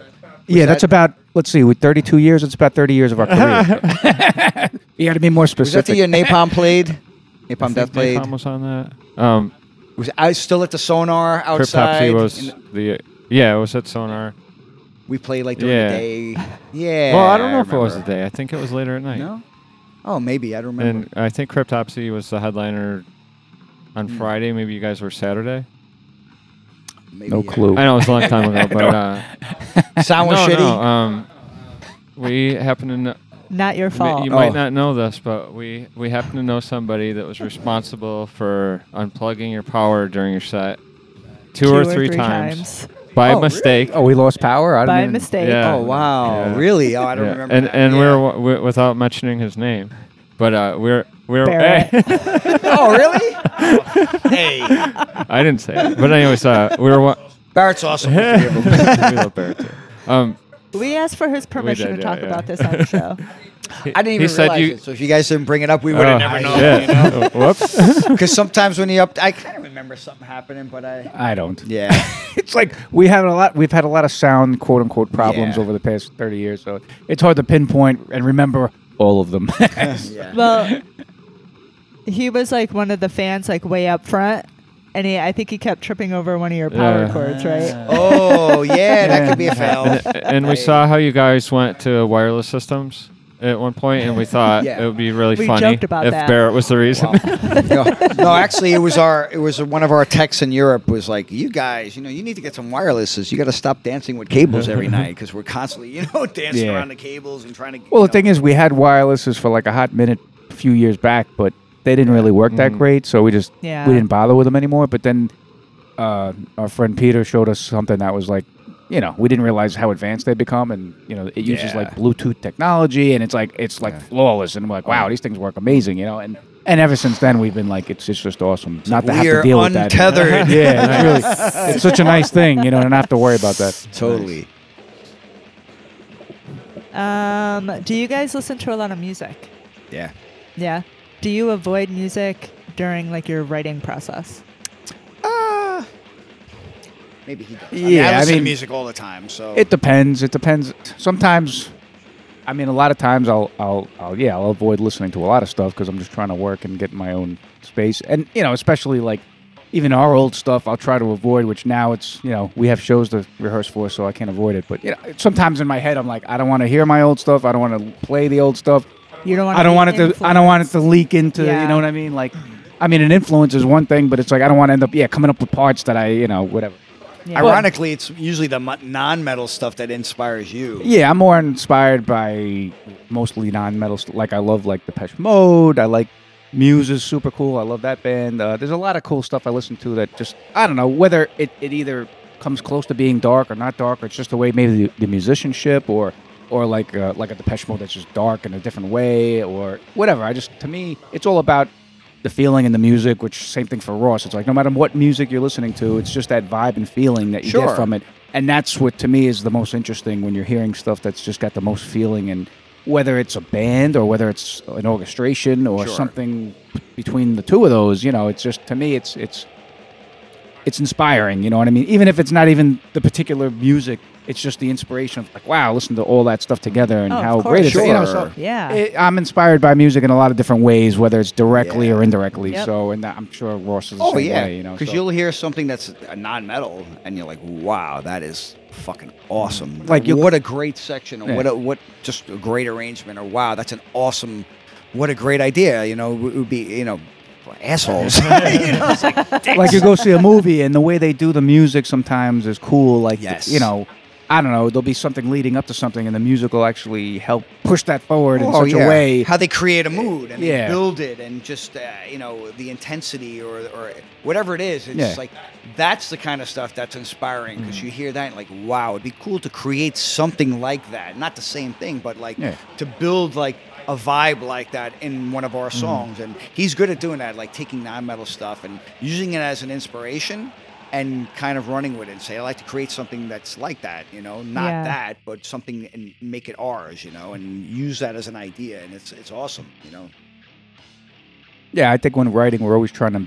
yeah, that's that- about. Let's see. With 32 years, it's about 30 years of our career. you got to be more Was that specific. the year Napalm played? I Napalm think Death played. Napalm was on that. Um, Was I was still at the Sonar outside? Cryptopsy was and the yeah, it was at Sonar. we played like during Yeah. the day. (laughs) Yeah. well, I don't know if it was the day. I think it was later at night. No. Oh, maybe I don't remember. And I think Cryptopsy was the headliner on Hmm. Friday. Maybe you guys were Saturday. maybe, no yeah. clue. I know it was a long time ago, (laughs) but uh, Sound was (laughs) no, shitty. no. Um, we happened to know. Not your ma- fault. You Oh. might not know this, but we we happen to know somebody that was responsible for unplugging your power during your set two, or three, times, by Oh, really? mistake. Oh, we lost power. I By didn't even- mistake. Yeah. Oh wow, Yeah. really? Oh, I don't Yeah. remember. And that. and yeah. we were we without mentioning his name, but uh, we're we're. Barrett. (laughs) (laughs) oh really? hey, I didn't say it, but anyways, uh, we were. Wa- Barrett's awesome. (laughs) we love Barrett too. Um, We asked for his permission did, to talk yeah. about this on the show. (laughs) I didn't even He said realize you- it. So if you guys didn't bring it up, we would have oh, never known. Yeah. (laughs) Whoops. (laughs) Because sometimes when you up, I kind of remember something happening, but I. I don't. Yeah. It's like we have a lot. We've had a lot of sound, quote unquote, problems Yeah. over the past 30 years. So it's hard to pinpoint and remember all of them. yeah. Well, he was like one of the fans, like way up front, and he, I think he kept tripping over one of your power Yeah. cords, right? Oh (laughs) yeah, that could be a fail. and, and we saw how you guys went to wireless systems at one point, and we (laughs) thought Yeah. it would be really We funny joked about if that. Barrett was the reason. (laughs) no, no, actually, it was our it was one of our techs in Europe was like, you guys, you know, you need to get some wirelesses. You got to stop dancing with cables every night because we're constantly, you know, dancing Yeah. around the cables and trying to. well, the thing is, we had wirelesses for like a hot minute a few years back, but they didn't really work that great. So we just Yeah. we didn't bother with them anymore. But then uh, our friend Peter showed us something that was like you know, we didn't realize how advanced they'd become, and you know, it uses Yeah. like Bluetooth technology, and it's like it's like flawless, and we're like, wow, these things work amazing, you know, and and ever since then we've been like, it's it's just awesome not to have to We're deal with that. untethered. (laughs) yeah, it's really, (laughs) it's such a nice thing, you know, and not have to worry about that. Totally. Um, do you guys listen to a lot of music? Yeah. Yeah. Do you avoid music during like your writing process? Uh, maybe he does. I mean, Yeah, I I listen to mean, music all the time, so It depends. It depends. Sometimes, I mean, a lot of times I'll, I'll, I'll yeah, I'll avoid listening to a lot of stuff because I'm just trying to work and get my own space. And you know, especially like even our old stuff, I'll try to avoid. Which now it's you know we have shows to rehearse for, so I can't avoid it. But you know, sometimes in my head, I'm like, I don't want to hear my old stuff. I don't want to play the old stuff. You don't want. I don't want it to. I don't want it to leak into. Yeah. You know what I mean? Like, I mean, an influence is one thing, but it's like I don't want to end up yeah coming up with parts that I you know whatever. Yeah. ironically, it's usually the non-metal stuff that inspires you. Yeah, I'm more inspired by mostly non-metal. St- like I love like Depeche Mode. I like Muse is super cool. I love that band. Uh, there's a lot of cool stuff I listen to that just I don't know whether it, it either comes close to being dark or not dark, or it's just the way maybe the, the musicianship or or like uh, like a Depeche Mode that's just dark in a different way or whatever. I just to me it's all about the feeling and the music, which same thing for Ross. It's like no matter what music you're listening to, it's just that vibe and feeling that you Sure. get from it. And that's what to me is the most interesting when you're hearing stuff that's just got the most feeling and whether it's a band or whether it's an orchestration or Sure. something between the two of those, you know, it's just to me it's it's it's inspiring, you know what I mean? Even if it's not even the particular music, it's just the inspiration of like, wow, listen to all that stuff together and Oh, how course. great it's you know, Sure. so Yeah. it, I'm inspired by music in a lot of different ways, whether it's directly or indirectly. Yep. So, and that, I'm sure Ross is the Oh same yeah, way, you know. because so. you'll hear something that's uh, non-metal, and you're like, "Wow, that is fucking awesome!" Mm. Like what a great section, or Yeah. what a, what just a great arrangement, or wow, that's an awesome, what a great idea. You know, it would be you know, assholes. (laughs) you (laughs) know, it's like, like you go see a movie and the way they do the music sometimes is cool. Like Yes. you know, I don't know, there'll be something leading up to something, and the music will actually help push that forward in oh, such yeah. a way. how they create a mood and Yeah. they build it, and just uh, you know the intensity or or whatever it is. It's Yeah. like that's the kind of stuff that's inspiring because you hear that and like, wow, it'd be cool to create something like that. Not the same thing, but like Yeah. to build like a vibe like that in one of our mm-hmm. songs. And he's good at doing that, like taking non-metal stuff and using it as an inspiration. And kind of running with it and say, I like to create something that's like that, you know, not Yeah. that, but something and make it ours, you know, and use that as an idea, and it's it's awesome, you know. Yeah, I think when writing, we're always trying to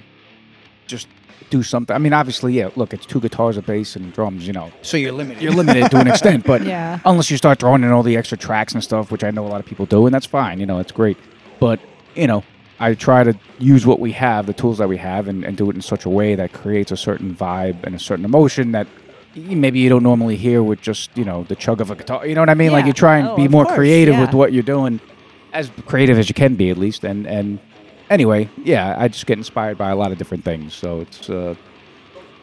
just do something. I mean, obviously, yeah. Look, it's two guitars, a bass, and drums. You know, So you're limited. you're limited to an extent, but (laughs) Yeah. unless you start throwing in all the extra tracks and stuff, which I know a lot of people do, and that's fine. You know, it's great. But you know, I try to use what we have, the tools that we have, and, and do it in such a way that creates a certain vibe and a certain emotion that maybe you don't normally hear with just you know the chug of a guitar. You know what I mean? Like you try and Oh, be more course, creative with what you're doing, as creative as you can be, at least. And and anyway, yeah, I just get inspired by a lot of different things. So it's uh,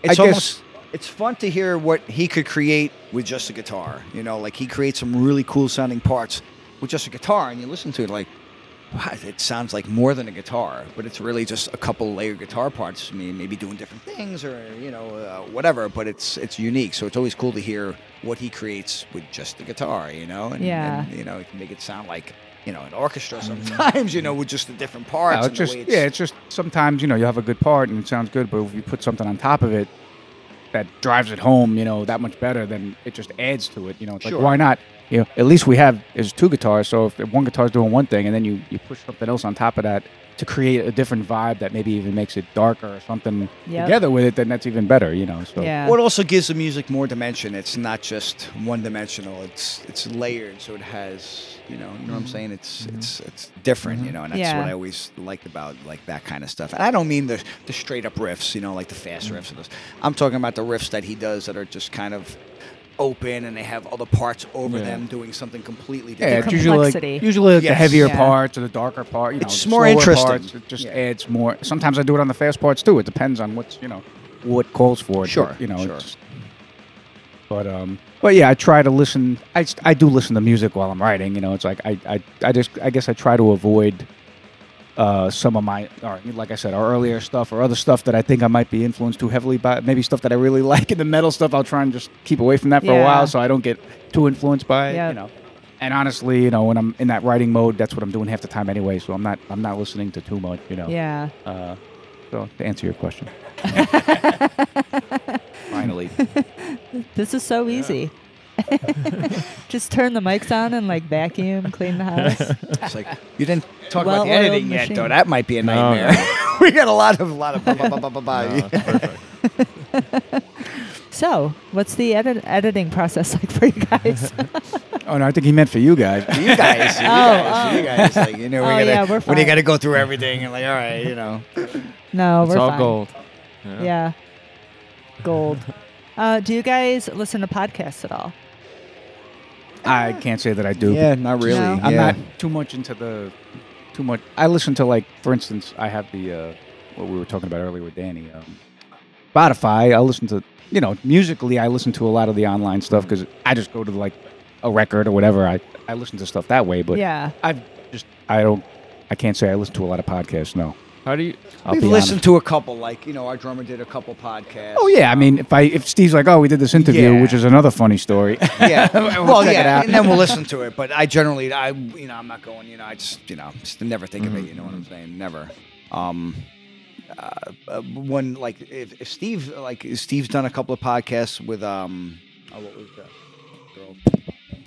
it's I almost guess- it's fun to hear what he could create with just a guitar. You know, like he creates some really cool sounding parts with just a guitar, and you listen to it like, wow, it sounds like more than a guitar, but it's really just a couple layered guitar parts. I mean, maybe doing different things or you know uh, whatever, but it's it's unique. So it's always cool to hear what he creates with just the guitar. You know, and, Yeah. and, you know, it can make it sound like. You know, an orchestra mm. sometimes, you know, with just the different parts. Yeah, it's just yeah, it's just sometimes you know you have a good part and it sounds good, but if you put something on top of it that drives it home, you know, that much better, then it just adds to it. You know, it's Sure. like why not? You know, at least we have is two guitars, so if one guitar's doing one thing and then you you push something else on top of that to create a different vibe that maybe even makes it darker or something Yep. together with it, then that's even better. You know, so Yeah. Well, it also gives the music more dimension. It's not just one dimensional. It's it's layered, so it has you know you know what I'm mm-hmm. saying. It's mm-hmm. it's it's different, you know, and that's Yeah. what I always liked about like that kind of stuff. And I don't mean the the straight up riffs, you know, like the fast mm-hmm. riffs of this. I'm talking about the riffs that he does that are just kind of open and they have other parts over Yeah. them doing something completely Yeah, different. it's usually like, complexity. usually like the Yes. heavier Yeah. parts or the darker part. You know, It's the more slower interesting. Parts, it just Yeah. adds more. Sometimes I do it on the fast parts too. It depends on what's you know what calls for it. Sure, but, you know. sure. It's, but um, but yeah, I try to listen. I I do listen to music while I'm writing. You know, it's like I I, I just I guess I try to avoid uh, some of my, or like I said, our earlier stuff or other stuff that I think I might be influenced too heavily by. Maybe stuff that I really (laughs) like in the metal stuff. I'll try and just keep away from that for a while, so I don't get too influenced by it. Yep. You know. And honestly, you know, when I'm in that writing mode, that's what I'm doing half the time anyway. So I'm not, I'm not listening to too much. You know. Yeah. Uh, so to answer your question. (laughs) Finally. (laughs) This is so easy. (laughs) Just turn the mics on and like vacuum, clean the house. (laughs) It's like you didn't talk about the Well-oiled editing yet, machine. though. That might be a No, nightmare. (laughs) we got a lot of, a lot of. Blah, blah, blah, blah, blah, blah. No, it's perfect. So, what's the edit- editing process like for you guys? Oh no, I think he meant for you guys. you guys, you Oh, guys, oh. you guys, like you know, we Oh, gotta, yeah, we're when you fine. got to go through everything and like, all right, you know, no, It's we're all fine. gold. Yeah. Gold. Uh, do you guys listen to podcasts at all? I can't say that I do. yeah, not really. No. I'm yeah. not too much into the too much. I listen to like, for instance, I have the uh, what we were talking about earlier with Danny. Um, Spotify. I listen to you know musically. I listen to a lot of the online stuff because I just go to like a record or whatever. I I listen to stuff that way. But yeah. I've just I don't. I can't say I listen to a lot of podcasts. No. How do you? I'll We've listened to a couple, like you know, our drummer did a couple podcasts. Oh yeah, I mean, if I if Steve's like, oh, we did this interview, Yeah. which is another funny story. (laughs) yeah. (laughs) We'll well, check it yeah, out. and then we'll listen to it. But I generally, I you know, I'm not going. You know, I just you know, just never think of it. You know what I'm saying? Never. Um, uh, uh, when like if, if Steve like Steve's done a couple of podcasts with um, oh, what was that girl?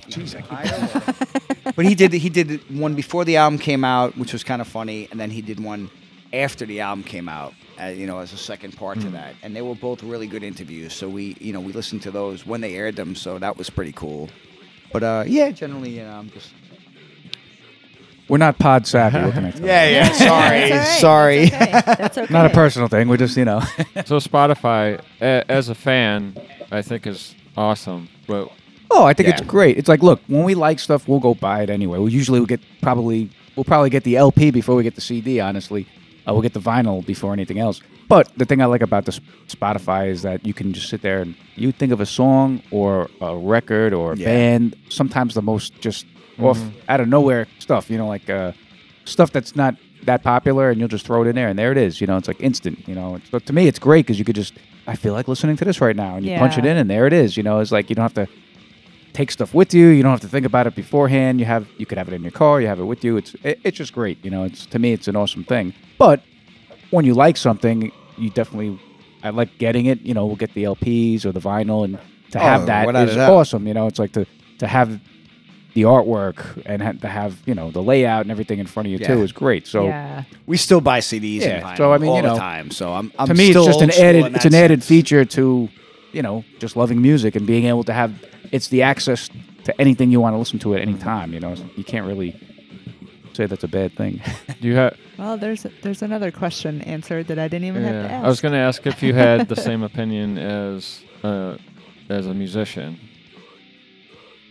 Jeez, I (laughs) but he did he did one before the album came out, which was kind of funny, and then he did one after the album came out, uh, you know, as a second part to that, and they were both really good interviews. So we, you know, we listened to those when they aired them, so that was pretty cool. But uh, yeah, generally, you know, I'm just We're not pod savvy. What can I (laughs) tell you? yeah, yeah. Sorry, That's all right. sorry. That's okay. That's (laughs) okay. Not a personal thing. We're just you know. (laughs) So Spotify, a, as a fan, I think is awesome. But Oh, I think it's great. It's like, look, when we like stuff, we'll go buy it anyway. We usually will get probably we'll probably get the LP before we get the CD. Honestly, uh, we'll get the vinyl before anything else. But the thing I like about the Spotify is that you can just sit there and you think of a song or a record or a Yeah. band. Sometimes the most just off out of nowhere stuff. You know, like uh, stuff that's not that popular, and you'll just throw it in there, and there it is. You know, it's like instant. You know, so to me, it's great because you could just I feel like listening to this right now, and you punch it in, and there it is. You know, it's like you don't have to take stuff with you. You don't have to think about it beforehand. You have you could have it in your car. You have it with you. It's it, it's just great. You know, it's to me it's an awesome thing. But when you like something, you definitely I like getting it. You know, we'll get the LPs or the vinyl, and to Oh, have that without a is doubt. awesome. You know, it's like to to have the artwork and ha- to have you know the layout and everything in front of you too Yeah. is great. So. yeah. We still buy CDs Yeah, vinyl so, I mean, all you know, time. So I'm, I'm to me, it's just an added. It's that an added feature to, you know, just loving music and being able to have. It's the access to anything you want to listen to at any time. You know, you can't really say that's a bad thing. (laughs) do you have? Well, there's there's another question answered that I didn't even have to Yeah, ask. I was going to ask if you had the (laughs) same opinion as uh, as a musician.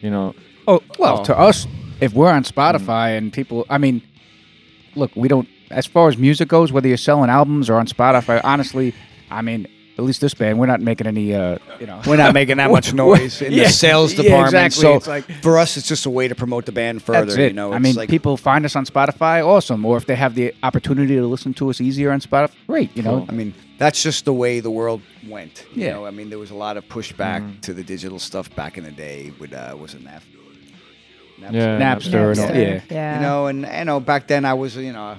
You know, Oh well, Oh. to us, if we're on Spotify and people, I mean, look, we don't. As far as music goes, whether you're selling albums or on Spotify, honestly, I mean, at least this band, we're not making any. Uh, you know, We're not making that much (laughs) noise in Yeah, the sales yeah, department. exactly. So It's like- for us, it's just a way to promote the band further. That's it. You know, I mean, like, people find us on Spotify, awesome. Or if they have the opportunity to listen to us easier on Spotify, great. You know, I mean, that's just the way the world went. You Yeah. know, I mean, there was a lot of pushback to the digital stuff back in the day with uh, was it Napster? Napster. Yeah, Napster and all. Napster, Yeah. yeah. You know, and you know, back then I was, you know,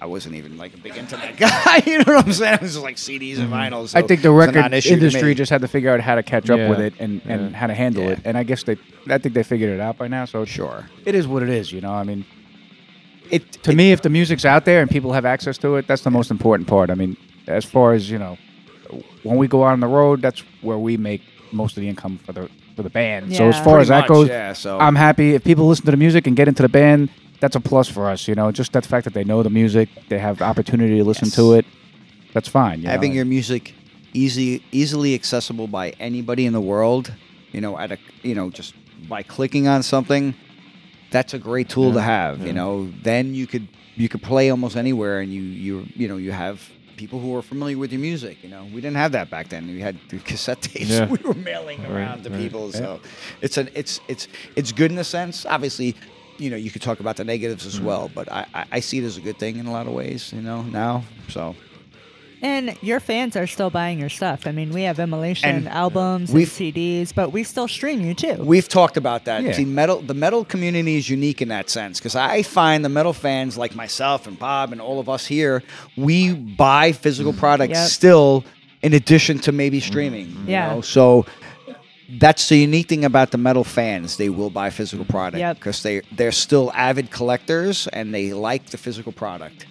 I wasn't even like a big internet (laughs) guy. you know what I'm saying? It was just like CDs and mm-hmm. vinyls. I think the record industry just had to figure out how to catch up Yeah. with it and, and how to handle Yeah. it. And I guess they, I think they figured it out by now. So sure. it is what it is. You know, I mean, It to me, if the music's out there and people have access to it, that's the most important part. I mean, as far as you know, when we go out on the road, that's where we make most of the income for the for the band. So as Yeah. far Pretty as that much, goes, yeah, so- I'm happy if people listen to the music and get into the band. That's a plus for us. You know, just that fact that they know the music, they have opportunity to listen Yes. to it. That's fine. You having know? your music easy easily accessible by anybody in the world you know at a you know just by clicking on something that's a great tool to have you know then you could you could play almost anywhere and you you you know you have people who are familiar with your music you know we didn't have that back then we had the cassette tapes Yeah. (laughs) we were mailing Right, around to right. people so it's an it's it's it's good in a sense obviously you know, you could talk about the negatives as well, mm-hmm. but I, I, see it as a good thing in a lot of ways, you know, now. So And your fans are still buying your stuff. I mean, we have Immolation And albums and CDs, but we still stream you too. we've talked about that. Yeah. See, metal, the metal community is unique in that sense because I find the metal fans like myself and Bob and all of us here, we buy physical mm. products Yep. still in addition to maybe mm. streaming. you Yeah. know? So that's the unique thing about the metal fans. They will buy physical product Yep. because they they're still avid collectors and they like the physical product.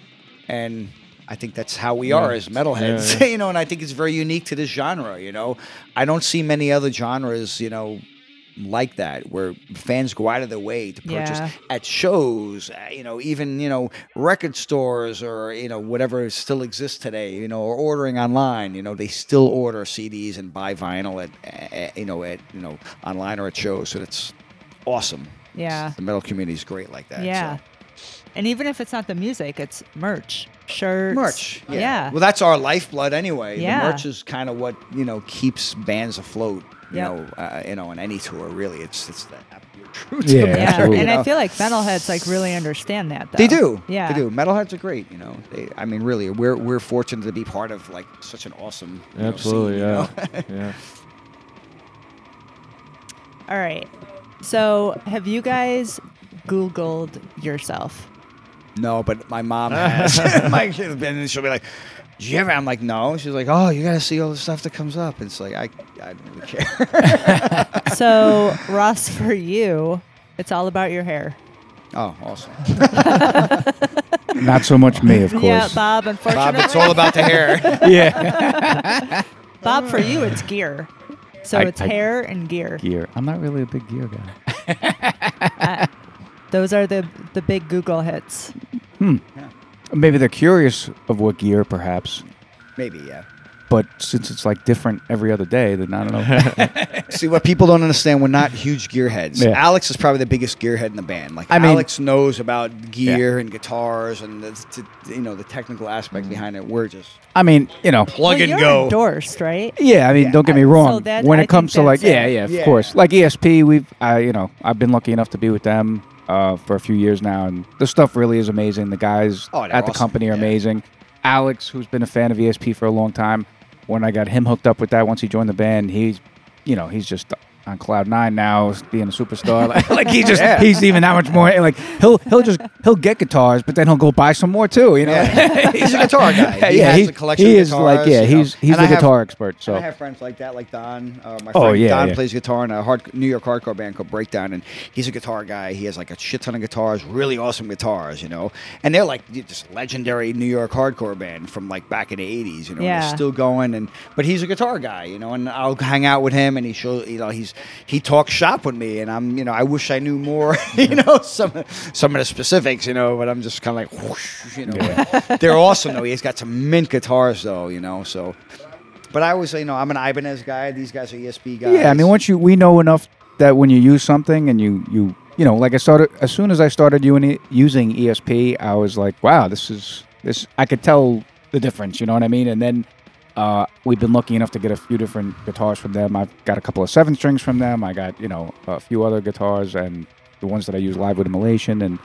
And I think that's how we are as metalheads, Yeah, (laughs) you know. And I think it's very unique to this genre. You know, I don't see many other genres, you know, like that where fans go out of their way to purchase Yeah. at shows, uh, you know, even you know record stores or you know whatever still exists today, you know, or ordering online. You know, they still order CDs and buy vinyl at, uh, you know, at you know online or at shows. So it's awesome. Yeah. the metal community is great like that. yeah. so. And even if it's not the music, it's merch, shirts. Merch, yeah. Yeah. Well, that's our lifeblood anyway. Yeah. The merch is kind of what you know keeps bands afloat. You Yep. know, uh, you know, on any tour, really, it's it's the absolute truth. Yeah, of yeah. Absolutely. And you I feel like metalheads like really understand that though. They do. Yeah. They do. Metalheads are great. You know. They, I mean, really, we're we're fortunate to be part of like such an awesome. you know, Absolutely, scene, you know? (laughs) yeah, yeah. (laughs) All right. So, have you guys Googled yourself? no, but my mom (laughs) has. my kid's been, and she'll be like, "Did you ever?" I'm like, "No." She's like, "Oh, you got to see all the stuff that comes up." It's like I, I don't really care. (laughs) So, Ross, for you, it's all about your hair. oh, awesome, (laughs) Not so much me, of course. Yeah, Bob. Bob. Unfortunately, It's all about the hair. (laughs) yeah. Bob, for you, it's gear. So I- it's I- hair and gear. Gear. I'm not really a big gear guy. Uh, those are the the big Google hits. Hmm. Maybe they're curious of what gear, perhaps. Maybe, yeah. But since it's like different every other day, then I don't know. (laughs) See what people don't understand. We're not huge gearheads. Yeah. Alex is probably the biggest gearhead in the band. Like I mean- Alex knows about gear and guitars and the, t- you know the technical aspect mm. behind it. We're just I mean, you know. plug well, and you're go. endorsed, right? Yeah, I mean, Yeah, don't get me wrong. so that- when I it comes to like, that's yeah, yeah, of Yeah. course. Like ESP, we've, I, you know, I've been lucky enough to be with them uh, for a few years now, and the stuff really is amazing. The guys Oh, they're at the awesome, company are yeah. amazing. Alex, who's been a fan of ESP for a long time, when I got him hooked up with that, once he joined the band, he's, you know, he's just on cloud nine now, being a superstar. like, (laughs) like he just, he's even that much more. Like he'll, he'll just, he'll get guitars, but then he'll go buy some more too. You know, Yeah. (laughs) he's a guitar guy. He yeah, has he, a collection he of is guitars. like, yeah, you know. he's he's And the I have- guitar expert. So I have friends like that, like Don. Uh, my Oh, friend yeah, Don yeah. plays guitar in a hard New York hardcore band called Breakdown, and he's a guitar guy. He has like a shit ton of guitars, really awesome guitars, you know. And they're like just legendary New York hardcore band from like back in the '80s, you know. Yeah. They're still going, and but he's a guitar guy, you know. And I'll hang out with him, and he shows, you know, he's he talks shop with me, and I'm, you know, I wish I knew more, (laughs) you know, some some of the specifics, you know. But I'm just kind of like, whoosh, you know. They're awesome though. He's got some mint guitars though, you know. So. But I always say, you know, I'm an Ibanez guy. These guys are ESP guys. Yeah, I mean, once you we know enough that when you use something and you you you know, like I started as soon as I started using ESP, I was like, wow, this is this. I could tell the difference. You know what I mean? And then uh, we've been lucky enough to get a few different guitars from them. I've got a couple of seven strings from them. I got you know a few other guitars and the ones that I use live with Immolation and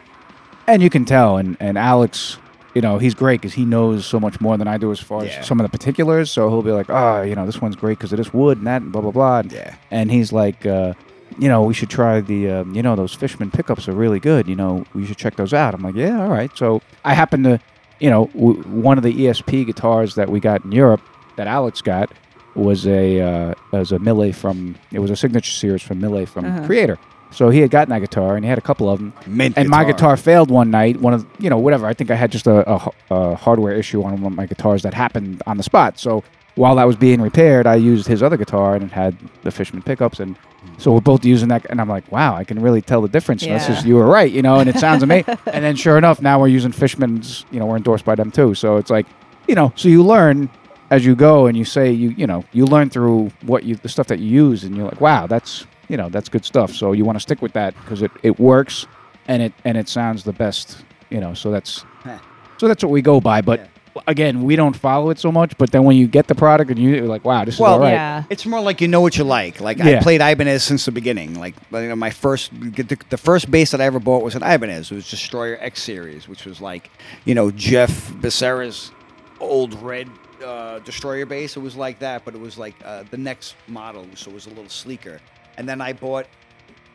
and you can tell. And and Alex. You know he's great because he knows so much more than I do as far Yeah. as some of the particulars. So he'll be like, "Oh, you know, this one's great because of this wood and that, and blah blah blah." And Yeah. and he's like, uh, you know, we should try the, um, you know, those Fishman pickups are really good. You know, we should check those out. I'm like, yeah, all right. So I happen to, you know, w- one of the ESP guitars that we got in Europe that Alex got was a uh, was a Mille from it was a signature series from Mille from Uh-huh. Kreator. So he had gotten that guitar and he had a couple of them. Mint and my guitar. guitar failed one night. One of you know whatever. I think I had just a a hardware issue on one of my guitars that happened on the spot. So while that was being repaired, I used his other guitar and it had the Fishman pickups and. So we're both using that, and I'm like, "Wow, I can really tell the difference." And This is you were right, you know, and it sounds amazing. (laughs) and then, sure enough, now we're using Fishman's. You know, we're endorsed by them too. So it's like, you know, so you learn as you go, and you say you, you know, you learn through what you, the stuff that you use, and you're like, "Wow, that's, you know, that's good stuff." So you want to stick with that because it, it works, and it and it sounds the best, you know. So that's so that's what we go by. But Yeah. again, we don't follow it so much, but then when you get the product and you're like, wow, this is all right. Yeah. It's more like you know what you like. Like Yeah. I played Ibanez since the beginning. Like you know, my first, the, the first bass that I ever bought was an Ibanez. It was Destroyer X Series, which was like, you know, Jeff Becerra's old red uh, Destroyer bass. It was like that, but it was like uh, the next model, so it was a little sleeker. And then I bought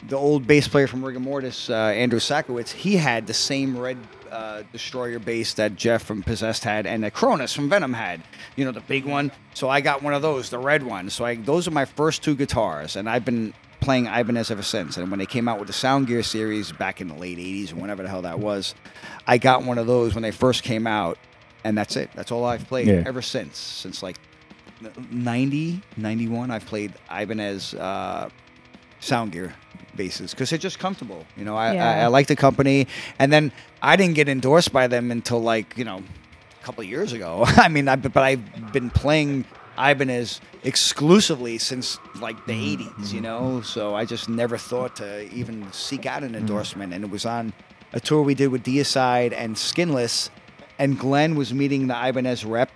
the old bass player from Rigor Mortis, uh, Andrew Sakowitz. He had the same red uh, Destroyer bass that Jeff from Possessed had, and that Cronos from Venom had. You know, the big one. So I got one of those, the red one. So I, those are my first two guitars, and I've been playing Ibanez ever since. And when they came out with the Sound Gear series back in the late '80s or whenever the hell that was, I got one of those when they first came out, and that's it. That's all I've played Yeah. ever since. Since like 90, 91, I've played Ibanez uh, sound gear basses because they're just comfortable. You know, I, I, Yeah. I like the company, and then I didn't get endorsed by them until like you know a couple of years ago. (laughs) I mean, I, but I've been playing Ibanez exclusively since like the Mm-hmm. 80s. You know, so I just never thought to even seek out an endorsement, and it was on a tour we did with Deicide and Skinless, and Glenn was meeting the Ibanez rep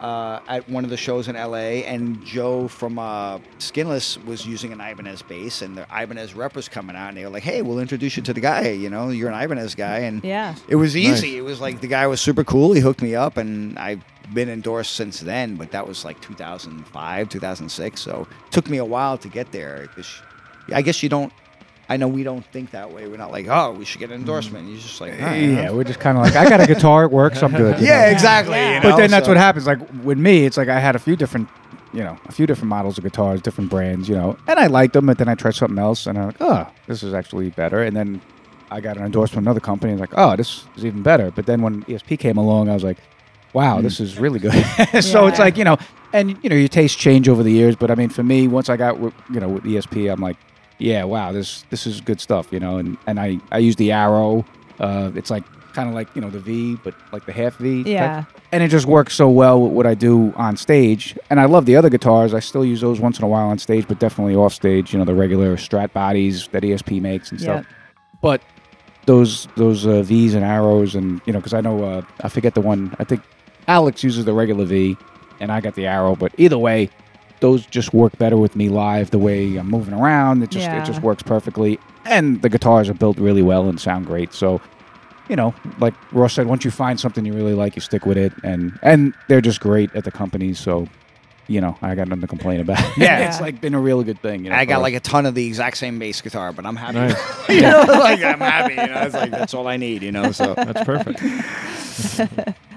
uh, at one of the shows in LA, and Joe from uh, Skinless was using an Ibanez bass, and the Ibanez rep was coming out, and they were like, "Hey, we'll introduce you to the guy. You know, you're an Ibanez guy." And Yeah. it was easy. It was like the guy was super cool. He hooked me up, and I've been endorsed since then. But that was like 2005, 2006. So it took me a while to get there. 'cause I guess you don't. I know we don't think that way. We're not like, oh, we should get an endorsement. You're just like, all right, Yeah, we're just kind of like, I got a guitar, it works, I'm good. you (laughs) yeah, know? exactly. Yeah. you But then that's so- what happens. Like with me, it's like I had a few different, you know, a few different models of guitars, different brands, you know, and I liked them. But then I tried something else, and I'm like, oh, this is actually better. And then I got an endorsement from another company, and like, oh, this is even better. But then when ESP came along, I was like, wow, this is really good. (laughs) so it's Yeah. like you know, and you know, your tastes change over the years. But I mean, for me, once I got with, you know with ESP, I'm like, yeah, wow, this this is good stuff, you know. And and I I use the Arrow. Uh, it's like kind of like you know the V, but like the half V. type Yeah. and it just works so well with what I do on stage. And I love the other guitars. I still use those once in a while on stage, but definitely off stage. You know, the regular Strat bodies that ESP makes and stuff. Yep. But those those uh, V's and arrows, and you know, because I know uh, I forget the one. I think Alex uses the regular V, and I got the arrow. But either way, those just work better with me live. The way I'm moving around, it just Yeah. it just works perfectly. And the guitars are built really well and sound great. So you know, like Ross said, once you find something you really like, you stick with it, and and they're just great at the company. So, you know, I got nothing to complain about. (laughs) Yeah. it's like been a really good thing. You know, I got for- like a ton of the exact same bass guitar, but I'm happy. Nice. (laughs) you know, like I'm happy. You know, it's like that's all I need. You know, so That's perfect. (laughs)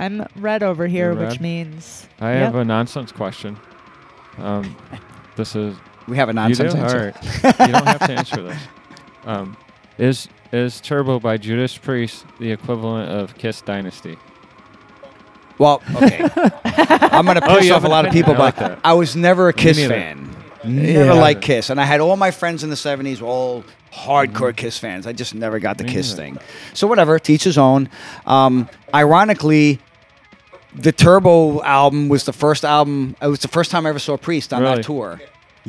I'm red over here, You're which red? means I Yep. have a nonsense question. Um, this is we have a you do. nonsense All answer. right. you don't have to answer this. Um, is is Turbo by Judas Priest the equivalent of Kiss Dynasty? Well, okay. (laughs) I'm gonna Oh, piss you off have a an lot of opinion. people, I like that. I was never a Kiss neither. fan. Never Yeah. liked Kiss, and I had all my friends in the '70s were all hardcore Kiss fans. I just never got the Me Kiss neither. thing. So whatever, teach his own. Um, ironically, the Turbo album was the first album. It was the first time I ever saw Priest on Really? that tour.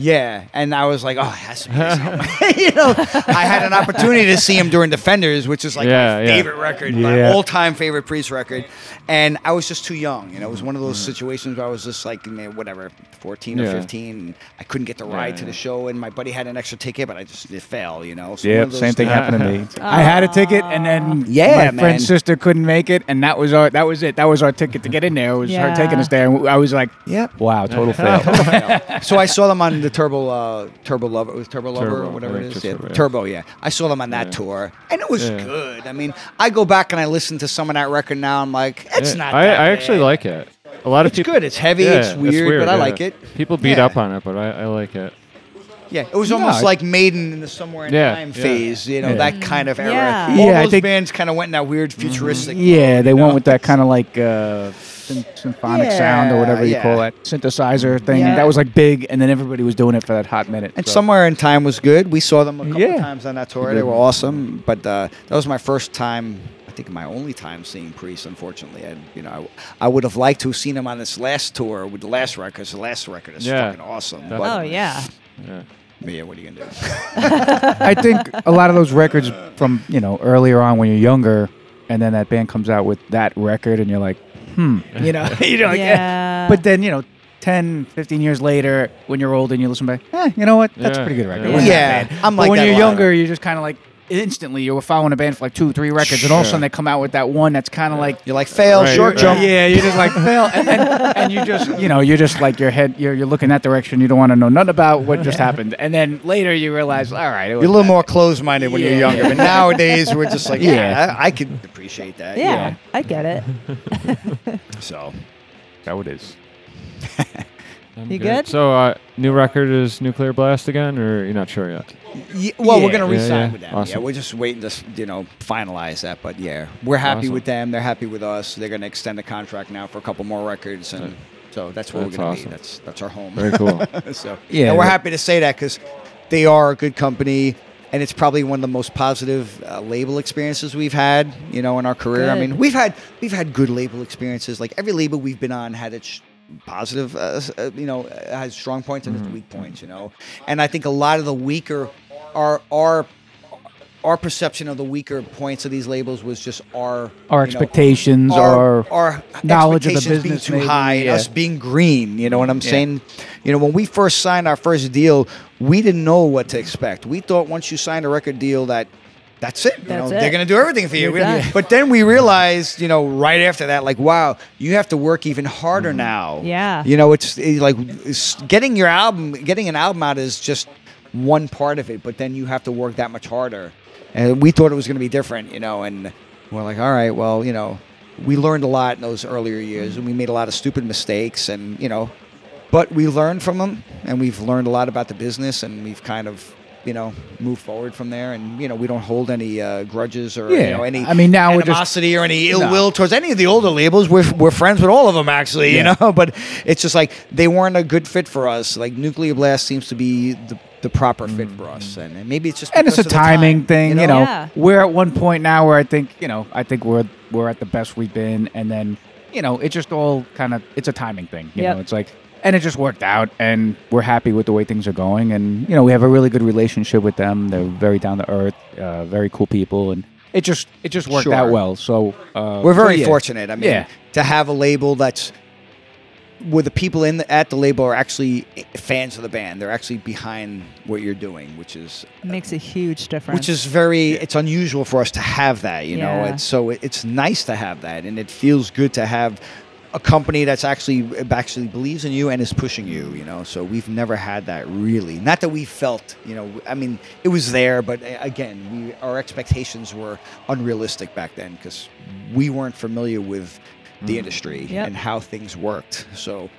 Yeah, and I was like, oh, it has to be this (laughs) (laughs) you know, I had an opportunity to see him during Defenders, which is like Yeah, my yeah. favorite record, my all-time favorite Priest record, and I was just too young. You know, it was one of those situations where I was just like, whatever, 14 or Yeah. 15, and I couldn't get the ride Yeah, to the yeah. show, and my buddy had an extra ticket, but I just it fell. You know, so Yeah, one of those same thing happened to me. (laughs) I had a ticket, and then Yeah, my man. friend's sister couldn't make it, and that was our that was it. That was our ticket to get in there. It was her taking us there, and I was like, Yep. wow, total fail. so I saw them on the Turbo uh, Turbo Lover, it was Turbo Lover Turbo, or whatever I it think is. just Yeah, Turbo, yeah. Turbo, yeah. I saw them on that Yeah. tour, and it was Yeah. good. I mean, I go back and I listen to some of that record now. I'm like, it's Yeah, not. I, that I actually bad. like it. A lot of It's people. good. It's heavy. Yeah, it's, weird, but I like it. People beat Yeah. up on it, but I, I like it. Yeah, it was No, almost I- like Maiden in the Somewhere in Yeah, Time yeah. phase. You know, Yeah. that kind of era. Yeah. All Yeah, I those think- bands kind of went in that weird futuristic. yeah, they you went know? with that kind of like uh, sym- symphonic sound or whatever you Yeah, call yeah. that synthesizer thing. Yeah. That was like big, and then everybody was doing it for that hot minute. And so- Somewhere in Time was good. We saw them a couple Yeah. times on that tour. They were awesome. But uh, that was my first time. I think my only time seeing Priest. Unfortunately, and you know, I, I would have liked to have seen him on this last tour with the last record. 'cause the last record is Yeah. fucking awesome. That's- But, oh yeah, Yeah. but yeah, what are you gonna do? (laughs) I think a lot of those records from you know earlier on when you're younger and then that band comes out with that record, and you're like, hmm, you know, (laughs) you know, like, eh. Yeah. But then you know. 10, 15 years later, when you're old and you listen back, eh, you know what? That's a Yeah. pretty good record. It Yeah. wasn't that Yeah, bad. I'm But like when that you're a lot. younger, you're just kind of like instantly you were following a band for like two, three records, and all of a sudden they come out with that one that's kind of like You're like fail, Right, short right. jump. yeah, you're just like fail, and, then, and you just you know you're just like your head you're you're looking that direction. You don't want to know nothing about what just happened, and then later you realize, all right, it You're a little that. more closed-minded when you're younger, but (laughs) nowadays we're just like, yeah, Yeah. I, I could appreciate that. yeah, I get it. (laughs) So That what it is. (laughs) I'm You good? So, uh, new record is Nuclear Blast again, or you're not sure yet? Yeah, well, we're gonna Yeah, re-sign yeah. with them. Awesome. Yeah, we're just waiting to you know finalize that. But yeah, we're happy Awesome. with them. They're happy with us. They're gonna extend the contract now for a couple more records, and so that's where That's we're gonna awesome. be. That's that's our home. Very cool. (laughs) so (laughs) Yeah, and we're happy to say that because they are a good company. And it's probably one of the most positive uh, label experiences we've had, you know, in our career. I mean, we've had we've had good label experiences. Like every label we've been on had its positive, uh, uh, you know, has strong points and its weak points, you know. And I think a lot of the weaker, our our our perception of the weaker points of these labels was just our Our you know, expectations, our, our our knowledge of the expectations being business too maybe, high, yeah. us being green. You know what I'm Yeah. saying? You know, when we first signed our first deal, we didn't know what to expect. We thought once you signed a record deal that that's it. You That's know, it. they're gonna do everything for you. We- But then we realized, you know, right after that, like, wow, you have to work even harder Mm-hmm. now. Yeah. You know, it's, it's like it's getting your album, getting an album out is just one part of it, but then you have to work that much harder. And we thought it was going to be different, you know, and we're like, all right, well, you know, we learned a lot in those earlier years, and we made a lot of stupid mistakes, and you know, but we learned from them, and we've learned a lot about the business, and we've kind of, you know, move forward from there, and you know, we don't hold any uh, grudges or you know any I mean, now we're just- animosity or any ill No. will towards any of the older labels. We're we're friends with all of them, actually, Yeah. you know. (laughs) But it's just like they weren't a good fit for us. Like Nuclear Blast seems to be the the proper fit for us, and, and maybe it's just and it's a because of the timing time, thing, you know. Yeah. We're at one point now where I think, you know, I think we're we're at the best we've been, and then, you know, it just all kind of it's a timing thing, you Yep. know. It's like, and it just worked out, and we're happy with the way things are going, and you know, we have a really good relationship with them. They're very down to earth, uh, very cool people, and it just it just worked out well. So uh, We're so, very yeah. fortunate. I mean, Yeah. to have a label that's where the people in the, at the label are actually fans of the band. They're actually behind what you're doing, which is Makes a huge difference. which is very it's unusual for us to have that you know and so it, it's nice to have that and it feels good to have a company that's actually actually believes in you and is pushing you you know? So we've never had that really. Not that we felt you know i mean it was there but uh, again we our expectations were unrealistic back then because we weren't familiar with the industry Yep. and how things worked. So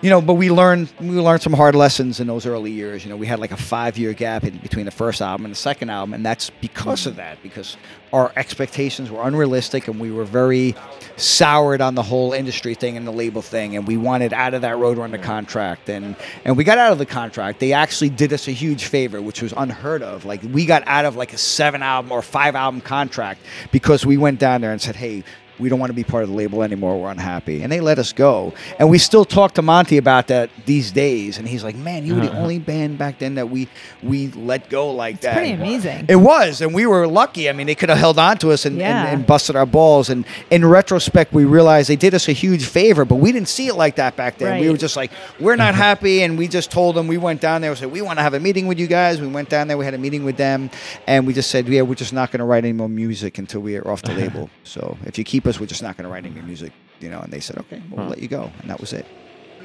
you know, but we learned we learned some hard lessons in those early years. You know, we had like a five year gap in between the first album and the second album, and that's because of that. Because our expectations were unrealistic, and we were very soured on the whole industry thing and the label thing, and we wanted out of that Roadrunner contract, and and we got out of the contract. They actually did us a huge favor, which was unheard of. Like we got out of like a seven album or five album contract because we went down there and said, hey we don't want to be part of the label anymore. We're unhappy. And they let us go. And we still talk to Monte about that these days. And he's like, man, you were the uh-huh. only band back then that we we let go like that. pretty amazing. It was. And we were lucky. I mean, they could have held on to us and, Yeah. and, and busted our balls. And in retrospect, we realized they did us a huge favor, but we didn't see it like that back then. We were just like, we're not mm-hmm. happy. And we just told them, we went down there and said, we want to have a meeting with you guys. We went down there, we had a meeting with them. And we just said, yeah, we're just not going to write any more music until we are off the (laughs) label. So if you keep us, we're just not going to write any music. You know, and they said, okay, well, we'll let you go. And that was it.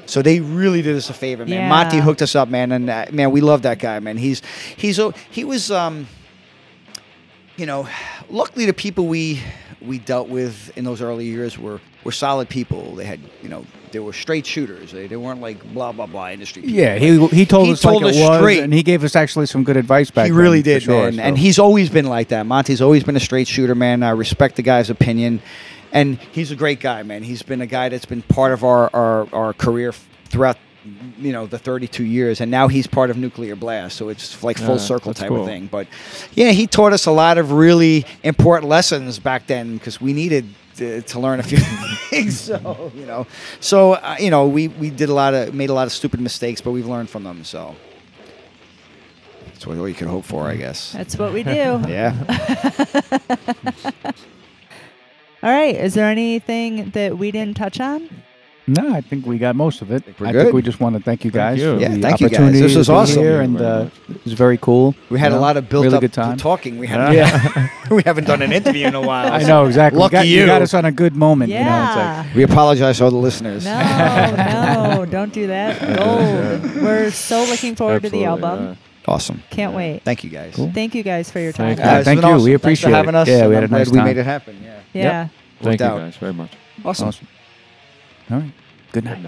So they really did us a favor, man. Yeah. Monte hooked us up, man, and uh, man, we love that guy, man. He's he's a- he was um, you know, luckily the people we we dealt with in those early years were were solid people. They had you know they were straight shooters. They, they weren't like blah blah blah industry. People. Yeah, he he told He us told like us it was, straight. and he gave us actually some good advice back. He then, really did, sure, man. so. And he's always been like that. Monte's always been a straight shooter, man. I respect the guy's opinion, and he's a great guy, man. He's been a guy that's been part of our our, our career throughout. You know the 32 years, and now he's part of Nuclear Blast, so it's like full Yeah, circle type cool. of thing. But yeah, he taught us a lot of really important lessons back then because we needed to, to learn a few (laughs) things. So you know, so uh, you know, we we did a lot of made a lot of stupid mistakes, but we've learned from them. So that's what you can hope for, I guess. That's what we do. (laughs) Yeah. (laughs) All right. Is there anything that we didn't touch on? No, I think we got most of it. we're I good. think we just want to thank you guys. Thank guys you. for Yeah, the thank you guys. opportunity This was awesome. here, and uh, it was very cool. We had you a lot of built really up good time. talking. We haven't, Yeah, (laughs) (laughs) we haven't done an interview in a while. I know exactly. Lucky you, got, you. got us on a good moment. You know, it's like, Yeah. We apologize to all the listeners. No, (laughs) no, don't do that. Gold. We're so looking forward to the album. yeah. Awesome. Can't wait. Thank you guys. Cool. Thank you guys for your time. Thank Uh, Thank you. awesome. We Thanks for appreciate having it. us. Yeah, we had a nice time. We made it happen. Yeah. Yeah. Thank you out. guys very much. Awesome. Awesome. All right. Good night.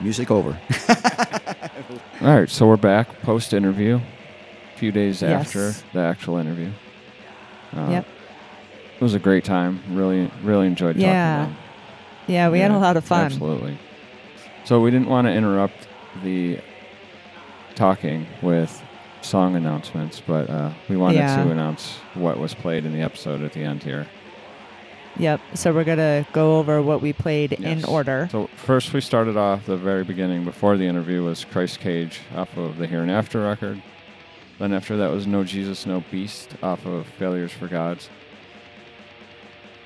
Music over. (laughs) All right, so we're back post interview, a few days Yes. after the actual interview. Uh, Yep. It was a great time. Really, really enjoyed talking. Yeah. to them. Yeah, we had a lot of fun. Absolutely. So we didn't want to interrupt the talking with song announcements, but uh, we wanted Yeah. to announce what was played in the episode at the end here. Yep. So we're gonna go over what we played in order. So first, we started off the very beginning before the interview was Christ Cage off of the Here in After record. Then after that was No Jesus, No Beast off of Failures for Gods.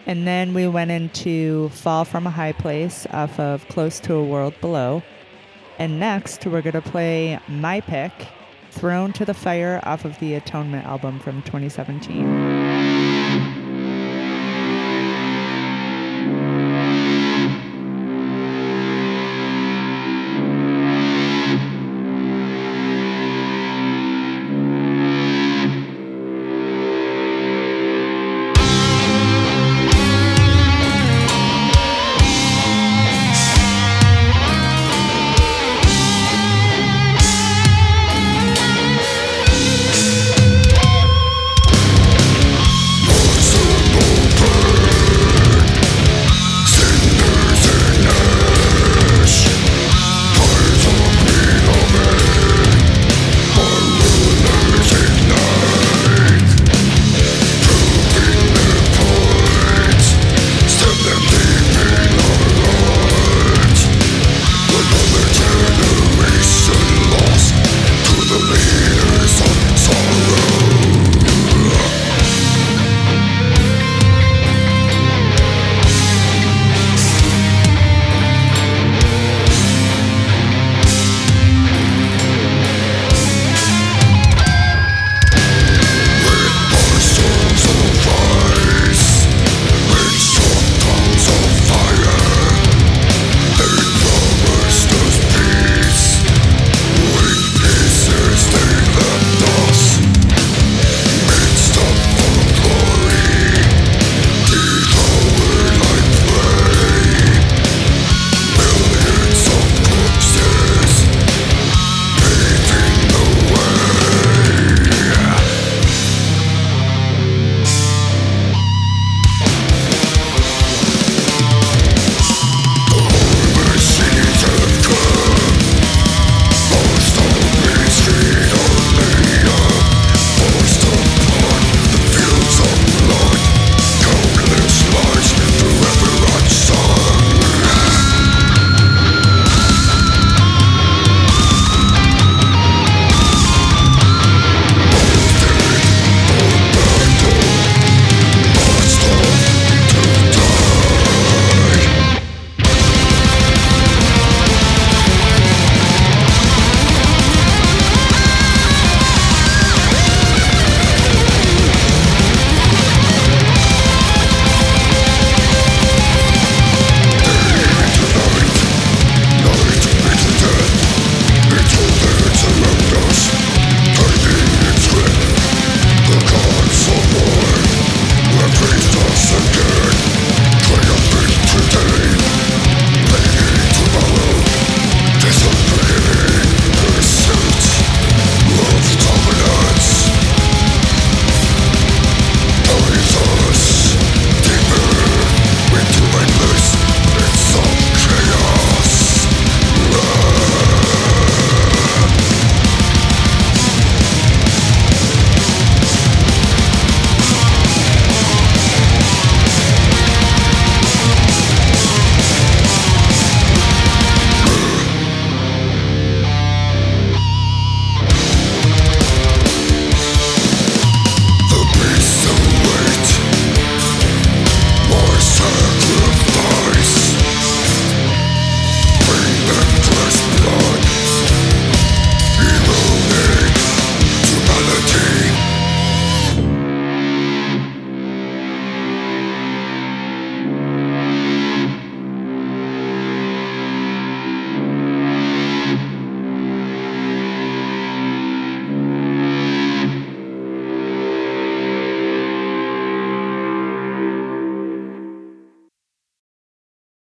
And then we went into Fall from a High Place off of Close to a World Below. And next, we're going to play my pick, Thrown to the Fire off of the Atonement album from 2017.